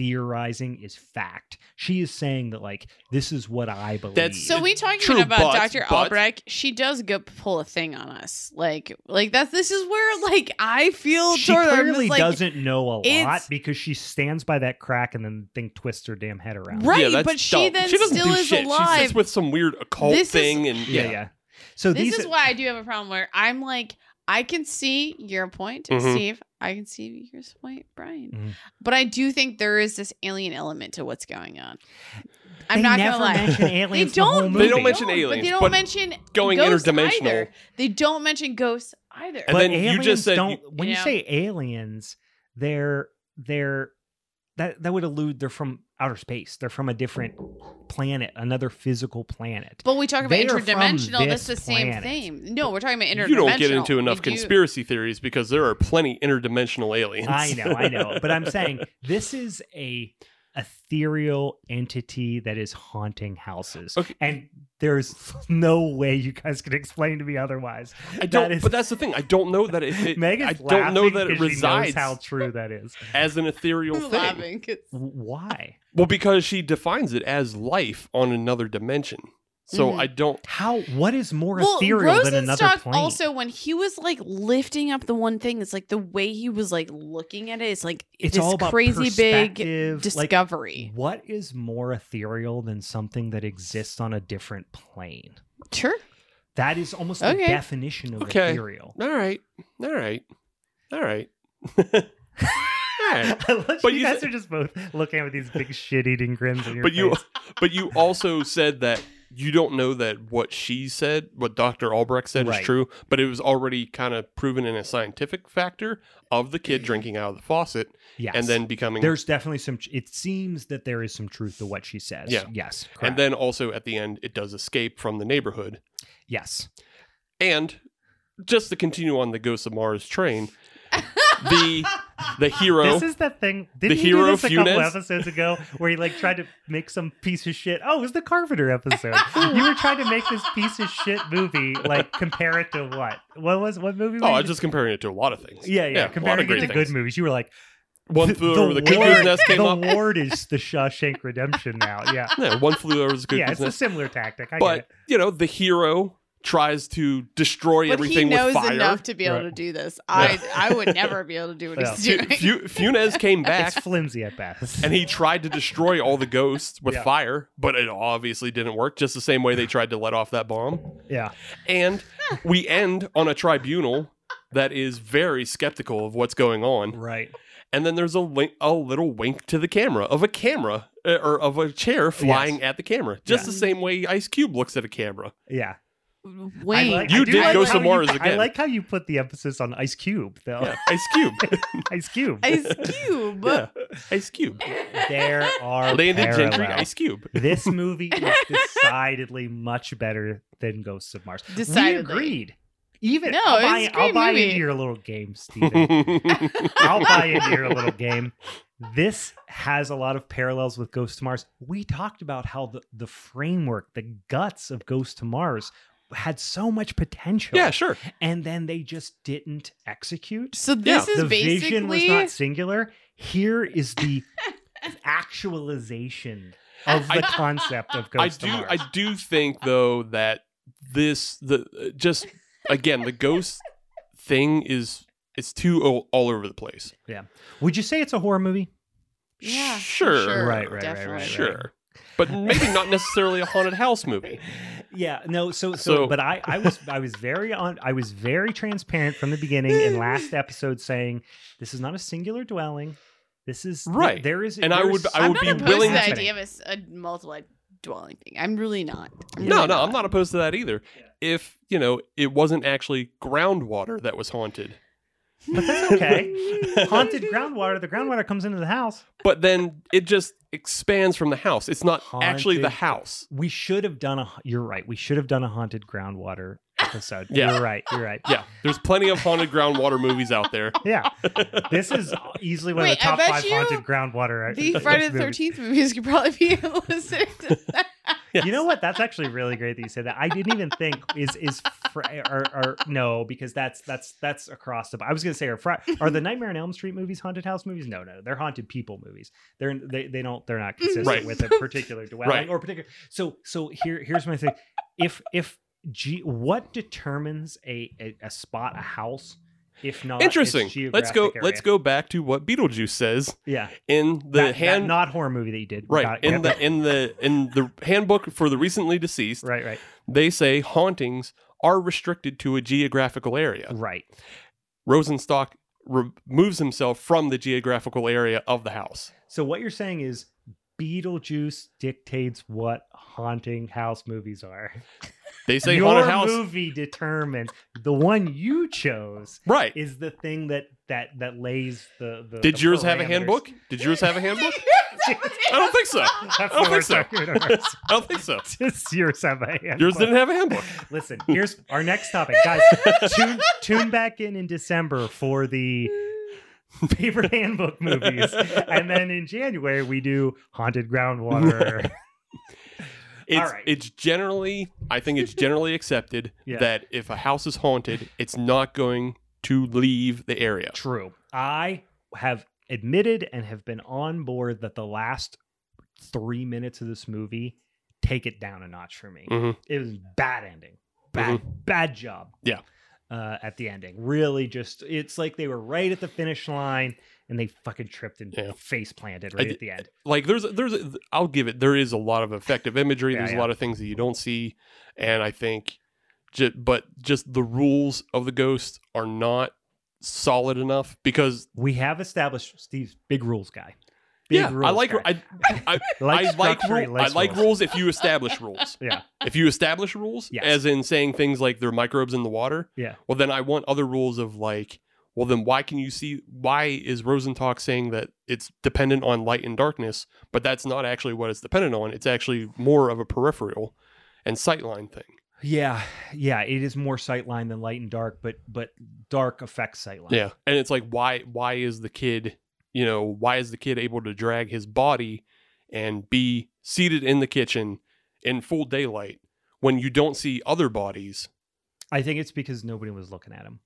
theorizing is fact. She is saying that like this is what I believe. That's- So we talking True, about but- Dr. but- Albrecht. She does go pull a thing on us. Like like that's this is where like I feel she toward. I'm clearly just like, doesn't know a lot because she stands by that crack and then thing twists her damn head around. Right, yeah, that's but she dumb. then she doesn't still do is shit. She alive. sits with some weird occult This is- thing, and Yeah, yeah, yeah. So this these is why I do have a problem where I'm like, I can see your point, Mhm. Steve. I can see your point, Brian. Mhm. But I do think there is this alien element to what's going on. I'm they not never gonna lie. mention They aliens the whole don't. movie. They don't mention aliens. But they don't but mention going interdimensional. Either. They don't mention ghosts either. And but then you just said don't. you- when you Yeah. say aliens, they're they're that that would elude they're from outer space. They're from a different planet, another physical planet. But we talk about They are from interdimensional. That's the this same planet. thing. No, we're talking about interdimensional. you don't get into enough We do- conspiracy theories because there are plenty interdimensional aliens. I know, I know. But I'm saying this is a ethereal entity that is haunting houses. Okay. And there's no way you guys can explain to me otherwise. I don't. That is- but that's the thing. I don't know that it. it Megan's I don't know that it 'cause she knows resides how true that is. as an ethereal I'm thing. laughing 'cause- Why? Well, because she defines it as life on another dimension. So Mhm. I don't. How? What is more Well, ethereal than another Rosenstock plane? also when he was like lifting up the one thing, it's like the way he was like looking at it. It's like it's this all about crazy big perspective, like, discovery. what is more ethereal than something that exists on a different plane? sure. That is almost Okay. the definition of Okay. ethereal. All right. All right. All right. all right. I love But you you guys said- are just both looking at with these big shit-eating grins on your But you, but you also said that you don't know that what she said, what Dr. Albrecht said Right. is true, but it was already kind of proven in a scientific factor of the kid drinking out of the faucet yes. and then becoming there's definitely some. It seems that there is some truth to what she says. Yeah. Yes. and then also at the end it does escape from the neighborhood. yes. And just to continue on the Ghost of Mars train, the the hero This is that thing. Didn't The he hero do this a couple episodes ago where he like tried to make some piece of shit? Oh, it was the Carpenter episode. you were trying to make this piece of shit movie like compare it to what? What was what movie? Oh, I was just comparing it to a lot of things. yeah, yeah, of comparing it to things. good movies. You were like, One flew over the cuckoo's nest came the up. ward is the Shawshank Redemption now. Yeah, Yeah, one flew over the cuckoo's yeah, it's a similar tactic. I get But you know, the hero tries to destroy But he everything knows with fire. enough to be able Right. to do this. I I would never be able to do what Yeah. he's doing. Fu- Funes came back It's flimsy at best. and he tried to destroy all the ghosts with Yeah. fire, but it obviously didn't work. Just the same way they tried to let off that bomb. yeah, And we end on a tribunal that is very skeptical of what's going on. right. And then there's a link, a little wink to the camera of a camera uh, or of a chair flying at the camera, just Yeah. the same way Ice Cube looks at a camera. Yeah. Wayne, like, You I did like Ghost how of Mars you, I like how you put the emphasis on Ice Cube, though. Yeah, Ice Cube. Ice Cube. Ice Cube. yeah, Ice Cube. There are Landon Gentry, parallels. Ice Cube. This movie is decidedly much better than Ghosts of Mars. Decidedly. We agreed. Even No, I'll buy, it's a I'll buy into your little game, Steven. I'll buy into your little game. This has a lot of parallels with Ghost to Mars. We talked about how the, the framework, the guts of Ghost to Mars had so much potential. yeah, sure. And then they just didn't execute. So this the is basically vision was not singular. Here is the actualization of the I- concept of Ghost I do Mars. I do think though that this the just again the ghost thing is it's too all, all over the place. Yeah. Would you say it's a horror movie? yeah, Sure. sure. Right, right, right, definitely. right, right. Sure. But maybe not necessarily a haunted house movie. Yeah, no. So, so, So- but I, I was, I was very on, I was very transparent from the beginning in last episode, saying this is not a singular dwelling. This is Right. There is, And I would- is I I'm would not be willing to the idea of a multiple dwelling thing. I'm really not. I'm No, really no, I'm not opposed to that either. If, you know, it wasn't actually groundwater that was haunted. But that's okay. Haunted groundwater. The groundwater comes into the house. But then it just expands from the house. It's not actually the house. We should have done a. You're right. We should have done a haunted groundwater episode. Yeah. You're right. You're right. Yeah, there's plenty of haunted groundwater movies out there. Yeah. This is easily one Wait, of the top five haunted groundwater. The uh, Friday the. Thirteenth movies could probably be listening that. You know what? That's actually really great that you said that. I didn't even think is is fr- or, or no because that's that's that's across the. I was gonna say are fr- are the Nightmare on Elm Street movies haunted house movies? No, no, they're haunted people movies. They're they, they don't they're not consistent Right. with a particular dwelling Right. or particular. So so here here's my thing. If if G, what determines a, a a spot a house? If not, its Interesting. Let's go. geographic Let's go back to what Beetlejuice says Yeah, in the that, that hand. not horror movie that you did. right it. in the in the in the handbook for the recently deceased. right right They say hauntings are restricted to a geographical area. right. Rosenstock removes himself from the geographical area of the house. So what you're saying is Beetlejuice dictates what haunting house movies are. They say Your haunted house. movie determines the one you chose Right. is the thing that that that lays the. the Did the yours have a handbook? Did yours have a handbook? I don't think so. I don't think so. I don't think so. Just yours have a handbook. Yours didn't have a handbook. Listen, here's our next topic, guys. tune, tune back in in December for the favorite handbook movies, and then in January we do haunted groundwater. It's right. it's generally I think it's generally accepted Yeah. that if a house is haunted, it's not going to leave the area. True. I have admitted and have been on board that the last three minutes of this movie take it down a notch for me. Mhm. It was bad ending. Bad bad job. Mm-hmm. Yeah. Uh, at the ending, really, just it's like they were right at the finish line and they fucking tripped and Yeah. face planted right d- at the end. like there's there's I'll give it there is a lot of effective imagery. Yeah, there's yeah. a lot of things that you don't see, and I think, ju- but just the rules of the ghost are not solid enough because We have established Steve's big rules guy. Big yeah, I like guy. I I, Likes I like rule, I like rules. rules if you establish rules. Yeah, If you establish rules, Yes. as in saying things like there are microbes in the water, yeah. well then I want other rules of like, well then why can you see why is Rosentalk saying that it's dependent on light and darkness, but that's not actually what it's dependent on. It's actually more of a peripheral and sightline thing. Yeah, yeah, it is more sightline than light and dark, but but dark affects sightline. Yeah. And it's like why why is the kid, you know, why is the kid able to drag his body and be seated in the kitchen in full daylight when you don't see other bodies? I think it's because nobody was looking at him.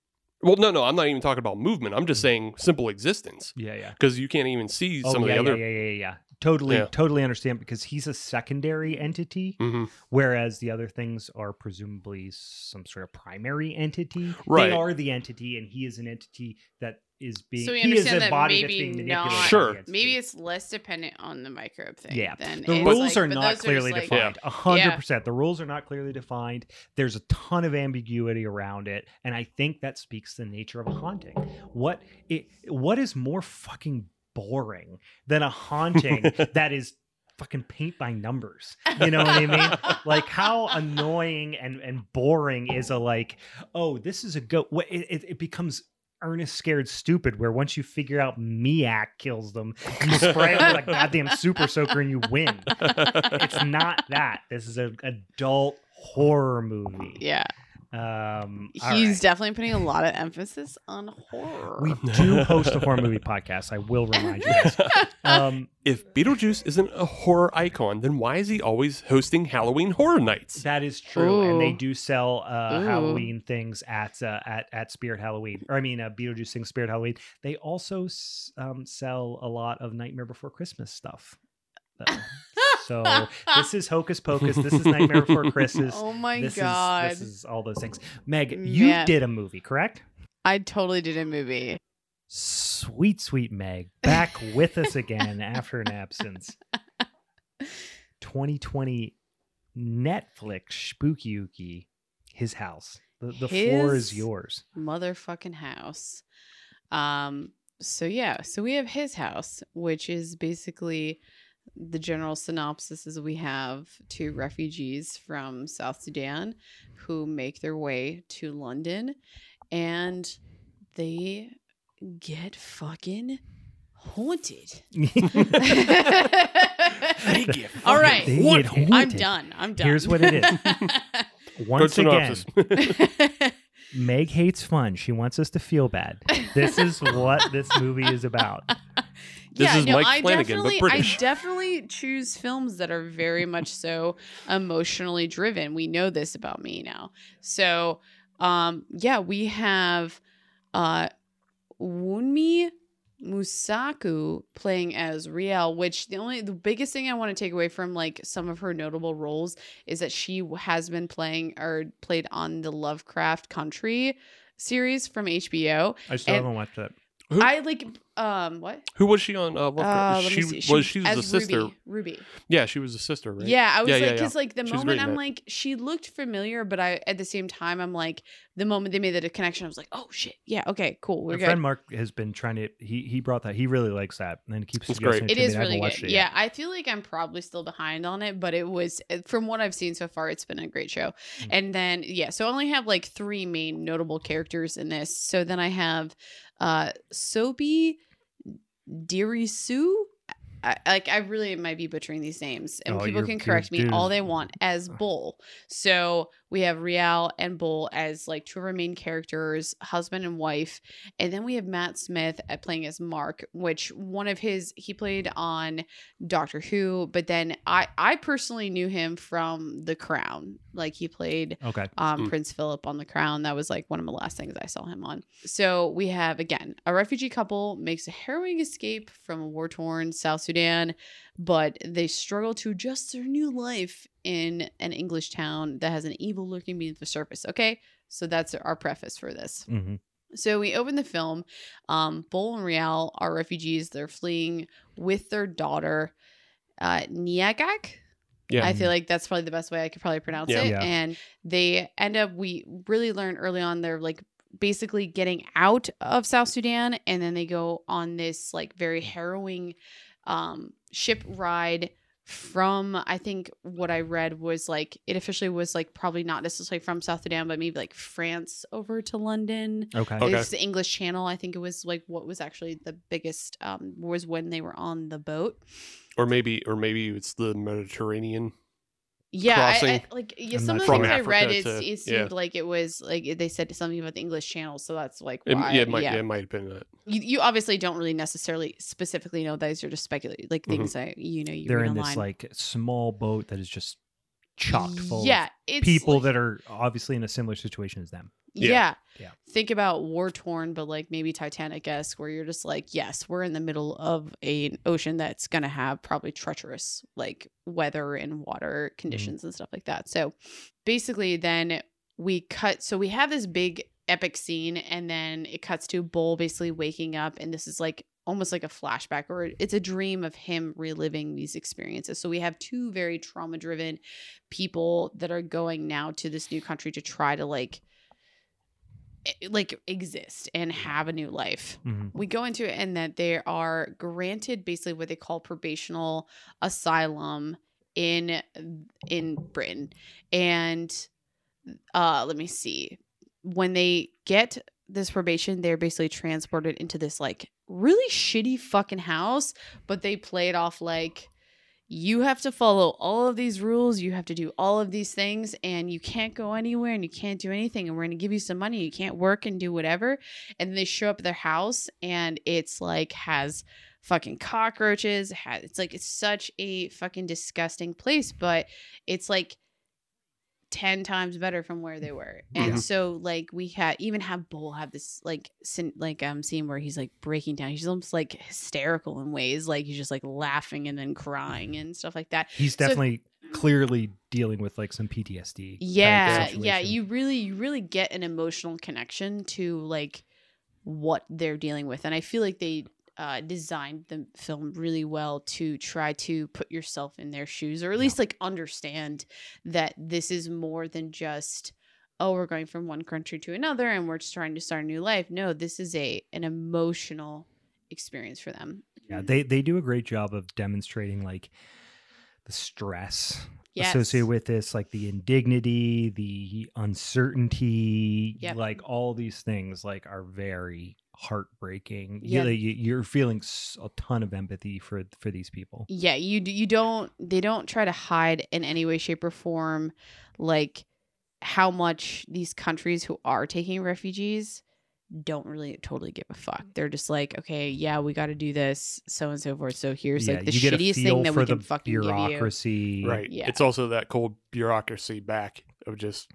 Well, no, no, I'm not even talking about movement. I'm just saying simple existence Yeah, yeah. because you can't even see Oh, some yeah, of the other. yeah, yeah, yeah, yeah. Totally, Yeah. totally understand because he's a secondary entity, Mhm. whereas the other things are presumably some sort of primary entity. Right. They are the entity, and he is an entity that is being. So we he is understand a that body that's maybe being not- manipulated. Sure. Maybe it's less dependent on the microbe thing. Yeah. Than the rules like- are not clearly just like- defined. A hundred Yeah. percent. The rules are not clearly defined. There's a ton of ambiguity around it, and I think that speaks to the nature of a haunting. What it what is more fucking boring than a haunting that is fucking paint by numbers? You know what I mean? like how annoying and and boring is a like oh this is a go it, it, it becomes Ernest Scared Stupid, where once you figure out Miak kills them, you spray it with a goddamn super soaker and you win. It's not that. This is an adult horror movie. Yeah. Um, He's all right. definitely putting a lot of emphasis on horror. we do host a horror movie podcast. I will remind you. Um, if Beetlejuice isn't a horror icon, then why is he always hosting Halloween horror nights? that is true, and they do sell uh, Halloween things at uh, at at Spirit Halloween, or I mean, uh, Beetlejuice things Spirit Halloween. They also s- um, sell a lot of Nightmare Before Christmas stuff. so this is Hocus Pocus. This is Nightmare Before Christmas. oh my this god. Is, this is all those things. Meg, you Yeah. did a movie, correct? I totally did a movie. Sweet, sweet Meg, back with us again after an absence. 2020 Netflix Spooky Ookie, his house. The, the floor is yours. motherfucking house. Um so yeah, so we have his house, which is basically the general synopsis is we have two mm-hmm. refugees from South Sudan who make their way to London and they get fucking haunted. All right. They get I'm done. I'm done. Here's what it is. Once Good again, synopsis. Meg hates fun. She wants us to feel bad. This is what this movie is about. This yeah, is no, Mike I Flanagan, but definitely, British. I definitely choose films that are very much so emotionally driven. We know this about me now. So, um, yeah, we have uh, Wunmi Mosaku playing as Rial, which the only the biggest thing I want to take away from like some of her notable roles is that she has been playing or played on the Lovecraft Country series from HBO. I still And- haven't watched that. Who- I like um what? Who was she on? Uh, Uh, Lovecraft? let she me see. was she was a sister. Ruby. Ruby. Yeah, she was a sister, right? Yeah, I was Yeah, like, because yeah. like the She's moment I'm like, she looked familiar, but I at the same time I'm like, the moment they made the connection, I was like, oh shit, yeah, okay, cool, we're My good. friend Mark has been trying to. He he brought that. He really likes that, and it keeps It's suggesting great. it It to is me. Really watched good. it. Yeah, I feel like I'm probably still behind on it, but it was eh, from what I've seen so far, it's been a great show. Mm. And then yeah, so I only have like three main notable characters in this. So then I have uh Sope Dirisu. I, like I really might be butchering these names, and Oh, people can correct me all they want as Bull. So we have Rial and Bull as like two of our main characters, husband and wife, and then we have Matt Smith at playing as Mark, which one of his he played on Doctor Who, but then I I personally knew him from The Crown, like he played Okay. um, Mm. Prince Philip on the Crown. That was like one of the last things I saw him on. So we have again a refugee couple makes a harrowing escape from a war torn South Sudan, but they struggle to adjust their new life in an English town that has an evil lurking beneath the surface. Okay, so that's our preface for this. hmm So we open the film. Um, Bol and Rial are refugees. They're fleeing with their daughter, uh, Nyagak. Yeah. I feel like that's probably the best way I could probably pronounce Yeah. it. Yeah. And they end up, we really learn early on, they're like basically getting out of South Sudan. And then they go on this like very harrowing um, ship ride from, I think what I read was like, it officially was like probably not necessarily from South Sudan, but maybe like France over to London. Okay. Okay. It's the English Channel. I think it was like what was actually the biggest um, was when they were on the boat. or maybe or maybe it's the Mediterranean. Yeah, I, I, like yeah, some of the sure. things I read, Africa to- it seemed yeah. like it was like they said something about the English Channel, so that's like It, yeah, it might yeah. yeah, it might have been that. You, you obviously don't really necessarily specifically know those. You're just speculating, like things mm-hmm. I you know you They're read in online. this like small boat that is just chocked full yeah, of people like- that are obviously in a similar situation as them. Yeah. Yeah. Yeah. Think about war torn, but like maybe Titanic esque, where you're just like, yes, we're in the middle of an ocean that's going to have probably treacherous like weather and water mm-hmm. conditions and stuff like that. So basically, then we cut. So we have this big epic scene, and then it cuts to Bull basically waking up, and this is like almost like a flashback or it's a dream of him reliving these experiences. So we have two very trauma driven people that are going now to this new country to try to like like exist and have a new life. Mhm. We go into it and that they are granted basically what they call probational asylum in in Britain. And uh let me see. When they get this probation, they're basically transported into this like really shitty fucking house, but they play it off like you have to follow all of these rules, you have to do all of these things, and you can't go anywhere and you can't do anything, and we're gonna give you some money. You can't work and do whatever. And they show up at their house and it's like has fucking cockroaches. It's like it's such a fucking disgusting place, but it's like 10 times better from where they were. And Mhm. so like we had even have Bull have this like sin, like um scene where he's like breaking down. He's almost like hysterical in ways. Like he's just like laughing and then crying and stuff like that. He's So- definitely clearly dealing with like some PTSD. Yeah, yeah. You really you really get an emotional connection to like what they're dealing with. And I feel like they uh, designed the film really well to try to put yourself in their shoes or at least like understand that this is more than just oh we're going from one country to another and we're just trying to start a new life no this is a an emotional experience for them Yeah, they they do a great job of demonstrating like the stress Yes. associated with this, like the indignity, the uncertainty, Yep. like all these things, like are very heartbreaking. Yeah. You, you, you're feeling a ton of empathy for for these people. yeah you you don't they don't try to hide in any way shape or form like how much these countries who are taking refugees don't really totally give a fuck mm. they're just like okay yeah we got to do this so and so forth so here's Yeah, like the you get a shittiest thing that for we can the fucking give you bureaucracy. Right. Yeah. It's also that cold bureaucracy back of just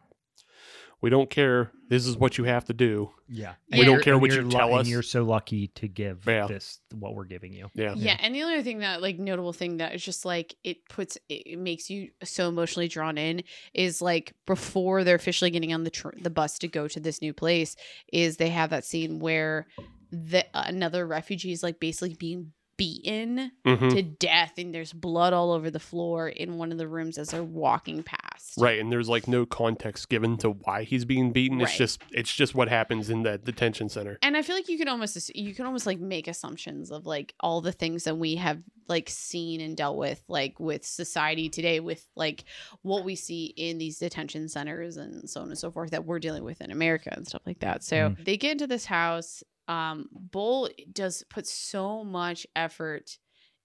we don't care. This is what you have to do. Yeah, We don't care what you're you tell and us. you're so lucky to give Yeah. this what we're giving you. Yeah. yeah and the other thing that like notable thing that is just like it puts it it makes you so emotionally drawn in is like before they're officially getting on the tr- the bus to go to this new place is they have that scene where the another refugee is like basically being beaten Mhm. to death and there's blood all over the floor in one of the rooms as they're walking past. Right, and there's like no context given to why he's being beaten. It's just it's just what happens in that detention center. And I feel like you can almost you can almost like make assumptions of like all the things that we have like seen and dealt with like with society today with like what we see in these detention centers and so on and so forth that we're dealing with in America and stuff like that. So they get into this house um Bull does put so much effort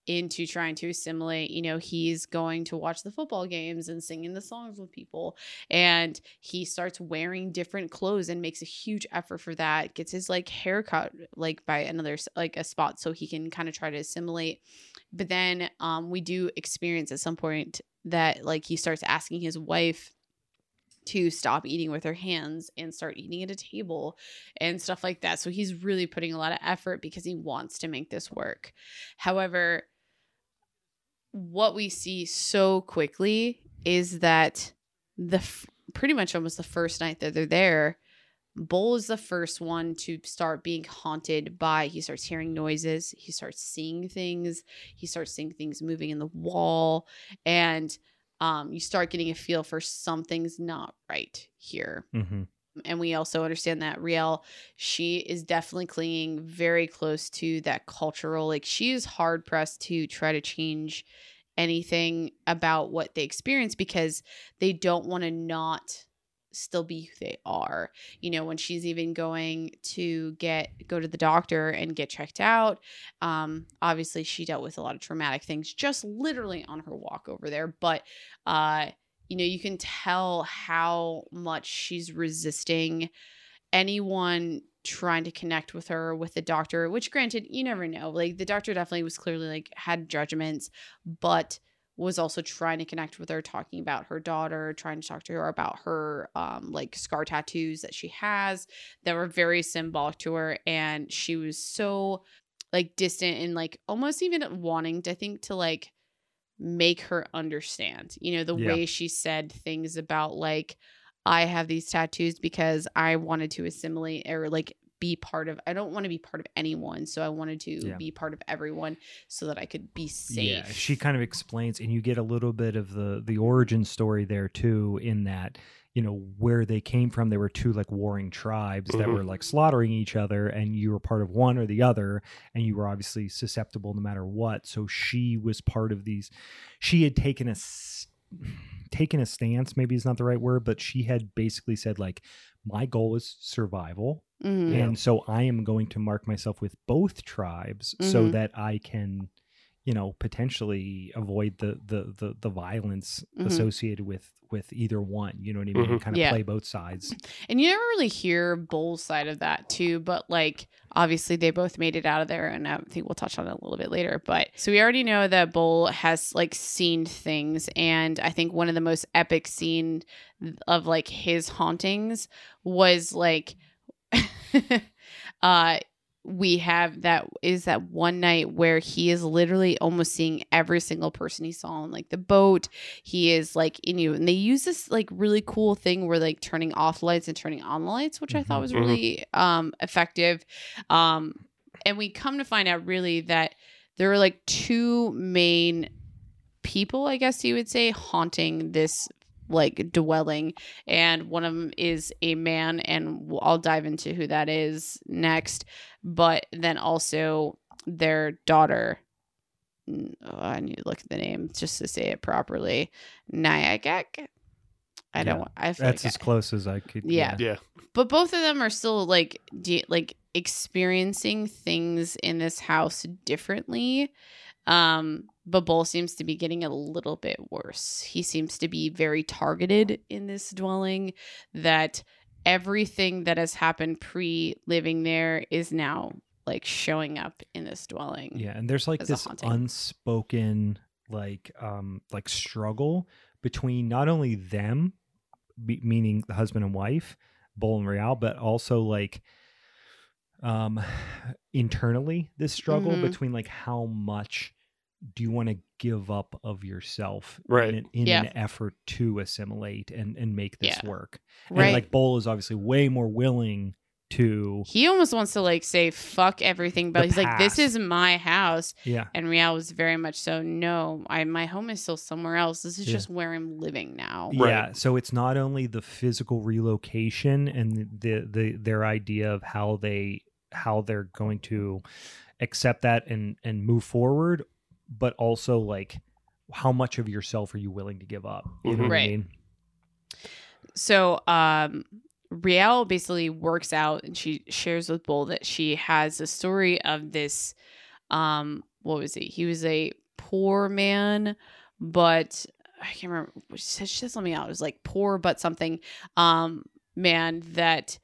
into trying to assimilate. You know, he's going to watch the football games and singing the songs with people. And he starts wearing different clothes and makes a huge effort for that. Gets his like haircut like by another like a spot so he can kind of try to assimilate. But then um we do experience at some point that like he starts asking his wife to stop eating with her hands and start eating at a table and stuff like that. So he's really putting a lot of effort because he wants to make this work. However, what we see so quickly is that the f- pretty much almost the first night that they're there, Bull is the first one to start being haunted by. He starts hearing noises. He starts seeing things. He starts seeing things moving in the wall, and um, you start getting a feel for something's not right here. hmm And we also understand that Rial, she is definitely clinging very close to that cultural. Like she is hard pressed to try to change anything about what they experience because they don't want to not still be who they are. You know, when she's even going to get go to the doctor and get checked out, um obviously she dealt with a lot of traumatic things just literally on her walk over there, but uh you know, you can tell how much she's resisting anyone trying to connect with her with the doctor, which granted, you never know. Like the doctor definitely was clearly like had judgments, but was also trying to connect with her, talking about her daughter, trying to talk to her about her um like scar tattoos that she has that were very symbolic to her. And she was so like distant and like almost even wanting to think to like make her understand. You know, the Yeah. way she said things about like I have these tattoos because I wanted to assimilate or like be part of I don't want to be part of anyone, so I wanted to Yeah. be part of everyone so that I could be safe. Yeah, she kind of explains, and you get a little bit of the the origin story there too. In that, you know, where they came from, there were two like warring tribes that Mhm. were like slaughtering each other, and you were part of one or the other, and you were obviously susceptible no matter what. So she was part of these. She had taken a s- taken a stance, maybe is not the right word, but she had basically said like, my goal is survival. Mhm. Yeah. And so I am going to mark myself with both tribes so Mhm. that I can, you know, potentially avoid the the the, the violence Mhm. associated with with either one. You know what I mean? Mhm. Kind of Yeah. play both sides. And you never really hear Bull's side of that too, but like obviously they both made it out of there, and I think we'll touch on it a little bit later. But so we already know that Bull has like seen things, and I think one of the most epic scene of like his hauntings was like, uh, we have that is that one night where he is literally almost seeing every single person he saw on like the boat he is like in you and they use this like really cool thing where like turning off lights and turning on the lights which i thought Mhm. was Mhm. really um effective um and we come to find out really that there are like two main people i guess you would say haunting this like dwelling and one of them is a man and I'll dive into who that is next but then also their daughter oh, i need to look at the name just to say it properly Nyagak. i don't Yeah, i feel That's like as I- close as I could. Yeah. Yeah. but both of them are still like de- like experiencing things in this house differently um but Bull seems to be getting a little bit worse. He seems to be very targeted in this dwelling that everything that has happened pre living there is now like showing up in this dwelling Yeah, and there's like this unspoken like um like struggle between not only them be, meaning the husband and wife, Bull and Rial, but also like um internally this struggle Mhm. between like how much do you want to give up of yourself Right. in, an, in Yeah. an effort to assimilate and and make this Yeah. work right like Bull is obviously way more willing to he almost wants to like say fuck everything but The he's like this is my house yeah And Rial was very much so, no, I my home is still somewhere else. This is Yeah. just where I'm living now. Right. Yeah, so it's not only the physical relocation and the, the their idea of how they how they're going to accept that and and move forward, but also like how much of yourself are you willing to give up? You know Mhm. what I Right. mean? So um Rial basically works out and she shares with Bull that she has a story of this um what was he? He was a poor man, but I can't remember she said she said something out. It was like poor but something um man that w-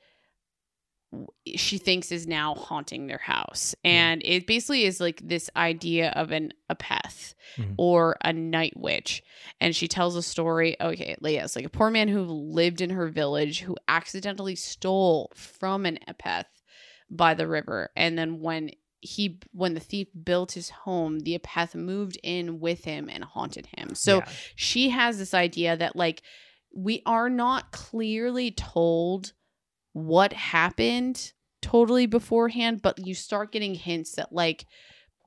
she thinks is now haunting their house. And it basically is like this idea of an apeth Mhm. or a night witch. And she tells a story. Okay, like, yes, like a poor man who lived in her village who accidentally stole from an apeth by the river. And then when he when the thief built his home, the Apeth moved in with him and haunted him. So Yeah. she has this idea that like we are not clearly told what happened totally beforehand, but you start getting hints that like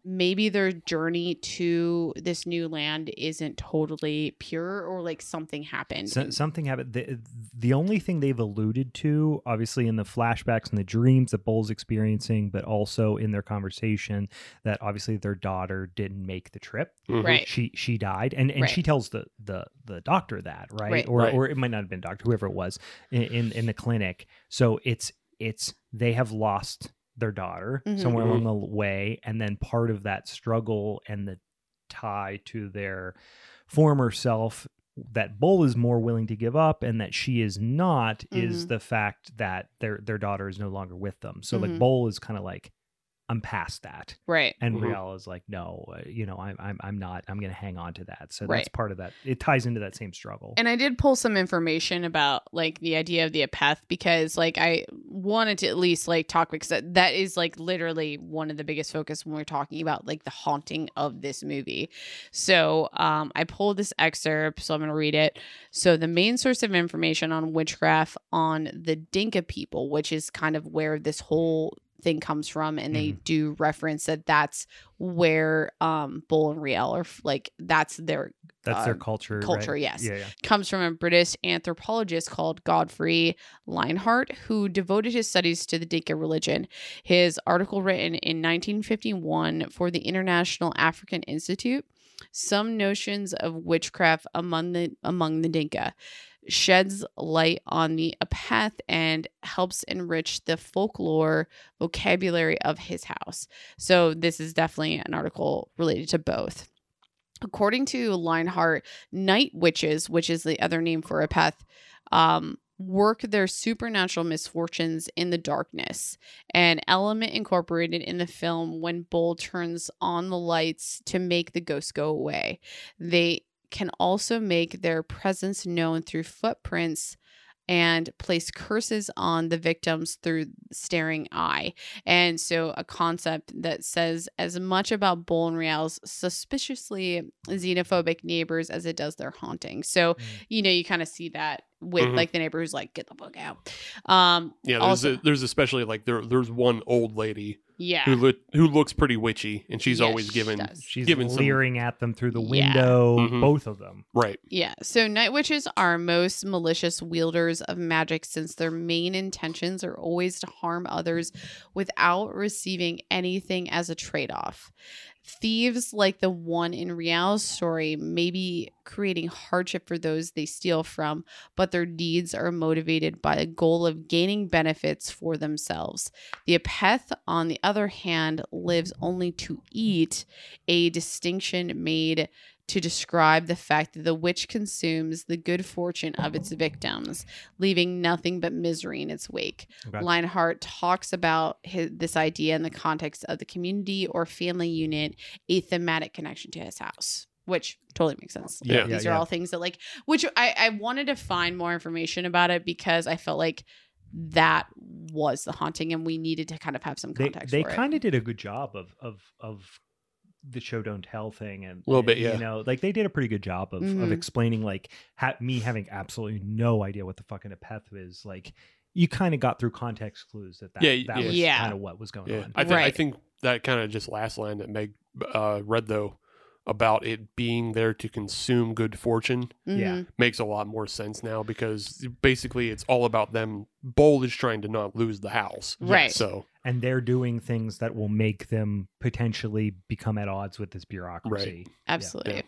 maybe their journey to this new land isn't totally pure or like something happened. So, something happened. The, the only thing they've alluded to, obviously in the flashbacks and the dreams that Bull's experiencing, but also in their conversation, that obviously their daughter didn't make the trip. Mhm. right. She she died, and and she tells the the the doctor that right, Right. or Right. or it might not have been doctor, whoever it was in in, in the clinic. So it's it's they have lost their daughter Mhm. somewhere along the way, and then part of that struggle and the tie to their former self that Bull is more willing to give up and that she is not is Mhm. the fact that their their daughter is no longer with them. So like Mhm. Bull is kind of like I'm past that. Right. And Mhm. Rial is like, no, uh, you know, I'm, I'm, I'm not. I'm going to hang on to that. So Right. that's part of that. It ties into that same struggle. And I did pull some information about like the idea of the apeth because like I wanted to at least like talk because that, that is like literally one of the biggest focus when we're talking about like the haunting of this movie. So um I pulled this excerpt, so I'm gonna read it. So the main source of information on witchcraft on the Dinka people, which is kind of where this whole thing comes from and they do reference that that's where um bull and Rial are like that's their that's their culture. right? culture, yes. Yeah, yeah. comes from a British anthropologist called Godfrey Lienhardt, who devoted his studies to the Dinka religion. His article, written in 1951 for the International African Institute, some notions of witchcraft among the among the Dinka sheds light on the apeth and helps enrich the folklore vocabulary of his house. So this is definitely an article related to both. According to Lienhardt, night witches, which is the other name for apeth, um, work their supernatural misfortunes in the darkness. An element incorporated in the film when Bull turns on the lights to make the ghost go away. They can also make their presence known through footprints and place curses on the victims through staring eye. And so a concept that says as much about Bull and Rial's suspiciously xenophobic neighbors as it does their haunting. So, Mm. you know, you kind of see that with Mhm. like the neighbor who's like, get the book out. Um Yeah, there's Also- a, there's especially like there there's one old lady yeah. who look who looks pretty witchy, and she's Yeah, always given does. She's given some- leering at them through the Yeah. window. Mhm. Both of them. right. Yeah. So night witches are most malicious wielders of magic since their main intentions are always to harm others without receiving anything as a trade off. Thieves like the one in Rial's story may be creating hardship for those they steal from, but their deeds are motivated by the goal of gaining benefits for themselves. The Apeth, on the other hand, lives only to eat, a distinction made to describe the fact that the witch consumes the good fortune of its victims, leaving nothing but misery in its wake. Okay. Lienhardt talks about his, this idea in the context of the community or family unit, a thematic connection to his house, which totally makes sense. Yeah, Like, yeah, these yeah. are all things that like, which I, I wanted to find more information about it because I felt like that was the haunting and we needed to kind of have some They context they for it. kind of did a good job of of of the show don't tell thing and A little bit, yeah. you know like they did a pretty good job of, of Mhm. explaining like ha- me having absolutely no idea what the fucking apeth is like you kind of got through context clues that that, Yeah, that yeah. was Yeah. kind of what was going Yeah, on I, th- I think that kind of just last line that Meg uh, read though about it being there to consume good fortune yeah. Mhm. makes a lot more sense now because basically it's all about them. Bold is trying to not lose the house, Right. So and they're doing things that will make them potentially become at odds with this bureaucracy Right. Absolutely.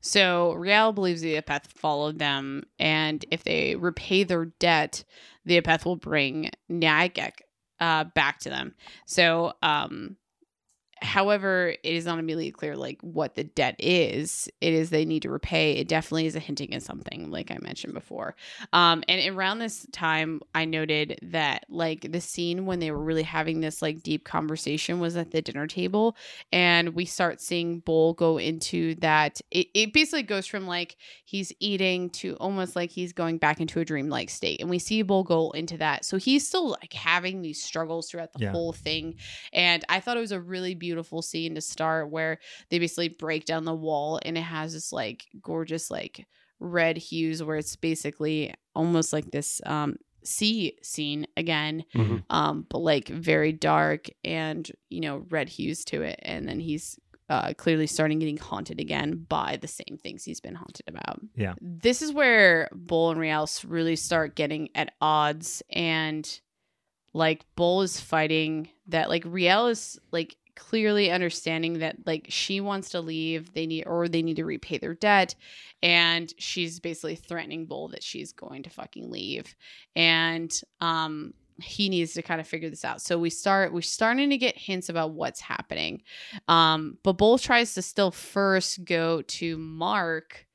So Rial believes the Apeth followed them, and if they repay their debt, the Apeth will bring Nyagak uh, back to them. So um, however, it is not immediately clear like what the debt is. It is they need to repay. It definitely is a hinting at something, like I mentioned before. Um, and around this time, I noted that like the scene when they were really having this like deep conversation was at the dinner table, and we start seeing Bull go into that. It, it basically goes from like he's eating to almost like he's going back into a dreamlike state, and we see Bull go into that. So he's still like having these struggles throughout the Yeah. whole thing, and I thought it was a really beautiful scene to start where they basically break down the wall and it has this like gorgeous like red hues where it's basically almost like this um sea scene again Mhm. um but like very dark and you know red hues to it and then he's uh, clearly starting getting haunted again by the same things he's been haunted about. Yeah. This is where Bull and Rials really start getting at odds and like Bull is fighting that like Rial is like clearly understanding that like she wants to leave they need or they need to repay their debt and she's basically threatening Bull that she's going to fucking leave and um he needs to kind of figure this out. So we start we're starting to get hints about what's happening. Um but Bull tries to still first go to Mark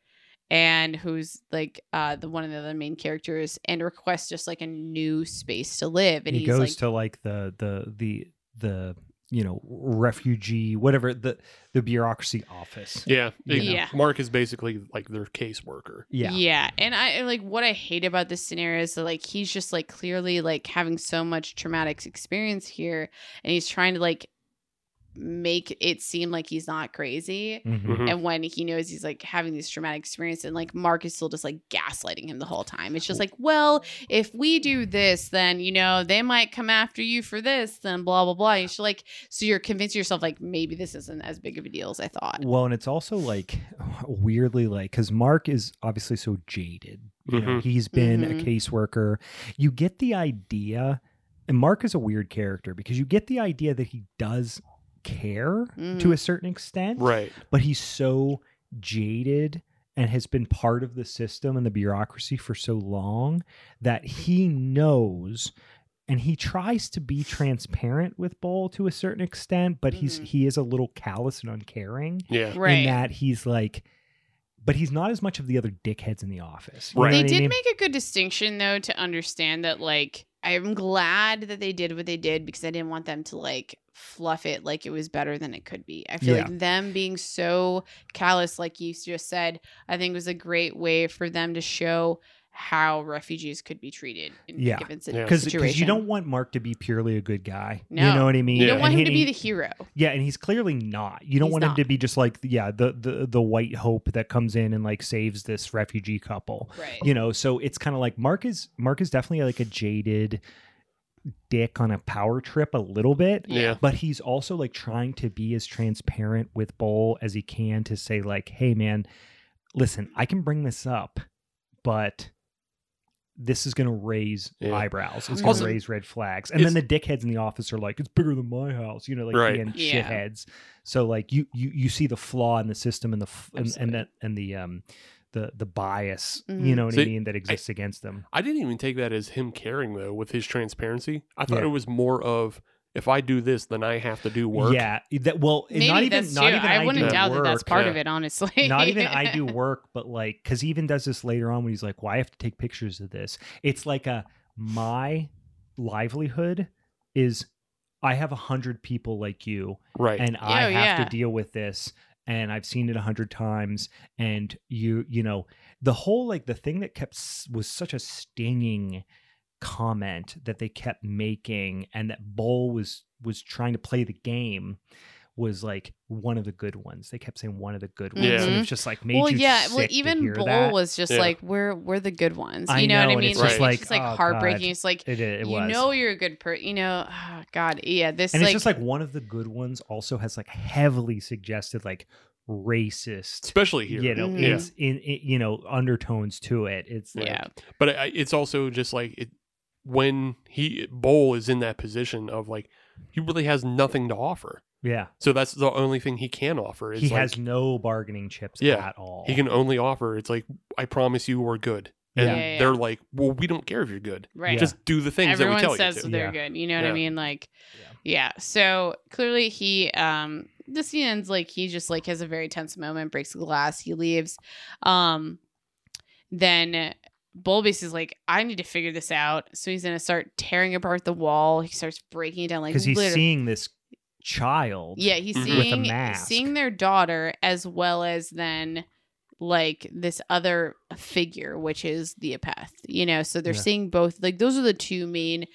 and who's like uh the one of the other main characters and requests just like a new space to live and he goes like to like the the the the you know refugee whatever the the bureaucracy office. Yeah. You it- know. Yeah. Mark is basically like their caseworker. Yeah. Yeah. And I like what I hate about this scenario is that like he's just like clearly like having so much traumatic experience here and he's trying to like make it seem like he's not crazy. Mhm. Mhm. And when he knows he's like having these traumatic experience and like Mark is still just like gaslighting him the whole time. It's just like, well, if we do this, then you know, they might come after you for this, then blah blah blah. You should like so you're convincing yourself like maybe this isn't as big of a deal as I thought. Well, and it's also like weirdly like because Mark is obviously so jaded. You know, Mhm. he's been Mhm. a caseworker. You get the idea, and Mark is a weird character because you get the idea that he does care to Mhm. a certain extent, Right. but he's so jaded and has been part of the system and the bureaucracy for so long that he knows and he tries to be transparent with Bull to a certain extent, but he's Mhm. he is a little callous and uncaring Yeah. Right. in that he's like but he's not as much of the other dickheads in the office. Right. what They I did mean? make a good distinction though to understand that like I'm glad that they did what they did because I didn't want them to like fluff it like it was better than it could be. I feel Yeah. like them being so callous, like you just said, I think was a great way for them to show how refugees could be treated in Yeah. a given si- Yeah. because situation. you don't want Mark to be purely a good guy. No. You know what I mean? You don't Yeah. want And him to be the hero. Yeah, and he's clearly not. You don't He's want him to be just like yeah, the the the white hope that comes in and like saves this refugee couple. Right. You know, so it's kind of like Mark is Mark is definitely like a jaded dick on a power trip a little bit. Yeah. But he's also like trying to be as transparent with Bull as he can to say like, "Hey man, listen, I can bring this up, but this is going to raise Yeah. eyebrows. It's going to raise red flags." And then the dickheads in the office are like, "It's bigger than my house," you know, like Right. being Yeah. shitheads. So like you you you see the flaw in the system and the and, and Absolutely. that and the um the the bias, you Mhm. know what I mean, that exists against them. I didn't even take that as him caring though with his transparency. I thought Yeah. it was more of if I do this, then I have to do work. Yeah, that well, Maybe not even that's not too. even I wouldn't do doubt that that's part yeah. of it, honestly. not even I do work, but like, because he even does this later on when he's like, "Well, I have to take pictures of this." It's like a my livelihood is I have a hundred people like you, Right. and I Oh, have yeah. to deal with this, and I've seen it a hundred times, and you, you know, the whole like the thing that kept was such a stinging comment that they kept making, and that Bull was was trying to play the game was like one of the good ones. They kept saying one of the good ones, and Mhm. it's just like made well, you yeah. Well, sick to even hear Bull that. was just Yeah. like, "We're we're the good ones." You know, know, what I mean? it's like, just it's just like oh, heartbreaking. God. It's like It, it you was. know you're a good person. You know, oh, God, yeah. This and like, it's just like one of the good ones also has like heavily suggested like racist Especially here. you know Mhm. Yeah. it's in, in you know undertones to it it's like yeah, But it's also just like it when he Bowl is in that position of like he really has nothing to offer. yeah So that's the only thing he can offer. Is he like, has no bargaining chips Yeah. at all he can only offer. It's like I promise you we're good. and Yeah, yeah, they're like, "Well, we don't care if you're good. Right. Just do the things Everyone that we tell says you to." they're Yeah. good. You know what I mean? Like, Yeah. yeah. So clearly, he um the scene ends like he just like has a very tense moment, breaks the glass, he leaves. Um, then Bulbous is like, I need to figure this out. So he's gonna start tearing apart the wall. He starts breaking it down like because he's literally- seeing this child. Yeah, he's Mhm. With a seeing mask. seeing their daughter as well as then like this other figure, which is the apeth. You know, so they're Yeah. seeing both. Like those are the two main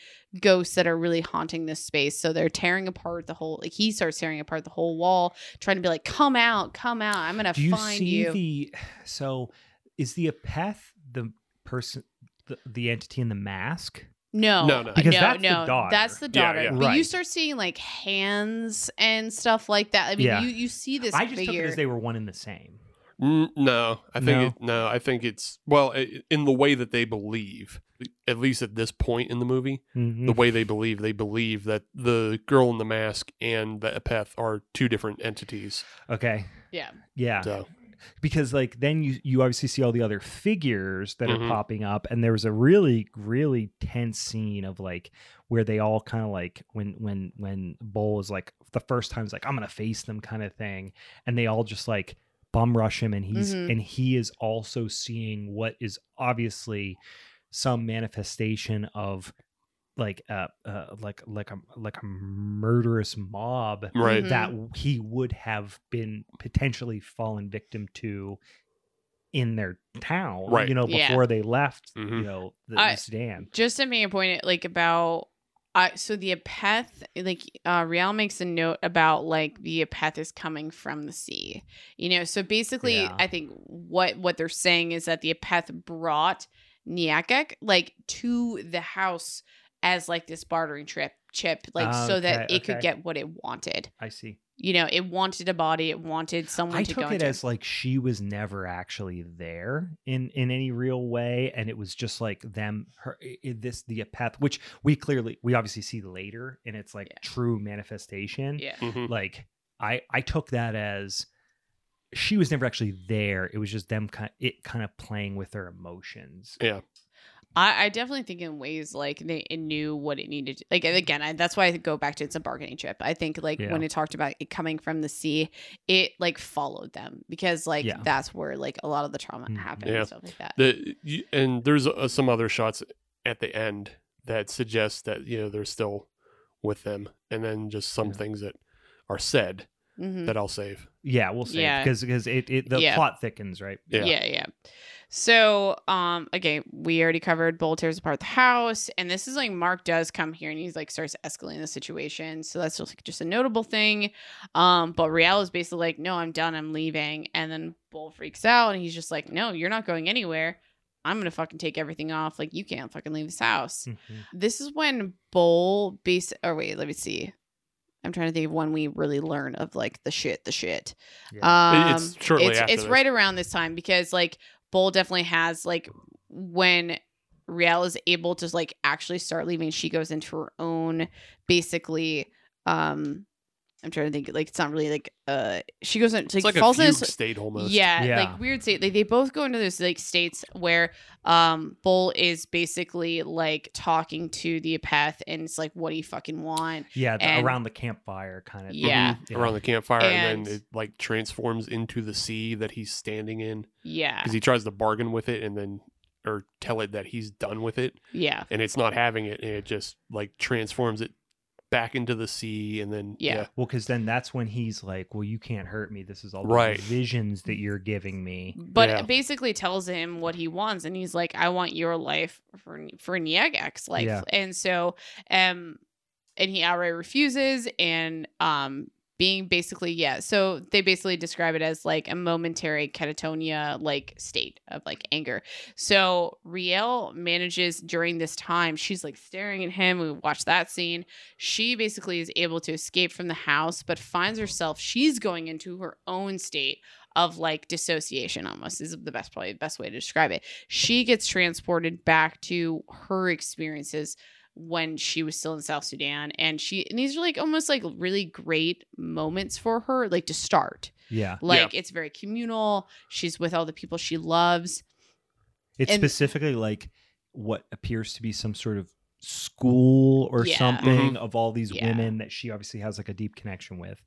ghosts that are really haunting this space. So they're tearing apart the whole. Like he starts tearing apart the whole wall, trying to be like, "Come out, come out! I'm gonna Do you find see you." the? So, is the apeth the person, the, the entity in the mask? No, No, no. Because no, that's the daughter. That's the daughter. yeah. But you start seeing like hands and stuff like that. I mean, Yeah. you you see this I just figure. took it as they were one and the same. Mm, no, I think No? It, no, I think it's well i- in the way that they believe. At least at this point in the movie, Mhm. the way they believe, they believe that the girl in the mask and the Apeth are two different entities. Okay. yeah. Yeah. So because like then you you obviously see all the other figures that Mhm. are popping up and there was a really really tense scene of like where they all kind of like when when when Bull is like the first time is like I'm gonna face them kind of thing and they all just like bum rush him and he's Mhm. and he is also seeing what is obviously some manifestation of like uh, uh like like a like a murderous mob right, that he would have been potentially fallen victim to in their town, Right. you know, Yeah. before they left, you Mhm. know, the, I- the Sudan. just to make a point like about uh, so the apeth like uh Rial makes a note about like the apeth is coming from the sea you know so basically Yeah. i think what what they're saying is that the apeth brought Nyagak like to the house as like this bartering trip chip like so that Okay, it could get what it wanted I see. you know it wanted a body it wanted someone I to took go it into as like she was never actually there in in any real way, and it was just like them her i- i- this the path, which we clearly we obviously see later in its like Yeah. true manifestation. yeah Mhm. Like I I took that as she was never actually there. It was just them kind of, it kind of playing with their emotions. yeah, I, I definitely think in ways like they it knew what it needed. To, like again, I, that's why I go back to it's a bargaining chip. I think like Yeah. when it talked about it coming from the sea, it like followed them because like Yeah. that's where like a lot of the trauma Mhm. happened Yeah. and stuff like that. the you, and there's uh, some other shots at the end that suggest that you know they're still with them, and then just some Yeah. things that are said Mhm. that I'll save. Yeah, we'll save Yeah. Because because it, it the Yeah. plot thickens, right? Yeah. yeah, yeah. So, um, again, we already covered Bull tears apart the house, and this is like Mark does come here and he's like starts escalating the situation. So that's just like just a notable thing. Um, but Rial is basically like, no, I'm done, I'm leaving, and then Bull freaks out and he's just like, no, you're not going anywhere. I'm gonna fucking take everything off. Like you can't fucking leave this house. Mhm. This is when Bull base. Or wait, let me see. I'm trying to think of when we really learn of like the shit, the shit. Yeah. Um, it's shortly it's, after it's this. right around this time because like Bull definitely has like when Rial is able to like actually start leaving, she goes into her own basically um I'm trying to think like it's not really like uh she goes into It's like, like a falls in fugue this state almost. yeah, Yeah. like weird state. Like they both go into this like states where um Bull is basically like talking to the Apeth and it's like, what do you fucking want? yeah, the, and- around the campfire kind of. Yeah. Yeah. around the campfire, and, And- then it like transforms into the sea that he's standing in Yeah. because he tries to bargain with it and then or tell it that he's done with it, Yeah. and it's not having it, and it just like transforms it back into the sea, and then Yeah. yeah, Well, because then that's when he's like, "Well, you can't hurt me. This is all the Right. visions that you're giving me." But Yeah. it basically tells him what he wants, and he's like, "I want your life for for Nyagak's life," Yeah. and so, um, and he outright refuses, and um, being basically yeah, so they basically describe it as like a momentary catatonia like state of like anger. So Rial manages during this time, she's like staring at him. We watch that scene. She basically is able to escape from the house, but finds herself she's going into her own state of like dissociation almost is the best probably the best way to describe it. She gets transported back to her experiences when she was still in South Sudan and she and these are like almost like really great moments for her like to start. Yeah, Like it's very communal. She's with all the people she loves. It's And- specifically like what appears to be some sort of school or Yeah. something mm-hmm. of all these Yeah. women that she obviously has like a deep connection with.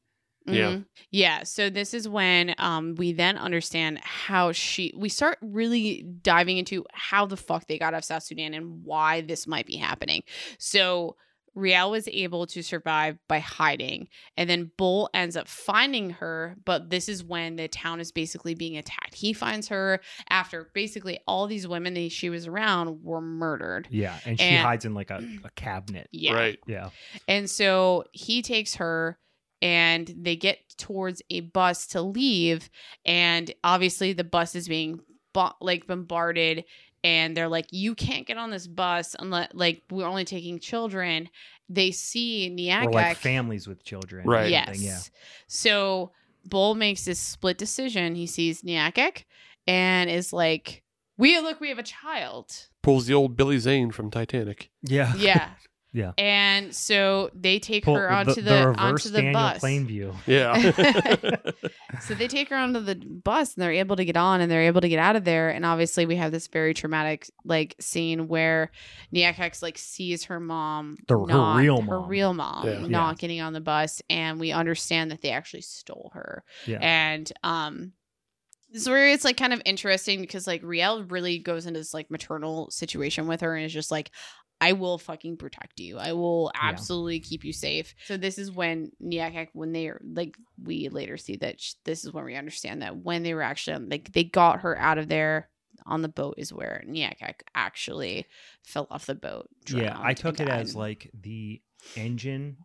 Yeah. Mhm. Yeah. So this is when um we then understand how she we start really diving into how the fuck they got out of South Sudan and why this might be happening. So Rial was able to survive by hiding, and then Bull ends up finding her. But this is when the town is basically being attacked. He finds her after basically all these women that she was around were murdered. Yeah, and she And- hides in like a, a cabinet. Yeah. Right. Yeah, And so he takes her and they get towards a bus to leave and obviously the bus is being bo- like bombarded and they're like you can't get on this bus unless like we're only taking children. They see Nyagak or like families with children. Right. Yes. Yeah. So Bull makes this split decision. He sees Nyagak and is like we look we have a child. Pulls the old Billy Zane from Titanic. Yeah. Yeah. Yeah. And so they take Pull- her onto the, reverse onto the Daniel bus. Plainview. Yeah. So they take her onto the bus and they're able to get on and they're able to get out of there. And obviously we have this very traumatic like scene where Nyagak like sees her mom, The- her not- real her mom. real mom, Yeah. not getting on the bus, and we understand that they actually stole her. Yeah. And um, this is where it's like kind of interesting because like Rial really goes into this like maternal situation with her and is just like. I will fucking protect you. I will Yeah. absolutely keep you safe. So this is when Nyagak, when they are like, we later see that sh- this is when we understand that when they were actually like they got her out of there on the boat is where Nyagak actually fell off the boat. Yeah, I took it as like the engine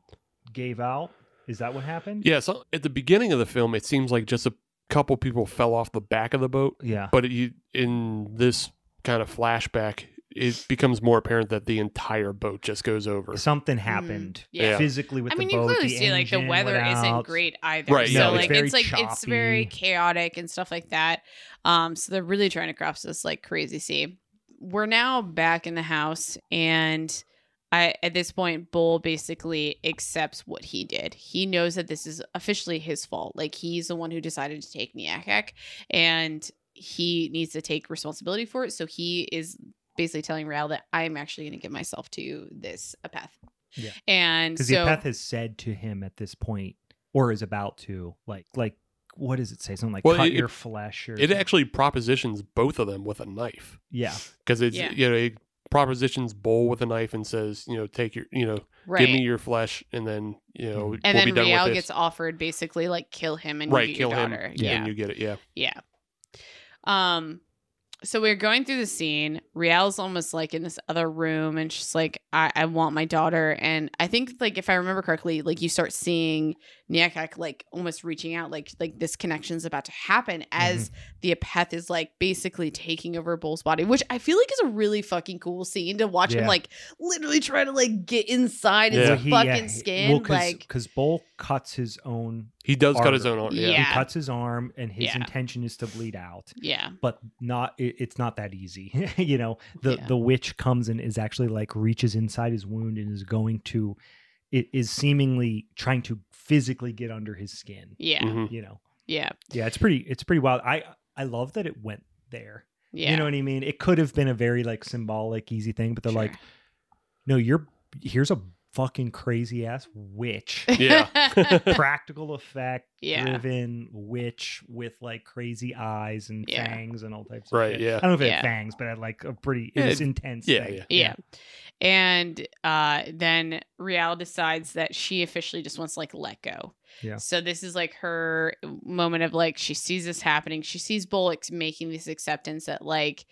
gave out. Is that what happened? yeah. So at the beginning of the film, it seems like just a couple people fell off the back of the boat, Yeah. but it, in this kind of flashback, it becomes more apparent that the entire boat just goes over. Something happened Yeah. physically with I the mean, boat. I mean, you clearly see like the weather went isn't great either. Right, So no, it's like very it's like it's very chaotic and stuff like that. Um, so they're really trying to cross this like crazy sea. We're now back in the house and I at this point Bull basically accepts what he did. He knows that this is officially his fault. Like he's the one who decided to take Nyagak and he needs to take responsibility for it. So he is basically telling Rial that I'm actually going to give myself to this Apeth. Yeah. And Because so the Apeth has said to him at this point, or is about to, like, like what does it say? Something like Well, cut it- your flesh, or It actually propositions both of them with a knife yeah, because it's Yeah. you know it propositions Bull with a knife and says you know take your you know right. give me your flesh and then you know Mhm. and we'll be then done Rial with gets offered basically like kill him and right you get kill your him daughter. and you get it yeah Yeah. Um so we're going through the scene. Rial's almost like in this other room and she's like, I, I want my daughter. And I think like if I remember correctly, like you start seeing Nyagak like almost reaching out, like like this connection's about to happen as mm-hmm. the Apeth is like basically taking over Bull's body, which I feel like is a really fucking cool scene to watch him like literally try to like get inside his Yeah. Well, he- fucking yeah, he- skin. Well, cause, like 'cause Bull cuts his own. He does cut his own arm Yeah. yeah, He cuts his arm, and his Yeah. intention is to bleed out. yeah. But not. It, it's not that easy. you know, the Yeah. the witch comes and is actually like reaches inside his wound and is going to. It is seemingly trying to physically get under his skin. Yeah. Mhm. You know. Yeah. Yeah, it's pretty. It's pretty wild. I I love that it went there. Yeah. You know what I mean? It could have been a very like symbolic, easy thing, but they're like, no, you're here's a fucking crazy ass witch. Yeah. Practical effect Yeah. driven witch with like crazy eyes and Yeah. fangs and all types of Right, shit. yeah. I don't know if it Yeah. had fangs, but it had like a pretty it was intense. yeah, thing. yeah. Yeah. And uh, then Rial decides that she officially just wants to like let go. Yeah. So this is like her moment of like she sees this happening. She sees Bullock making this acceptance that like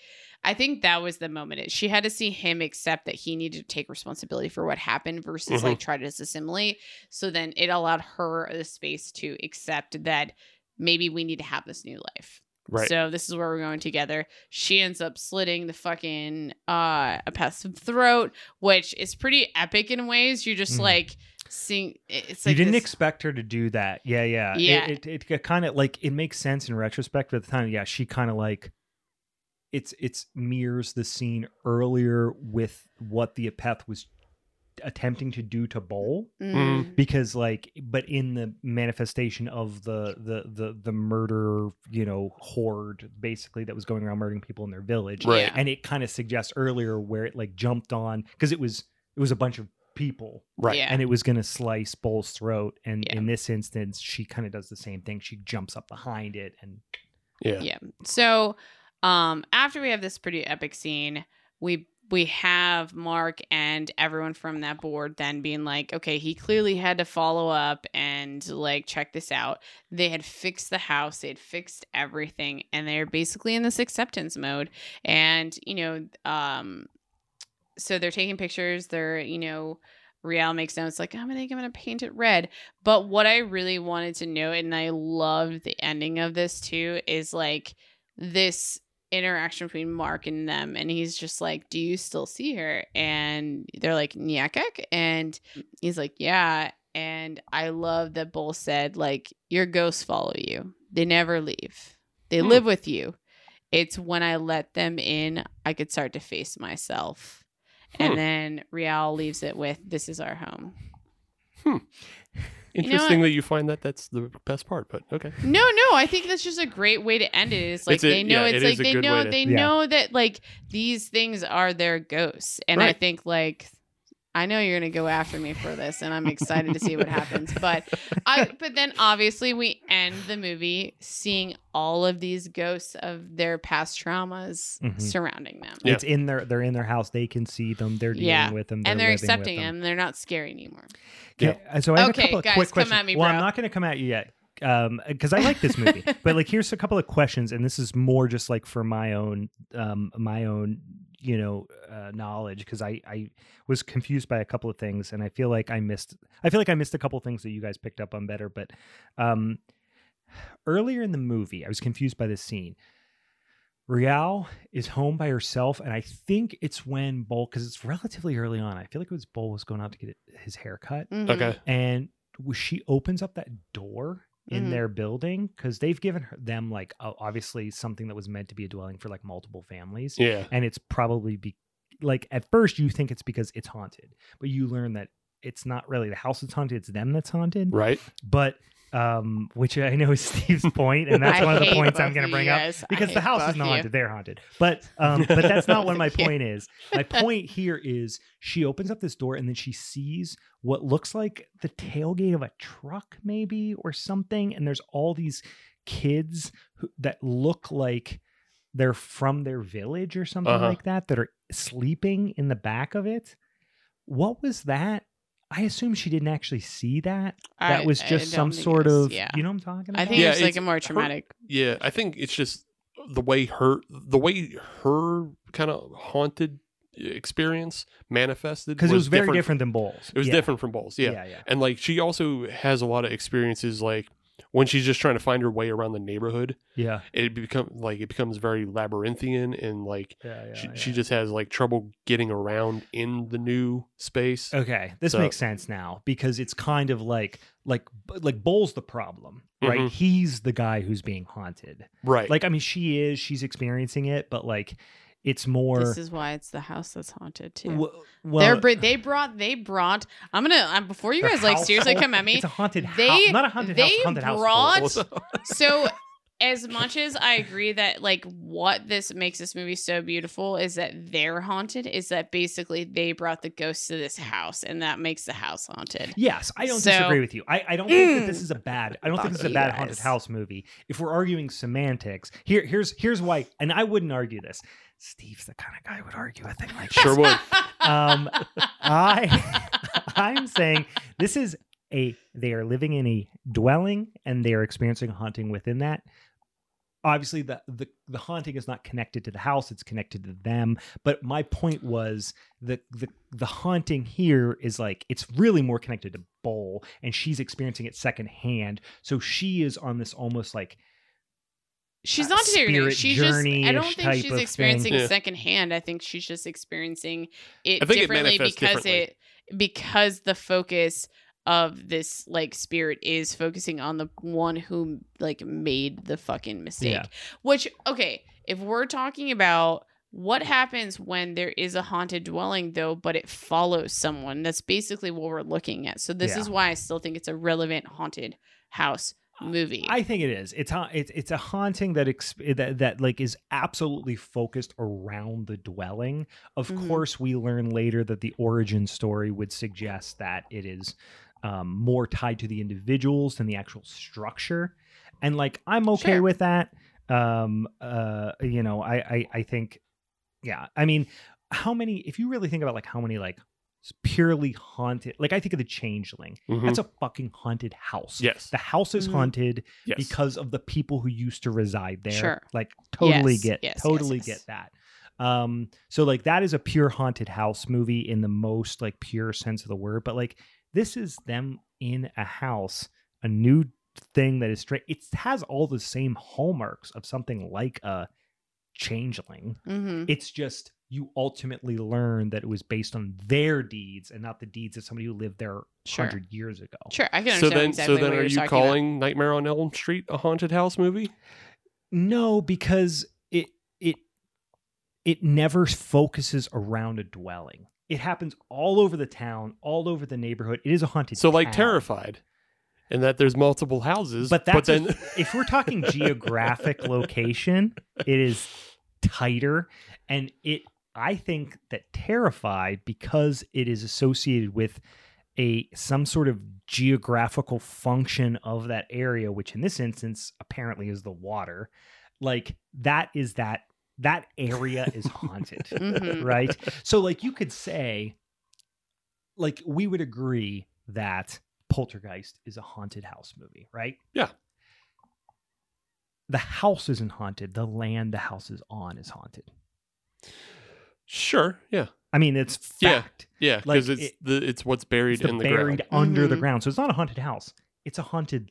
I think that was the moment. It she had to see him accept that he needed to take responsibility for what happened versus Mhm. like try to disassimilate. So then it allowed her the space to accept that maybe we need to have this new life. right So this is where we're going together. She ends up slitting the fucking uh Apeth's throat, which is pretty epic in ways. You're just Mhm. like seeing it's like you didn't this- expect her to do that. Yeah, yeah. Yeah. It, it, it kind of like it makes sense in retrospect, but at the time, yeah, she kind of like it's it's mirrors the scene earlier with what the Apeth was attempting to do to Bowl Mm. because like but in the manifestation of the the the the murder you know horde basically that was going around murdering people in their village Right. And it kind of suggests earlier where it like jumped on because it was it was a bunch of people Right. Yeah. and it was going to slice Bull's throat and Yeah. in this instance she kind of does the same thing she jumps up behind it and Yeah. Yeah. So, um, after we have this pretty epic scene, we we have Mark and everyone from that board then being like, okay, he clearly had to follow up and like check this out. They had fixed the house, they had fixed everything, and they're basically in this acceptance mode. And you know, um, so they're taking pictures. They're you know. Rial makes notes like, I'm gonna, I'm gonna paint it red. But what I really wanted to note, and I loved the ending of this too, is like this interaction between Mark and them. And he's just like, Do you still see her? And they're like, Nyagak. And he's like, Yeah. And I love that Bull said, like, your ghosts follow you. They never leave. They Hmm. live with you. It's when I let them in, I could start to face myself. Hmm. And then Rial leaves it with, This is our home. Interesting that you find that that's the best part, but okay. No, no, I think that's just a great way to end it. It's like It's a- they know yeah, it's it like is a they good know way to- they Yeah. know that like these things are their ghosts. And I Right. think like I know you're gonna go after me for this, and I'm excited to see what happens. But I but then obviously we end the movie seeing all of these ghosts of their past traumas Mhm. surrounding them. Yeah. it's in their they're in their house they can see them they're dealing Yeah. with them and they're accepting them. them. They're not scary anymore. Okay, uh, so I have Okay, a couple of guys, quick come questions. at me, well, I'm not going to come at you yet because I like this movie. but like, here's a couple of questions, and this is more just like for my own, um, my own, you know, uh, knowledge because I I was confused by a couple of things, and I feel like I missed. I feel like I missed a couple of things that you guys picked up on better. But um, earlier in the movie, I was confused by this scene. Rial is home by herself, and I think it's when Bull, because it's relatively early on. I feel like it was Bull was going out to get his hair cut, Mhm. Okay. and w- she opens up that door in Mhm. their building because they've given her, them like obviously something that was meant to be a dwelling for like multiple families, Yeah. and it's probably be like at first you think it's because it's haunted, but you learn that it's not really the house that's haunted; it's them that's haunted. Right. But um, which I know is Steve's point, and that's one of the points I'm going to bring you up because the house is not you. haunted; they're haunted. But um, but that's not what my point is. My point here is she opens up this door and then she sees what looks like the tailgate of a truck, maybe or something, and there's all these kids who, that look like they're from their village or something Uh-huh. like that that are sleeping in the back of it. What was that? I assume she didn't actually see that. That I- was I just don't some think it sort was- of, yeah. you know what I'm talking about? I think Yeah, it's like it's a more her- traumatic. Yeah. I think it's just the way her the way her kind of haunted experience manifested because it was very different, than Bowles. It was Yeah. different from Bowles. Yeah. yeah, yeah. And like she also has a lot of experiences like when she's just trying to find her way around the neighborhood, Yeah, it become like it becomes very labyrinthian and like yeah, yeah, she, yeah. she just has like trouble getting around in the new space. Okay, this So- makes sense now because it's kind of like like like Bowles the problem, right? Mhm. He's the guy who's being haunted. Right. Like I mean, she is, she's experiencing it, but like it's more. This is why it's the house that's haunted too. w- They're br- they brought they brought. I'm gonna um, before you guys like seriously come at me. It's a haunted They- house, not a haunted they house. Haunted house. brought- so as much as I agree that like what this makes this movie so beautiful is that they're haunted, is that basically they brought the ghosts to this house and that makes the house haunted. Yes, I don't So- disagree with you. I, I don't think that this Mm. is a bad. I don't think this is a bad guys. haunted house movie. If we're arguing semantics, here here's here's why. And I wouldn't argue this. Steve's the kind of guy who would argue a thing like this. Sure would. Um, I I'm saying this is a they are living in a dwelling and they are experiencing haunting within that. Obviously, the, the the haunting is not connected to the house; it's connected to them. But my point was the the the haunting here is like it's really more connected to Bowl, and she's experiencing it secondhand. So she is on this almost like She's uh, not doing anything. spirit She's just I don't think she's experiencing. Yeah. secondhand. I think she's just experiencing it I think it differently because differently. it because the focus of this like spirit is focusing on the one who like made the fucking mistake. Yeah. Which okay, if we're talking about What happens when there is a haunted dwelling though, but it follows someone? That's basically what we're looking at. So this Yeah. is why I still think it's a relevant haunted house movie. I think it is. It's ha- it's it's a haunting that exp- that that like is absolutely focused around the dwelling. Of Mhm. course, we learn later that the origin story would suggest that it is um, more tied to the individuals than the actual structure, and like I'm okay Sure. with that. Um, uh, you know, I, I I think, yeah. I mean, how many? If you really think about like how many like purely haunted, like I think of the Changeling. Mhm. That's a fucking haunted house. yes. The house is Mhm. haunted yes. because of the people who used to reside there. Sure. Like totally Yes, get yes, yes, totally yes. get that. Um so like that is a pure haunted house movie in the most like pure sense of the word, but like this is them in a house, a new thing that is straight it has all the same hallmarks of something like a changeling. Mhm. It's just you ultimately learn that it was based on their deeds and not the deeds of somebody who lived there Sure. 100 years ago. Sure, I can understand. So then, exactly so then, are you're you talking calling Nightmare on Elm Street a haunted house movie? No, because it it it never focuses around a dwelling. It happens all over the town, all over the neighborhood. It is a haunted. So like. Terrified, and that there's multiple houses. But that's then a- if we're talking geographic location, it is tighter, and it. I think that terrified because it is associated with a some sort of geographical function of that area, which in this instance apparently is the water. Like that is that that area is haunted Mhm. right? So like you could say like we would agree that Poltergeist is a haunted house movie, right? Yeah. The house isn't haunted. The land the house is on is haunted. sure, yeah, I mean, it's Yeah, fact. yeah, Like, because it's it- the it's what's buried It's the in the buried ground. under the Mhm. ground. So it's not a haunted house. It's a haunted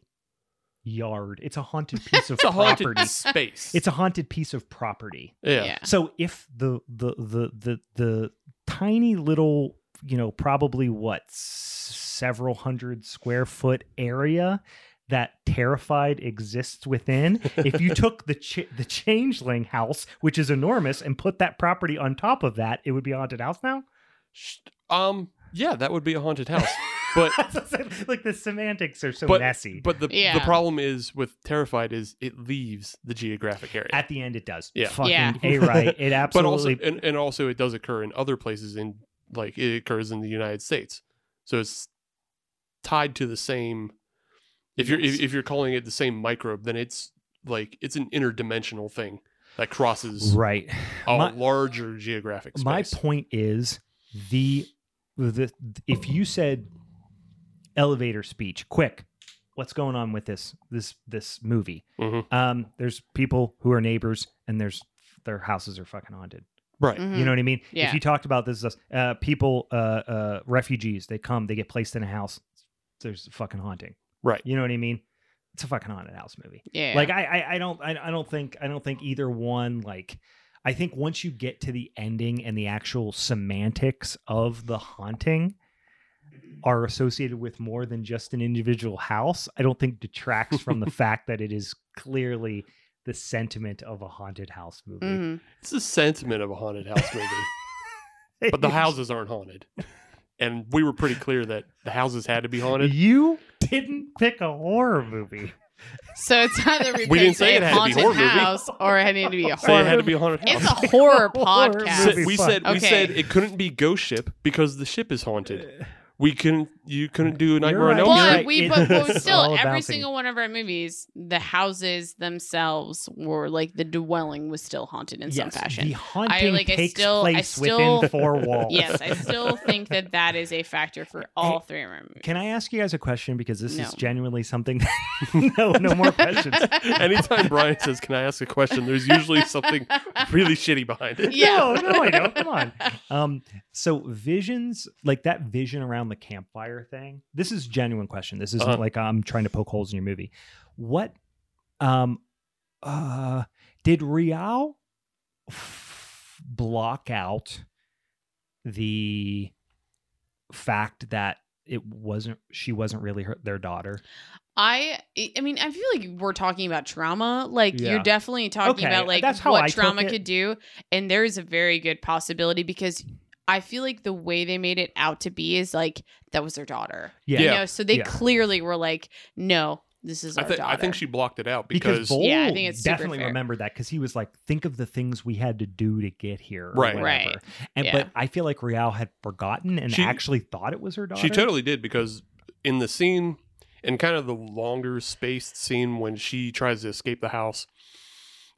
yard. It's a haunted piece of It's a haunted property. space. It's a haunted piece of property. yeah. Yeah. So if the the the the the tiny little, you know, probably what several hundred square foot area that terrified exists within, if you took the ch- the changeling house, which is enormous, and put that property on top of that, it would be a haunted house now. Um, yeah, that would be a haunted house. But like the semantics are so but messy. but the the problem is with Terrified is it leaves the geographic area. at the end, it does. Yeah. fucking Yeah. a right. It absolutely but also and, and also it does occur in other places in like it occurs in the United States. So it's tied to the same if you're if, if you're calling it the same microbe, then it's like it's an interdimensional thing that crosses right. a My- larger geographic space. My point is the the if you said elevator speech, quick, what's going on with this this this movie? Mhm. Um, there's people who are neighbors, and there's their houses are fucking haunted. Right. Mhm. You know what I mean? Yeah. If you talked about this, uh, people, uh, uh, refugees, they come, they get placed in a house. There's fucking haunting. Right. You know what I mean? It's a fucking haunted house movie. Yeah. Like I, I, I don't, I, I don't think, I don't think either one. Like, I think once you get to the ending and the actual semantics of the haunting are associated with more than just an individual house, I don't think detracts from the fact that it is clearly the sentiment of a haunted house movie. Mhm. It's the sentiment of a haunted house movie, but the houses aren't haunted. And we were pretty clear that the houses had to be haunted. You didn't pick a horror movie. So it's either we, We didn't picked say a it had to be haunted horror movie. house or it had to be a Say horror. it had to be a haunted It's a horror Horror podcast. movie. we fun. said we Okay. said it couldn't be Ghost Ship because the ship is haunted. We couldn't you couldn't do Nightmare You're on right. Elm You're But Street. we, It- but, but still, every about single one of our movies, the houses themselves were like the dwelling was still haunted in some Yes, fashion. The haunting like, I takes still- I place still- within four walls. yes, I still think that that is a factor for all three of our movies. Can I ask you guys a question because this No. is genuinely something? no, no more questions. Anytime Brian says, "Can I ask a question?" There's usually something really shitty behind it. Yeah. No, no, I don't. Come on. Um, so visions, like that vision around the campfire thing. This is a genuine question. This isn't Uh-huh. like I'm trying to poke holes in your movie. What, um, uh, did Rial f- block out the fact that it wasn't she wasn't really her, their daughter? I I mean I feel like we're talking about trauma. Like Yeah. you're definitely talking Okay, about like I what took trauma could do, and there is a very good possibility because I feel like the way they made it out to be is like that was their daughter. Yeah. You know, so they Yeah. clearly were like, no, this is I our think daughter. I think she blocked it out because because, Yeah, I think it's definitely fair. remembered that because he was like, think of the things we had to do to get here, Right. whatever. Right. And Yeah. but I feel like Rial had forgotten and She- actually thought it was her daughter. she totally did because in the scene in kind of the longer spaced scene when she tries to escape the house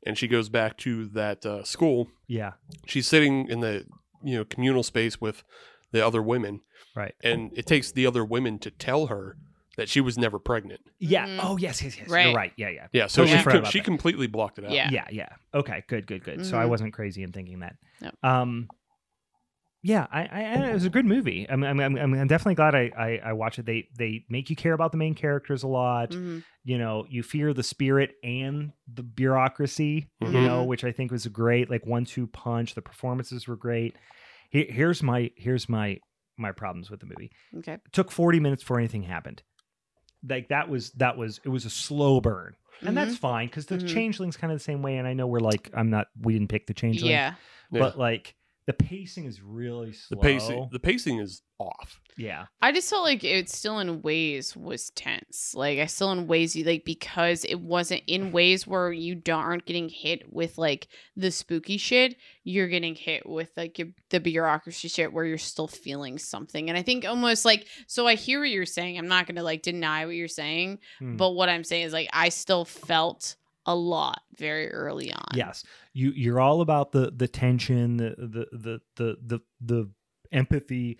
and she goes back to that uh, school yeah, she's sitting in the you know communal space with the other women right. and it takes the other women to tell her that she was never pregnant Yeah. Mhm. Oh yes, yes, yes. Right. You're right. Yeah, yeah. yeah so Totally she, forgot com- she that. completely blocked it out Yeah. Yeah, yeah. Okay, good, good, good. So I Mhm. wasn't crazy in thinking that. No. Um, yeah, I, I, I- it was a good movie. I'm, I'm, I'm, I'm definitely glad I, I, I watched it. They, they make you care about the main characters a lot. Mhm. You know, you fear the spirit and the bureaucracy. You Mhm. know, which I think was a great like one-two punch. The performances were great. Here, here's my, here's my, my problems with the movie. Okay. It took 40 minutes before anything happened. Like that was that was it was a slow burn. And that's fine because the Mhm. changeling's kind of the same way. And I know we're like, I'm not, we didn't pick the changeling, Yeah. Yeah. but like the pacing is really slow. the pacing the pacing is off yeah, I just felt like it still in ways was tense. Like I still in ways you like because it wasn't in ways where you don't, aren't getting hit with like the spooky shit. You're getting hit with like your, the bureaucracy shit where you're still feeling something. And I think almost like so I hear what you're saying. I'm not gonna like deny what you're saying, Hmm. but what I'm saying is like I still felt a lot very early on. yes, you you're all about the the tension, the the the the the, the empathy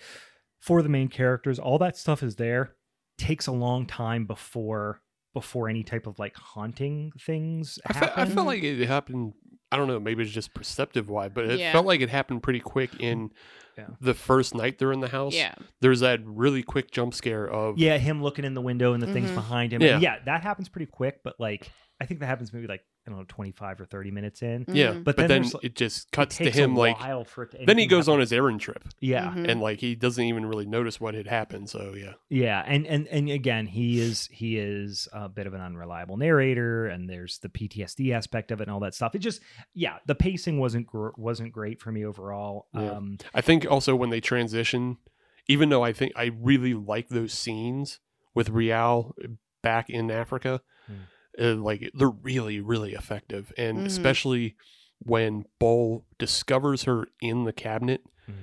for the main characters. All that stuff is there. Takes a long time before before any type of like haunting things I, fe- happen. I felt like it happened i don't know maybe it's just perceptive why but it Yeah. felt like it happened pretty quick in Yeah. the first night they're in the house Yeah. there's that really quick jump scare of yeah, him looking in the window and the things Mhm. behind him. Yeah. yeah, that happens pretty quick. But like, I think that happens maybe like I don't know, twenty five or thirty minutes in. yeah Mhm. But but, then then, it just It cuts to him like it to, then he goes happen. on his errand trip yeah Mhm. and like he doesn't even really notice what had happened so yeah yeah and and and again he is he is a bit of an unreliable narrator and there's the ptsd aspect of it and all that stuff it just yeah the pacing wasn't gr- wasn't great for me overall Yeah. um I think also when they transition, even though I think I really like those scenes with Rial back in Africa, uh, like they're really, really effective. And Mhm. especially when Bull discovers her in the cabinet Mhm.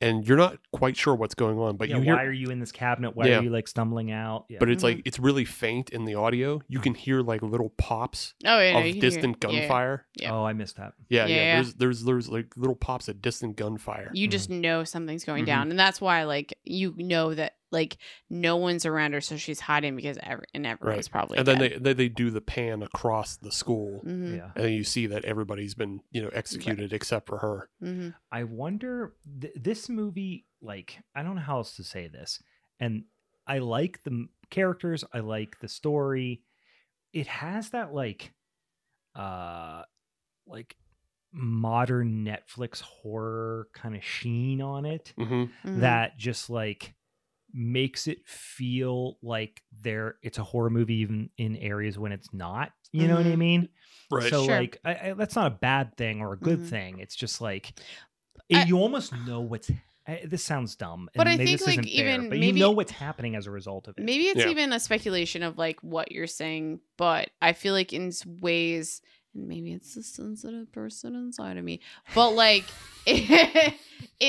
and you're not quite sure what's going on, but yeah, you hear why are you in this cabinet why Yeah. are you like stumbling out yeah. but it's Mhm. like it's really faint in the audio. You can hear like little pops Oh yeah. of you can hear- distant yeah. gunfire. yeah. oh i missed that Yeah, Yeah, yeah. yeah. There's there's there's like little pops of distant gunfire. you just know something's going Mhm. down and that's why like you know that like no one's around her so she's hiding because every and everyone's probably and then dead. they then they do the pan across the school. Mhm, yeah and you see that everybody's been you know executed except for her mhm. I wonder th- this movie like I don't know how else to say this and I like the characters I like the story it has that like uh like modern Netflix horror kind of sheen on it mm-hmm. Mhm. that just like makes it feel like there it's a horror movie even in areas when it's not you know what I Mhm. mean right so Sure. like I, I, that's not a bad thing or a good Mhm. thing. It's just like it, I- you almost know what's. I, this sounds dumb, But and I maybe think, this like, isn't fair, even but maybe- you know what's happening as a result of it. maybe it's Yeah. even a speculation of like what you're saying but i feel like in ways and maybe it's the sensitive person inside of me. But like it,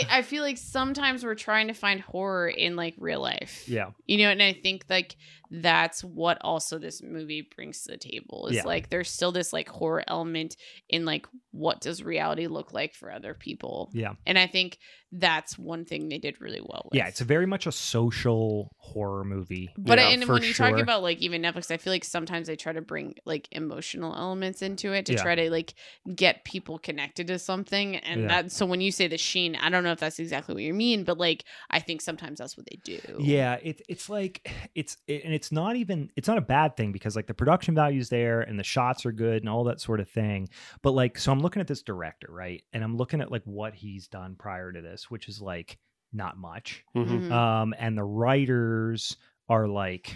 i feel like sometimes we're trying to find horror in like real life. Yeah, you know and i think like that's what also this movie brings to the table is Yeah. like there's still this like horror element in like what does reality look like for other people yeah, and i think that's one thing they did really well with yeah. It's a very much a social horror movie. but and when you talk about like even netflix i feel like sometimes they try to bring like emotional elements into it to Yeah. try to like get people connected to something and Yeah. that so when you say the sheen i don't know if that's exactly what you mean but like i think sometimes that's what they do Yeah, it's it's like it's it, and it's not even it's not a bad thing because like the production value's there and the shots are good and all that sort of thing. But like so I'm looking at this director, right? And I'm looking at like what he's done prior to this, which is like not much. mm-hmm. Mhm. um, and the writers are like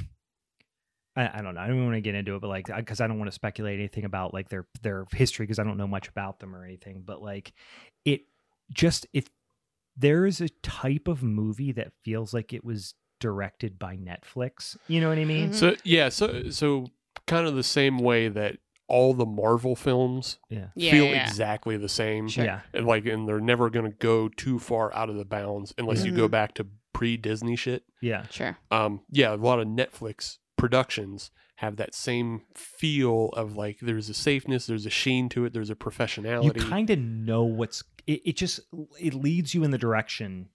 I, I don't know. I don't want to get into it, but like, because I don't want to speculate anything about like their their history because I don't know much about them or anything. But like, it just if there is a type of movie that feels like it was directed by Netflix, you know what I mean? Mhm. So yeah, so so kind of the same way that all the Marvel films Yeah, Yeah, feel yeah. exactly the same. Sure. yeah, And like and they're never going to go too far out of the bounds unless you go Mhm. back to pre-Disney shit. yeah. Sure. Um yeah, a lot of Netflix productions have that same feel of like there's a safeness, there's a sheen to it, there's a professionalism. You kind of know what's. It, it just it leads you in the direction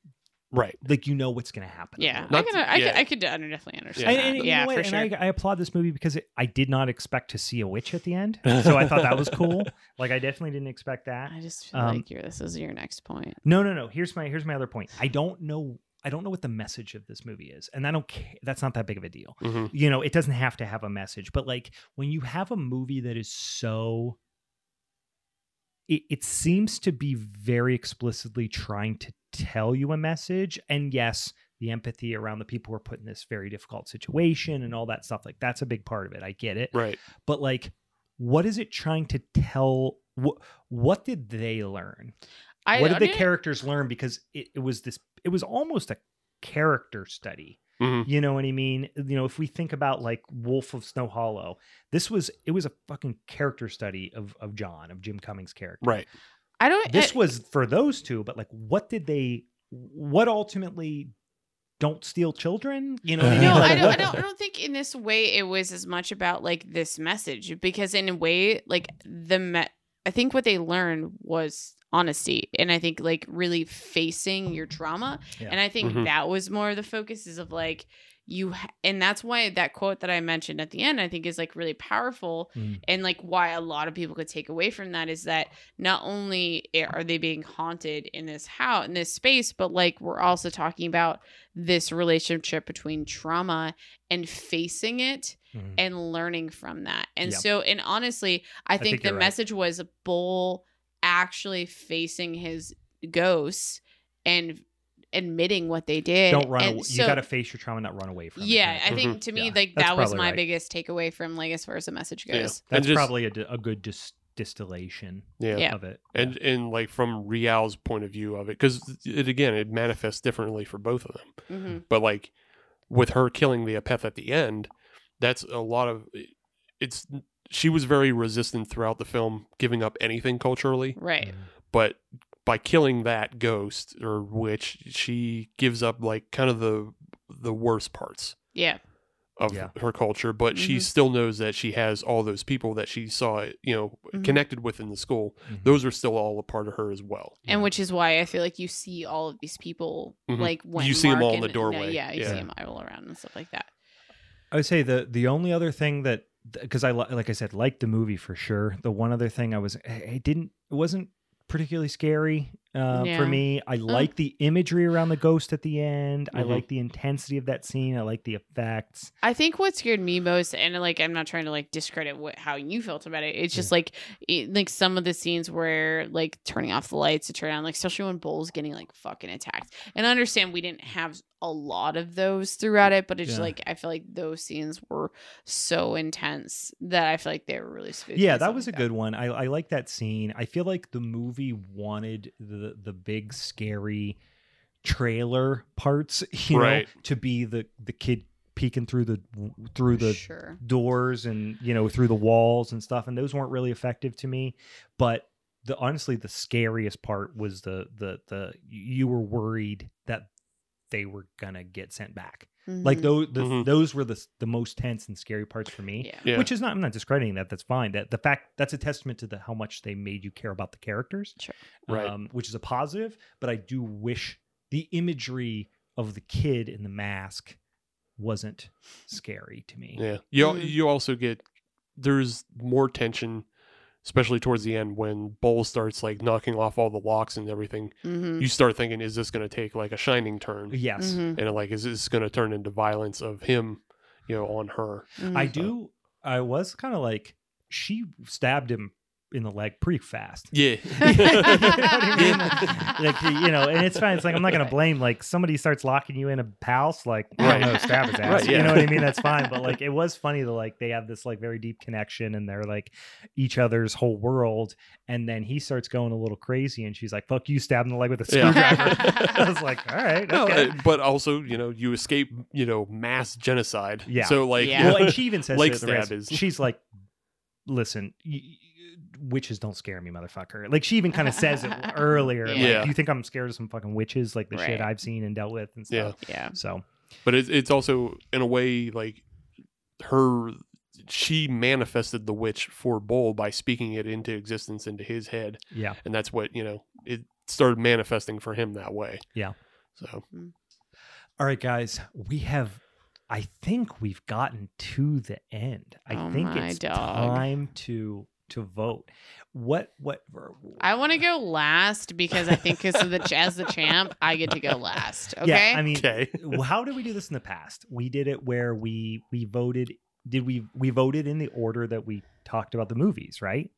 right. like you know what's going to happen. Yeah, I can. I, yeah. could, I could definitely understand. And, that. and yeah, know what? for and sure. I, I applaud this movie because it, I did not expect to see a witch at the end, so I thought that was cool. Like I definitely didn't expect that. I just feel Um, like you're, this is your next point. No, no, no. Here's my here's my other point. I don't know. I don't know what the message of this movie is, and I don't. Care. That's not that big of a deal. hmm You know, it doesn't have to have a message, but like when you have a movie that is so. It, it seems to be very explicitly trying to tell you a message, and yes, the empathy around the people who are put in this very difficult situation and all that stuff. Like that's a big part of it. I get it, Right. but like, what is it trying to tell? What what did they learn? I, what did I the didn't- characters learn because it, it was this it was almost a character study hmm you know what i mean you know if we think about like wolf of snow hollow this was it was a fucking character study of of john of jim cummings character Right. I don't. this I- was for those two but like what did they what ultimately don't steal children you know what I mean? no, Like, I don't, I don't. I don't think in this way it was as much about like this message because in a way, like the me- I think what they learned was honesty, and I think like really facing your trauma, Yeah. and I think Mhm. that was more of the focus is of like you, ha- and that's why that quote that I mentioned at the end I think is like really powerful, Mm. and like why a lot of people could take away from that is that not only are they being haunted in this house in this space, but like we're also talking about this relationship between trauma and facing it Mhm. and learning from that. And Yep. so, and honestly, I, think, think the you're right. message was Bol actually facing his ghosts and admitting what they did. don't run And away. you got to face your trauma not run away from it Yeah, I of think thing. to me, Yeah, like that was my right. biggest takeaway from like as far as the message Yeah. goes. that's just- probably a good dis- distillation Yeah. Yeah. of it And and like from Rial's point of view of it, because it again it manifests differently for both of them. hmm But like with her killing the Apeth at the end, that's a lot of it's. She was very resistant throughout the film, giving up anything culturally. Right. But by killing that ghost or witch, she gives up like kind of the the worst parts Yeah. of Yeah. her culture. But she Mhm. still knows that she has all those people that she saw, you know, Mhm. connected with in the school. Mhm. Those are still all a part of her as well. And Yeah. which is why I feel like you see all of these people Mhm. like when You see Mark all in the and- doorway. yeah, you Yeah. see them all around and stuff like that. I would say the the only other thing that because I like I said liked the movie for sure. The one other thing I was it didn't it wasn't particularly scary uh, Yeah. for me. I like the imagery around the ghost at the end. I Mhm. like the intensity of that scene. I like the effects. I think what scared me most, and like I'm not trying to like discredit what how you felt about it. It's just like it, like some of the scenes where like turning off the lights to turn on, like especially when Bol's getting like fucking attacked. And I understand we didn't have a lot of those throughout it, but it's just Yeah. like I feel like those scenes were so intense that I feel like they were really spooky. Yeah, that stuff was a like good one. I, I like that scene. I feel like the movie wanted the the big scary trailer parts, you Right. know, to be the the kid peeking through the through the sure. doors and you know through the walls and stuff and those weren't really effective to me but the honestly the scariest part was the the the you were worried that they were gonna get sent back like Mhm. those the, Mhm. those were the the most tense and scary parts for me yeah. Yeah. which is not i'm not discrediting that that's fine that the fact that's a testament to the how much they made you care about the characters Sure. Right. um, which is a positive but i do wish the imagery of the kid in the mask wasn't scary to me Yeah. You Mm. you also get there's more tension, especially towards the end when Bol starts like knocking off all the locks and everything. Mhm. You start thinking, is this going to take like a shining turn? yes Mhm. And like, is this going to turn into violence of him, you know, on her? Mhm. I do. I was kind of like she stabbed him in the leg pretty fast. Yeah. You know what I mean? like you know, and it's fine. It's like I'm not gonna blame like somebody starts locking you in a house, like I Right. don't know, stab his ass. Right, You know what I mean? That's fine. But like it was funny that like they have this like very deep connection and they're like each other's whole world. And then he starts going a little crazy and she's like, Fuck you, stab in the leg with a Yeah. screwdriver. I was like, All right, No, okay. uh, but also, you know, you escape, you know, mass genocide. Yeah. So, like, Yeah. well, and she even says Leg to the rest- stab is- she's like, listen, y- y- witches don't scare me, motherfucker. Like she even kind of says it earlier. Like, Yeah. do you think I'm scared of some fucking witches, like the shit I've seen and dealt with and Yeah. stuff? yeah. So but it's, it's also, in a way, like her, she manifested the witch for Bol by speaking it into existence into his head. yeah. And that's what, you know, it started manifesting for him that way. Yeah. So, All right, guys, we have. I think we've gotten to the end. I Oh think it's dog. time to to vote. What what? I want to go last because I think because of the as the champ, I get to go last. Okay. Yeah, I mean, okay. how did we do this in the past? We did it where we we voted. Did we we voted in the order that we talked about the movies? Right?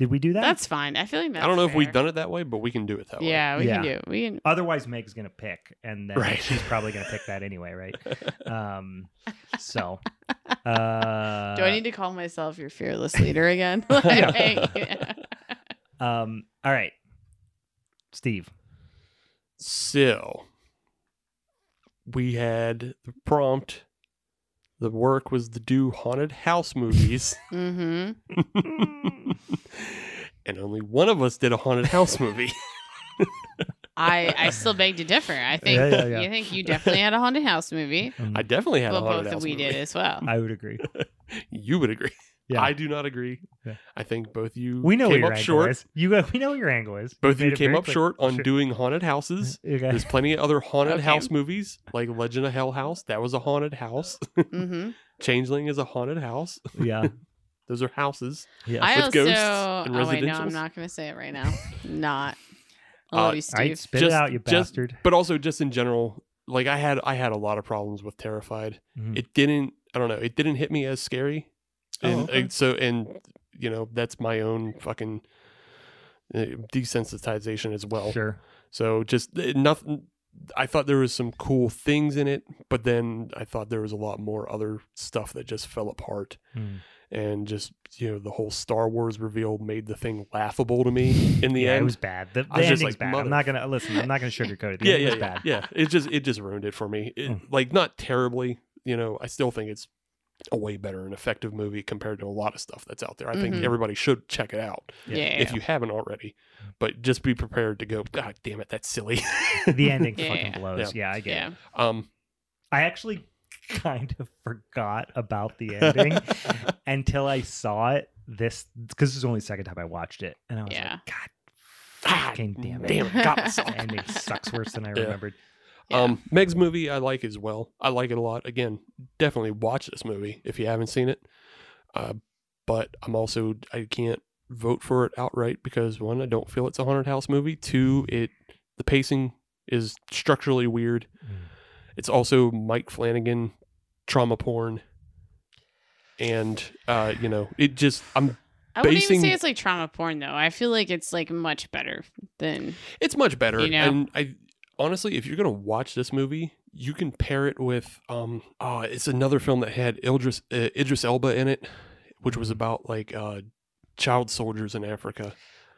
Did we do that? that's fine. I feel like that's I don't know if we've done it that way, but we can do it that way. Yeah, we Yeah. can do it. We can. Otherwise, Meg's gonna pick, and then Right. she's probably gonna pick that anyway, right? Um, so, uh, Do I need to call myself your fearless leader again? Yeah. Like, Um, all right, Steve. So, we had the prompt. The work was to do haunted house movies, mm-hmm. And only one of us did a haunted house movie. I I still beg to differ. I think Yeah, yeah, yeah. you think you definitely had a haunted house movie. Um, I definitely had Well, a haunted both that house we movie. did as well. I would agree. You would agree. Yeah. I do not agree. Yeah. I think both you we know came up short. is. You uh, we know what your angle is. Both of you came up clear. short on Sure. doing haunted houses. Okay. There's plenty of other haunted Okay. house movies, like Legend of Hell House. That was a haunted house. hmm Changeling is a haunted house. Yeah. Those are houses. Yeah. I With also. ghosts and oh wait, no, I'm not going to say it right now. Not. I Uh, love you, All right, Steve. spit Just- it out, you just- bastard. But also just in general, like I had I had a lot of problems with Terrified. Mhm. It didn't I don't know, it didn't hit me as scary. Oh, And okay. uh, so and you know, that's my own fucking uh, desensitization as well. Sure. So just uh, nothing. I thought there was some cool things in it, but then I thought there was a lot more other stuff that just fell apart. Mm. And just you know, the whole Star Wars reveal made the thing laughable to me in the yeah, end. it was bad. The, the was ending's like, bad. mother- I'm not gonna listen. I'm not gonna sugarcoat it. The yeah, ending yeah, yeah, bad. yeah. It just it just ruined it for me. It, Mm. Like not terribly, you know. I still think it's a way better and effective movie compared to a lot of stuff that's out there. I think Mhm. everybody should check it out Yeah. Yeah. if you haven't already. But just be prepared to go. God damn it, that's silly. The ending Yeah, fucking yeah. blows. Yeah, I get yeah. it. um, I actually kind of forgot about the ending until I saw it this because this is only the second time I watched it, and I was Yeah. like, God, Ah, fucking damn it, damn it, got myself. the ending sucks worse than I Yeah. remembered. Yeah. Um, Meg's movie I like as well. I like it a lot. Again, definitely watch this movie if you haven't seen it. Uh, but I'm also I can't vote for it outright because one, I don't feel it's a haunted house movie. Two, it the pacing is structurally weird. Mm. It's also Mike Flanagan trauma porn. And uh, you know, it just I'm I wouldn't even say it's like trauma porn though. I feel like it's like much better than It's much better. You know? And I honestly, if you're gonna watch this movie, you can pair it with um oh, it's another film that had Idris uh, Idris Elba in it, which was about like uh child soldiers in Africa.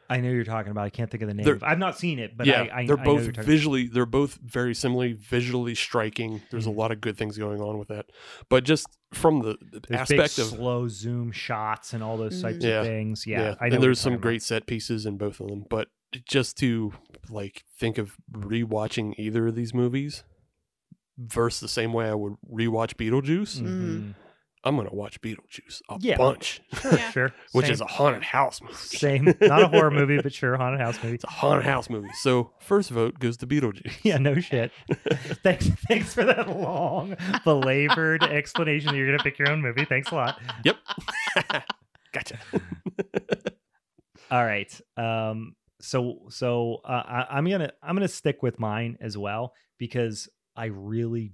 I know you're talking about. I can't think of the name. They're- I've not seen it, but yeah, I, I they're I know both you're talking- visually they're both very similarly visually striking. There's Mhm. a lot of good things going on with that. But just from the, the There's big aspect of slow zoom shots and all those types Yeah. of things. Yeah, I know and there's some talking about. great set pieces in both of them. But just to like think of rewatching either of these movies versus the same way I would rewatch Beetlejuice, Mhm. I'm gonna watch Beetlejuice a Yeah. bunch, Sure, Yeah. sure. which Same. is a haunted house movie. same, not a horror movie, but sure, haunted house movie. It's a haunted house movie. So first vote goes to Beetlejuice. Yeah, no shit. thanks, thanks for that long, belabored explanation. that You're gonna pick your own movie. Thanks a lot. Yep. gotcha. All right. Um. So so uh, I, I'm gonna I'm gonna stick with mine as well because I really.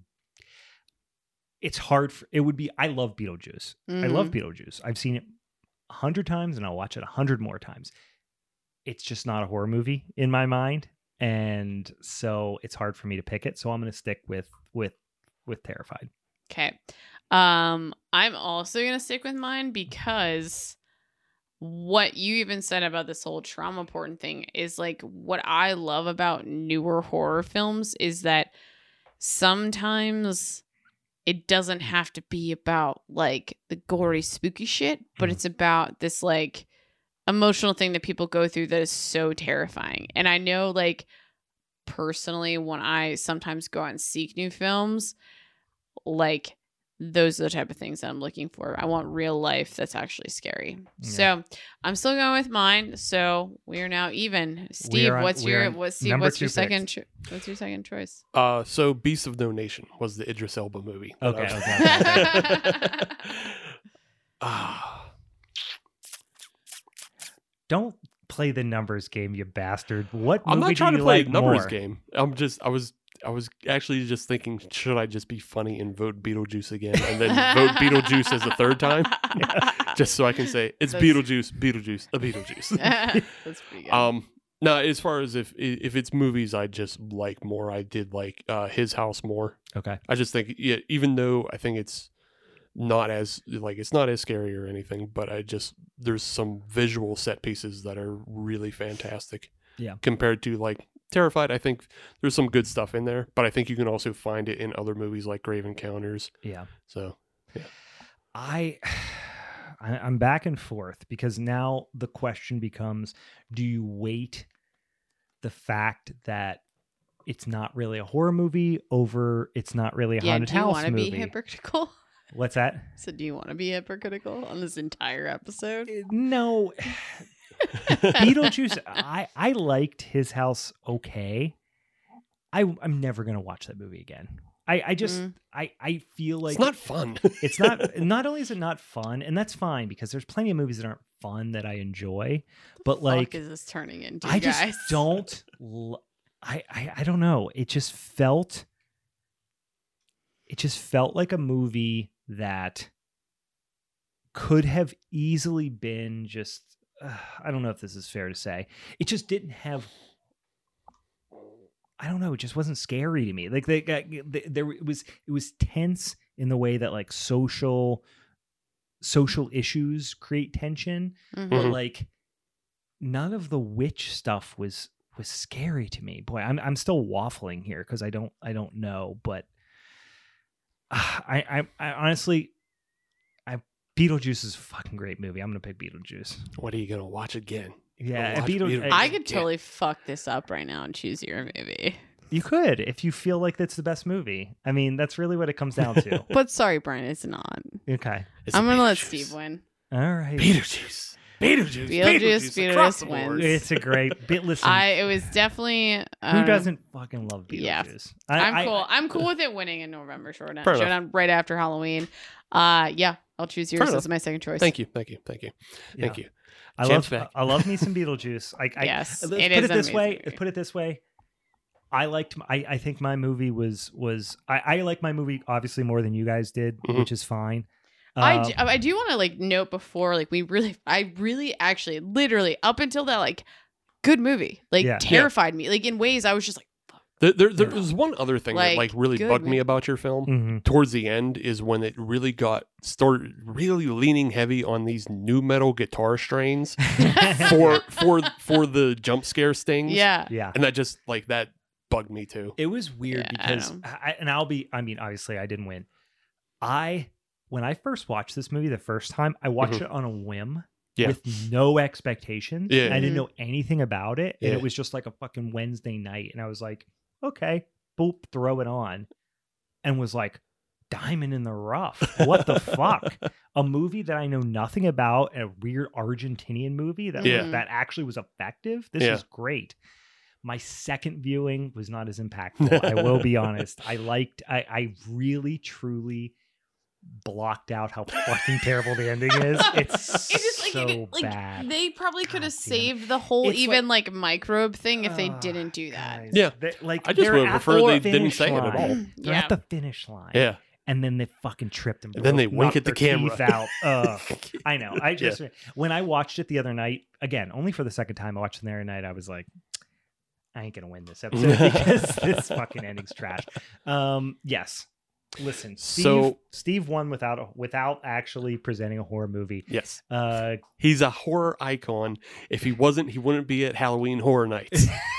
It's hard. For, it would be. I love Beetlejuice. I love Mm-hmm. Beetlejuice. I've seen it a hundred times and I'll watch it a hundred more times. It's just not a horror movie in my mind, and so it's hard for me to pick it. So I'm going to stick with with with Terrified. Okay. Um, I'm also gonna stick with mine because what you even said about this whole trauma porn thing is like what I love about newer horror films is that sometimes it doesn't have to be about like the gory spooky shit, but Mhm. it's about this like emotional thing that people go through that is so terrifying. And I know like personally when I sometimes go out and seek new films, like those are the type of things that I'm looking for. I want real life that's actually scary. Yeah. So I'm still going with mine. So we are now even. Steve, on- what's your what's Steve, what's your two second picks. cho- what's your second choice? Uh, so Beasts of No Nation was the Idris Elba movie. Okay, was- okay, okay, Ah, Don't play the numbers game, you bastard. What I'm movie not trying do to you play like numbers more? game. I'm just I was I was actually just thinking, should I just be funny and vote Beetlejuice again, and then vote Beetlejuice as a third time, just so I can say it's That's- Beetlejuice, Beetlejuice, a Beetlejuice. that's pretty good. um, no, as far as if if it's movies, I just like more. I did like uh, His House more. Okay. I just think, yeah, even though I think it's not as like it's not as scary or anything, but I just there's some visual set pieces that are really fantastic. Yeah. Compared to like Terrified, I think there's some good stuff in there, but I think you can also find it in other movies like Grave Encounters. Yeah. So I, I I'm back and forth because now the question becomes: Do you wait the fact that it's not really a horror movie over it's not really a yeah, haunted do you house want to movie? be hypocritical? What's that? So do you want to be hypocritical on this entire episode? Uh, No, Beetlejuice. I I liked his house okay. I I'm never gonna watch that movie again. I I just Mm. I I feel like it's not fun. it's not not only is it not fun and that's fine because there's plenty of movies that aren't fun that i enjoy but like Fuck is this turning into, i just don't l- I, I i don't know it just felt it just felt like a movie that could have easily been just uh, i don't know if this is fair to say it just didn't have I don't know. It just wasn't scary to me. Like they, got they, there, it was it was tense in the way that like social social issues create tension, Mhm. but like none of the witch stuff was was scary to me. Boy, I'm I'm still waffling here because I don't I don't know, but uh, I, I I honestly Beetlejuice is a fucking great movie. I'm gonna pick Beetlejuice. what are you gonna watch again? Yeah, watch Beetle, Beetlejuice. I I, could Yeah. totally fuck this up right now and choose your movie. you could if you feel like that's the best movie. I mean, that's really what it comes down to. But sorry, Brian, it's not. okay, It's I'm gonna let Steve win. all right. Beetlejuice. Beetlejuice. Beetlejuice, across Beetlejuice wins. It's a great bit. Listen, I it was definitely uh, who doesn't fucking love Beetlejuice? Yeah. I, I'm I- cool. I'm cool with it winning in November. Showdown, Fair enough. showdown right after Halloween. Uh, yeah, I'll choose yours Fair as my second choice. Thank you. Thank you. Thank you. yeah. Thank you. I Jam-packed. love. I love me some Beetlejuice. I, I Yes, let's it put is it this way. amazing movie. Put it this way. I liked. I, I think my movie was was. I, I like my movie obviously more than you guys did, Mhm. which is fine. I Um, do, I do want to like note before like we really I really actually literally up until that like good movie like Yeah. terrified me like in ways I was just like There, there, there was one other thing Like, that like really good bugged me movie. about your film. mhm. Towards the end is when it really got started really leaning heavy on these new metal guitar strains for for for the jump scare stings. yeah yeah. and that just like that bugged me too. It was weird Yeah, I because, know. I, and I'll be, I mean, obviously I didn't win. I, when I first watched this movie the first time, I watched Mhm. it on a whim Yeah. with no expectations. Yeah. I didn't Mhm. know anything about it. And Yeah. it was just like a fucking Wednesday night. And I was like, okay, boop, throw it on. And was like, diamond in the rough. What the fuck? A movie that I know nothing about, a weird Argentinian movie that Yeah. that actually was effective. This Yeah. is great. My second viewing was not as impactful. I will be honest. I liked. I I really truly blocked out how fucking terrible the ending is. It's, it's just like, so like bad. they probably could have saved the whole It's even like, microbe thing if they Ugh, didn't do that guys, Yeah. they- like I just would prefer the they didn't finish say it at all. They're Yeah. at the finish line. Yeah, and then they fucking tripped and, And then they broke- wink at the camera. teeth out. Ugh. I know. I Yeah. just when I watched it the other night, again, only for the second time, I watched it the other night. I was like, I ain't gonna win this episode because this fucking ending's trash. Um, yes. Listen, Steve, So- Steve won without a, without actually presenting a horror movie. Yes. Uh, He's a horror icon. If he wasn't, he wouldn't be at Halloween Horror Nights.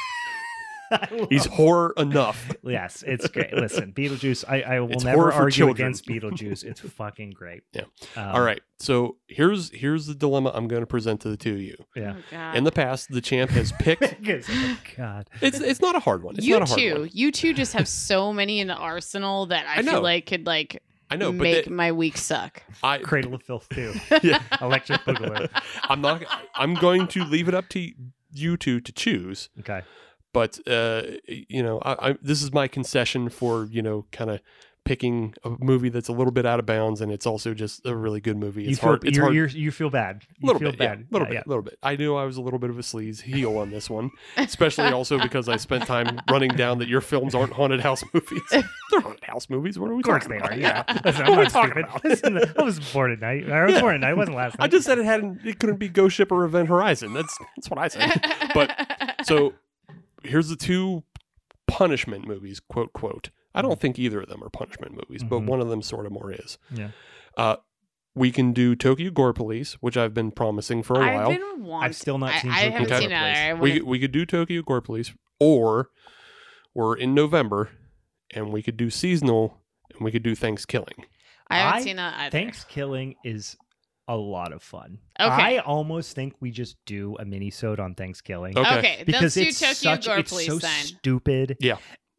I He's horror enough. yes, it's great. Listen, Beetlejuice. I, I will It's never argue children. against Beetlejuice. It's fucking great. Yeah. Um, All right. So here's here's the dilemma I'm going to present to the two of you. Yeah. Oh, God. In the past, the champ has picked. Oh, God. it's it's not a hard one. It's you not a hard two, one. you two just have so many in the arsenal that I, I feel like could like I know, but make that- my week suck. I Cradle of Filth too. yeah, Electric Boogaloo. I'm not. I'm going to leave it up to you two to choose. Okay. But uh, you know, I, I, this is my concession for you know, kind of picking a movie that's a little bit out of bounds, and it's also just a really good movie. It's you feel, hard. It's you're, hard. You're, you feel bad. a little feel bit, bad. yeah, little Yeah, bit, little bit. I knew I was a little bit of a sleaze heel on this one, especially also because I spent time running down that your films aren't haunted house movies. They're haunted house movies. What are we Of course they about? are. Yeah. Listen, What I'm are we talking stupid. about? Listen, I was born at night. I was Yeah. born at night. It wasn't last night. I just said it hadn't. It couldn't be Ghost Ship or Event Horizon. That's that's what I said. But so here's the two punishment movies, quote quote. I don't think either of them are punishment movies, but Mhm. one of them sort of more is. Yeah. Uh, we can do Tokyo Gore Police, which I've been promising for a I've while. been wanting. I've still not I, seen I Tokyo haven't Gore seen it. Police. either. We could, we could do Tokyo Gore Police, or we're in November and we could do seasonal and we could do Thanksgiving. I haven't I seen that either. Thanks Killing is a lot of fun. Okay. I almost think we just do a mini-sode on Thanksgiving. Okay. Okay, Because let's do it's Tokyo such Gore it's Police so then. stupid Yeah.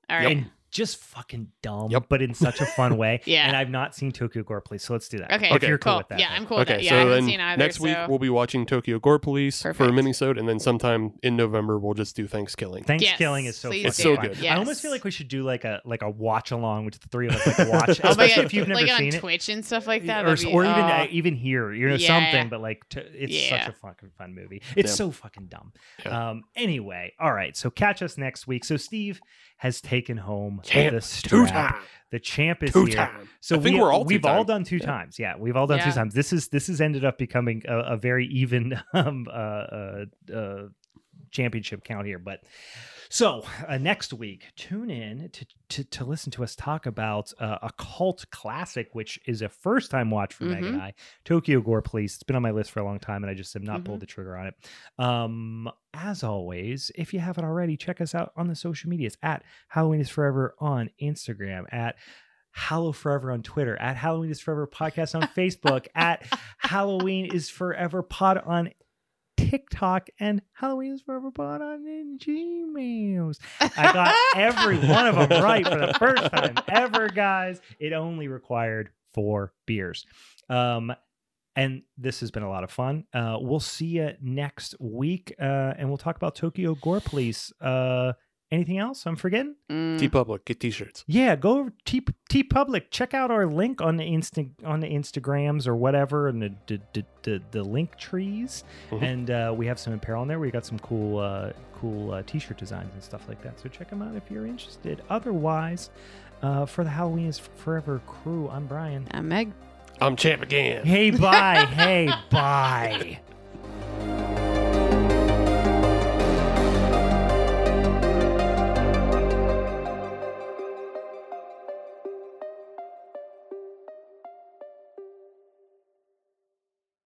All right. and just fucking dumb, Yep. but in such a fun way. Yeah. And I've not seen Tokyo Gore Police, so let's do that. Okay. If Okay. you're cool, cool. with that. yeah, then. I'm cool with okay, that. Yeah, so I haven't then seen either. next week we'll be watching Tokyo Gore Police for a Perfect. mini-sode, and then sometime in November we'll just do Thanksgiving. Thanksgiving Yes, is so fucking It's so fun. good. I almost feel like we should do like a like a watch along, which the three of us like watch, Oh my especially God, if you've never like seen on it. Twitch and stuff like that. or, that'd be- or even oh. uh, even here, you know, Yeah. something. But like, t- it's Yeah. such a fucking fun movie. It's so fucking dumb. Um. Anyway, all right. So catch us next week. So Steve has taken home Champ, the two strap. time, The champ is two here. time. So I think we, we're all we've all two-time. done two Yeah. times. Yeah, we've all done two times. This is this has ended up becoming a, a very even um, uh, uh, uh, championship count here. But so uh, next week, tune in to, to to listen to us talk about uh, a cult classic, which is a first time watch for Meg and Mhm. I. Tokyo Gore Police. It's been on my list for a long time, and I just have not Mhm. pulled the trigger on it. Um, as always, if you haven't already, check us out on the social medias at Halloween is Forever on Instagram, at Hallow Forever on Twitter, at Halloween is Forever podcast on Facebook, at Halloween is Forever pod on TikTok, and Halloween is Forever pod on in Gmails. I got every one of them right for the first time ever, guys. It only required four beers. Um, and this has been a lot of fun. Uh, we'll see you next week, uh, and we'll talk about Tokyo Gore Police. Uh, anything else I'm forgetting? Mm. T Public, get t-shirts. Yeah, go over T TeePublic. Check out our link on the insta on the Instagrams or whatever, and the the, the, the, the link trees. Mhm. And uh, we have some apparel in there. We got some cool uh, cool uh, T-shirt designs and stuff like that. So check them out if you're interested. Otherwise, uh, for the Halloween is Forever crew, I'm Brian. I'm Meg. I'm champ again. Hey, bye. hey, bye.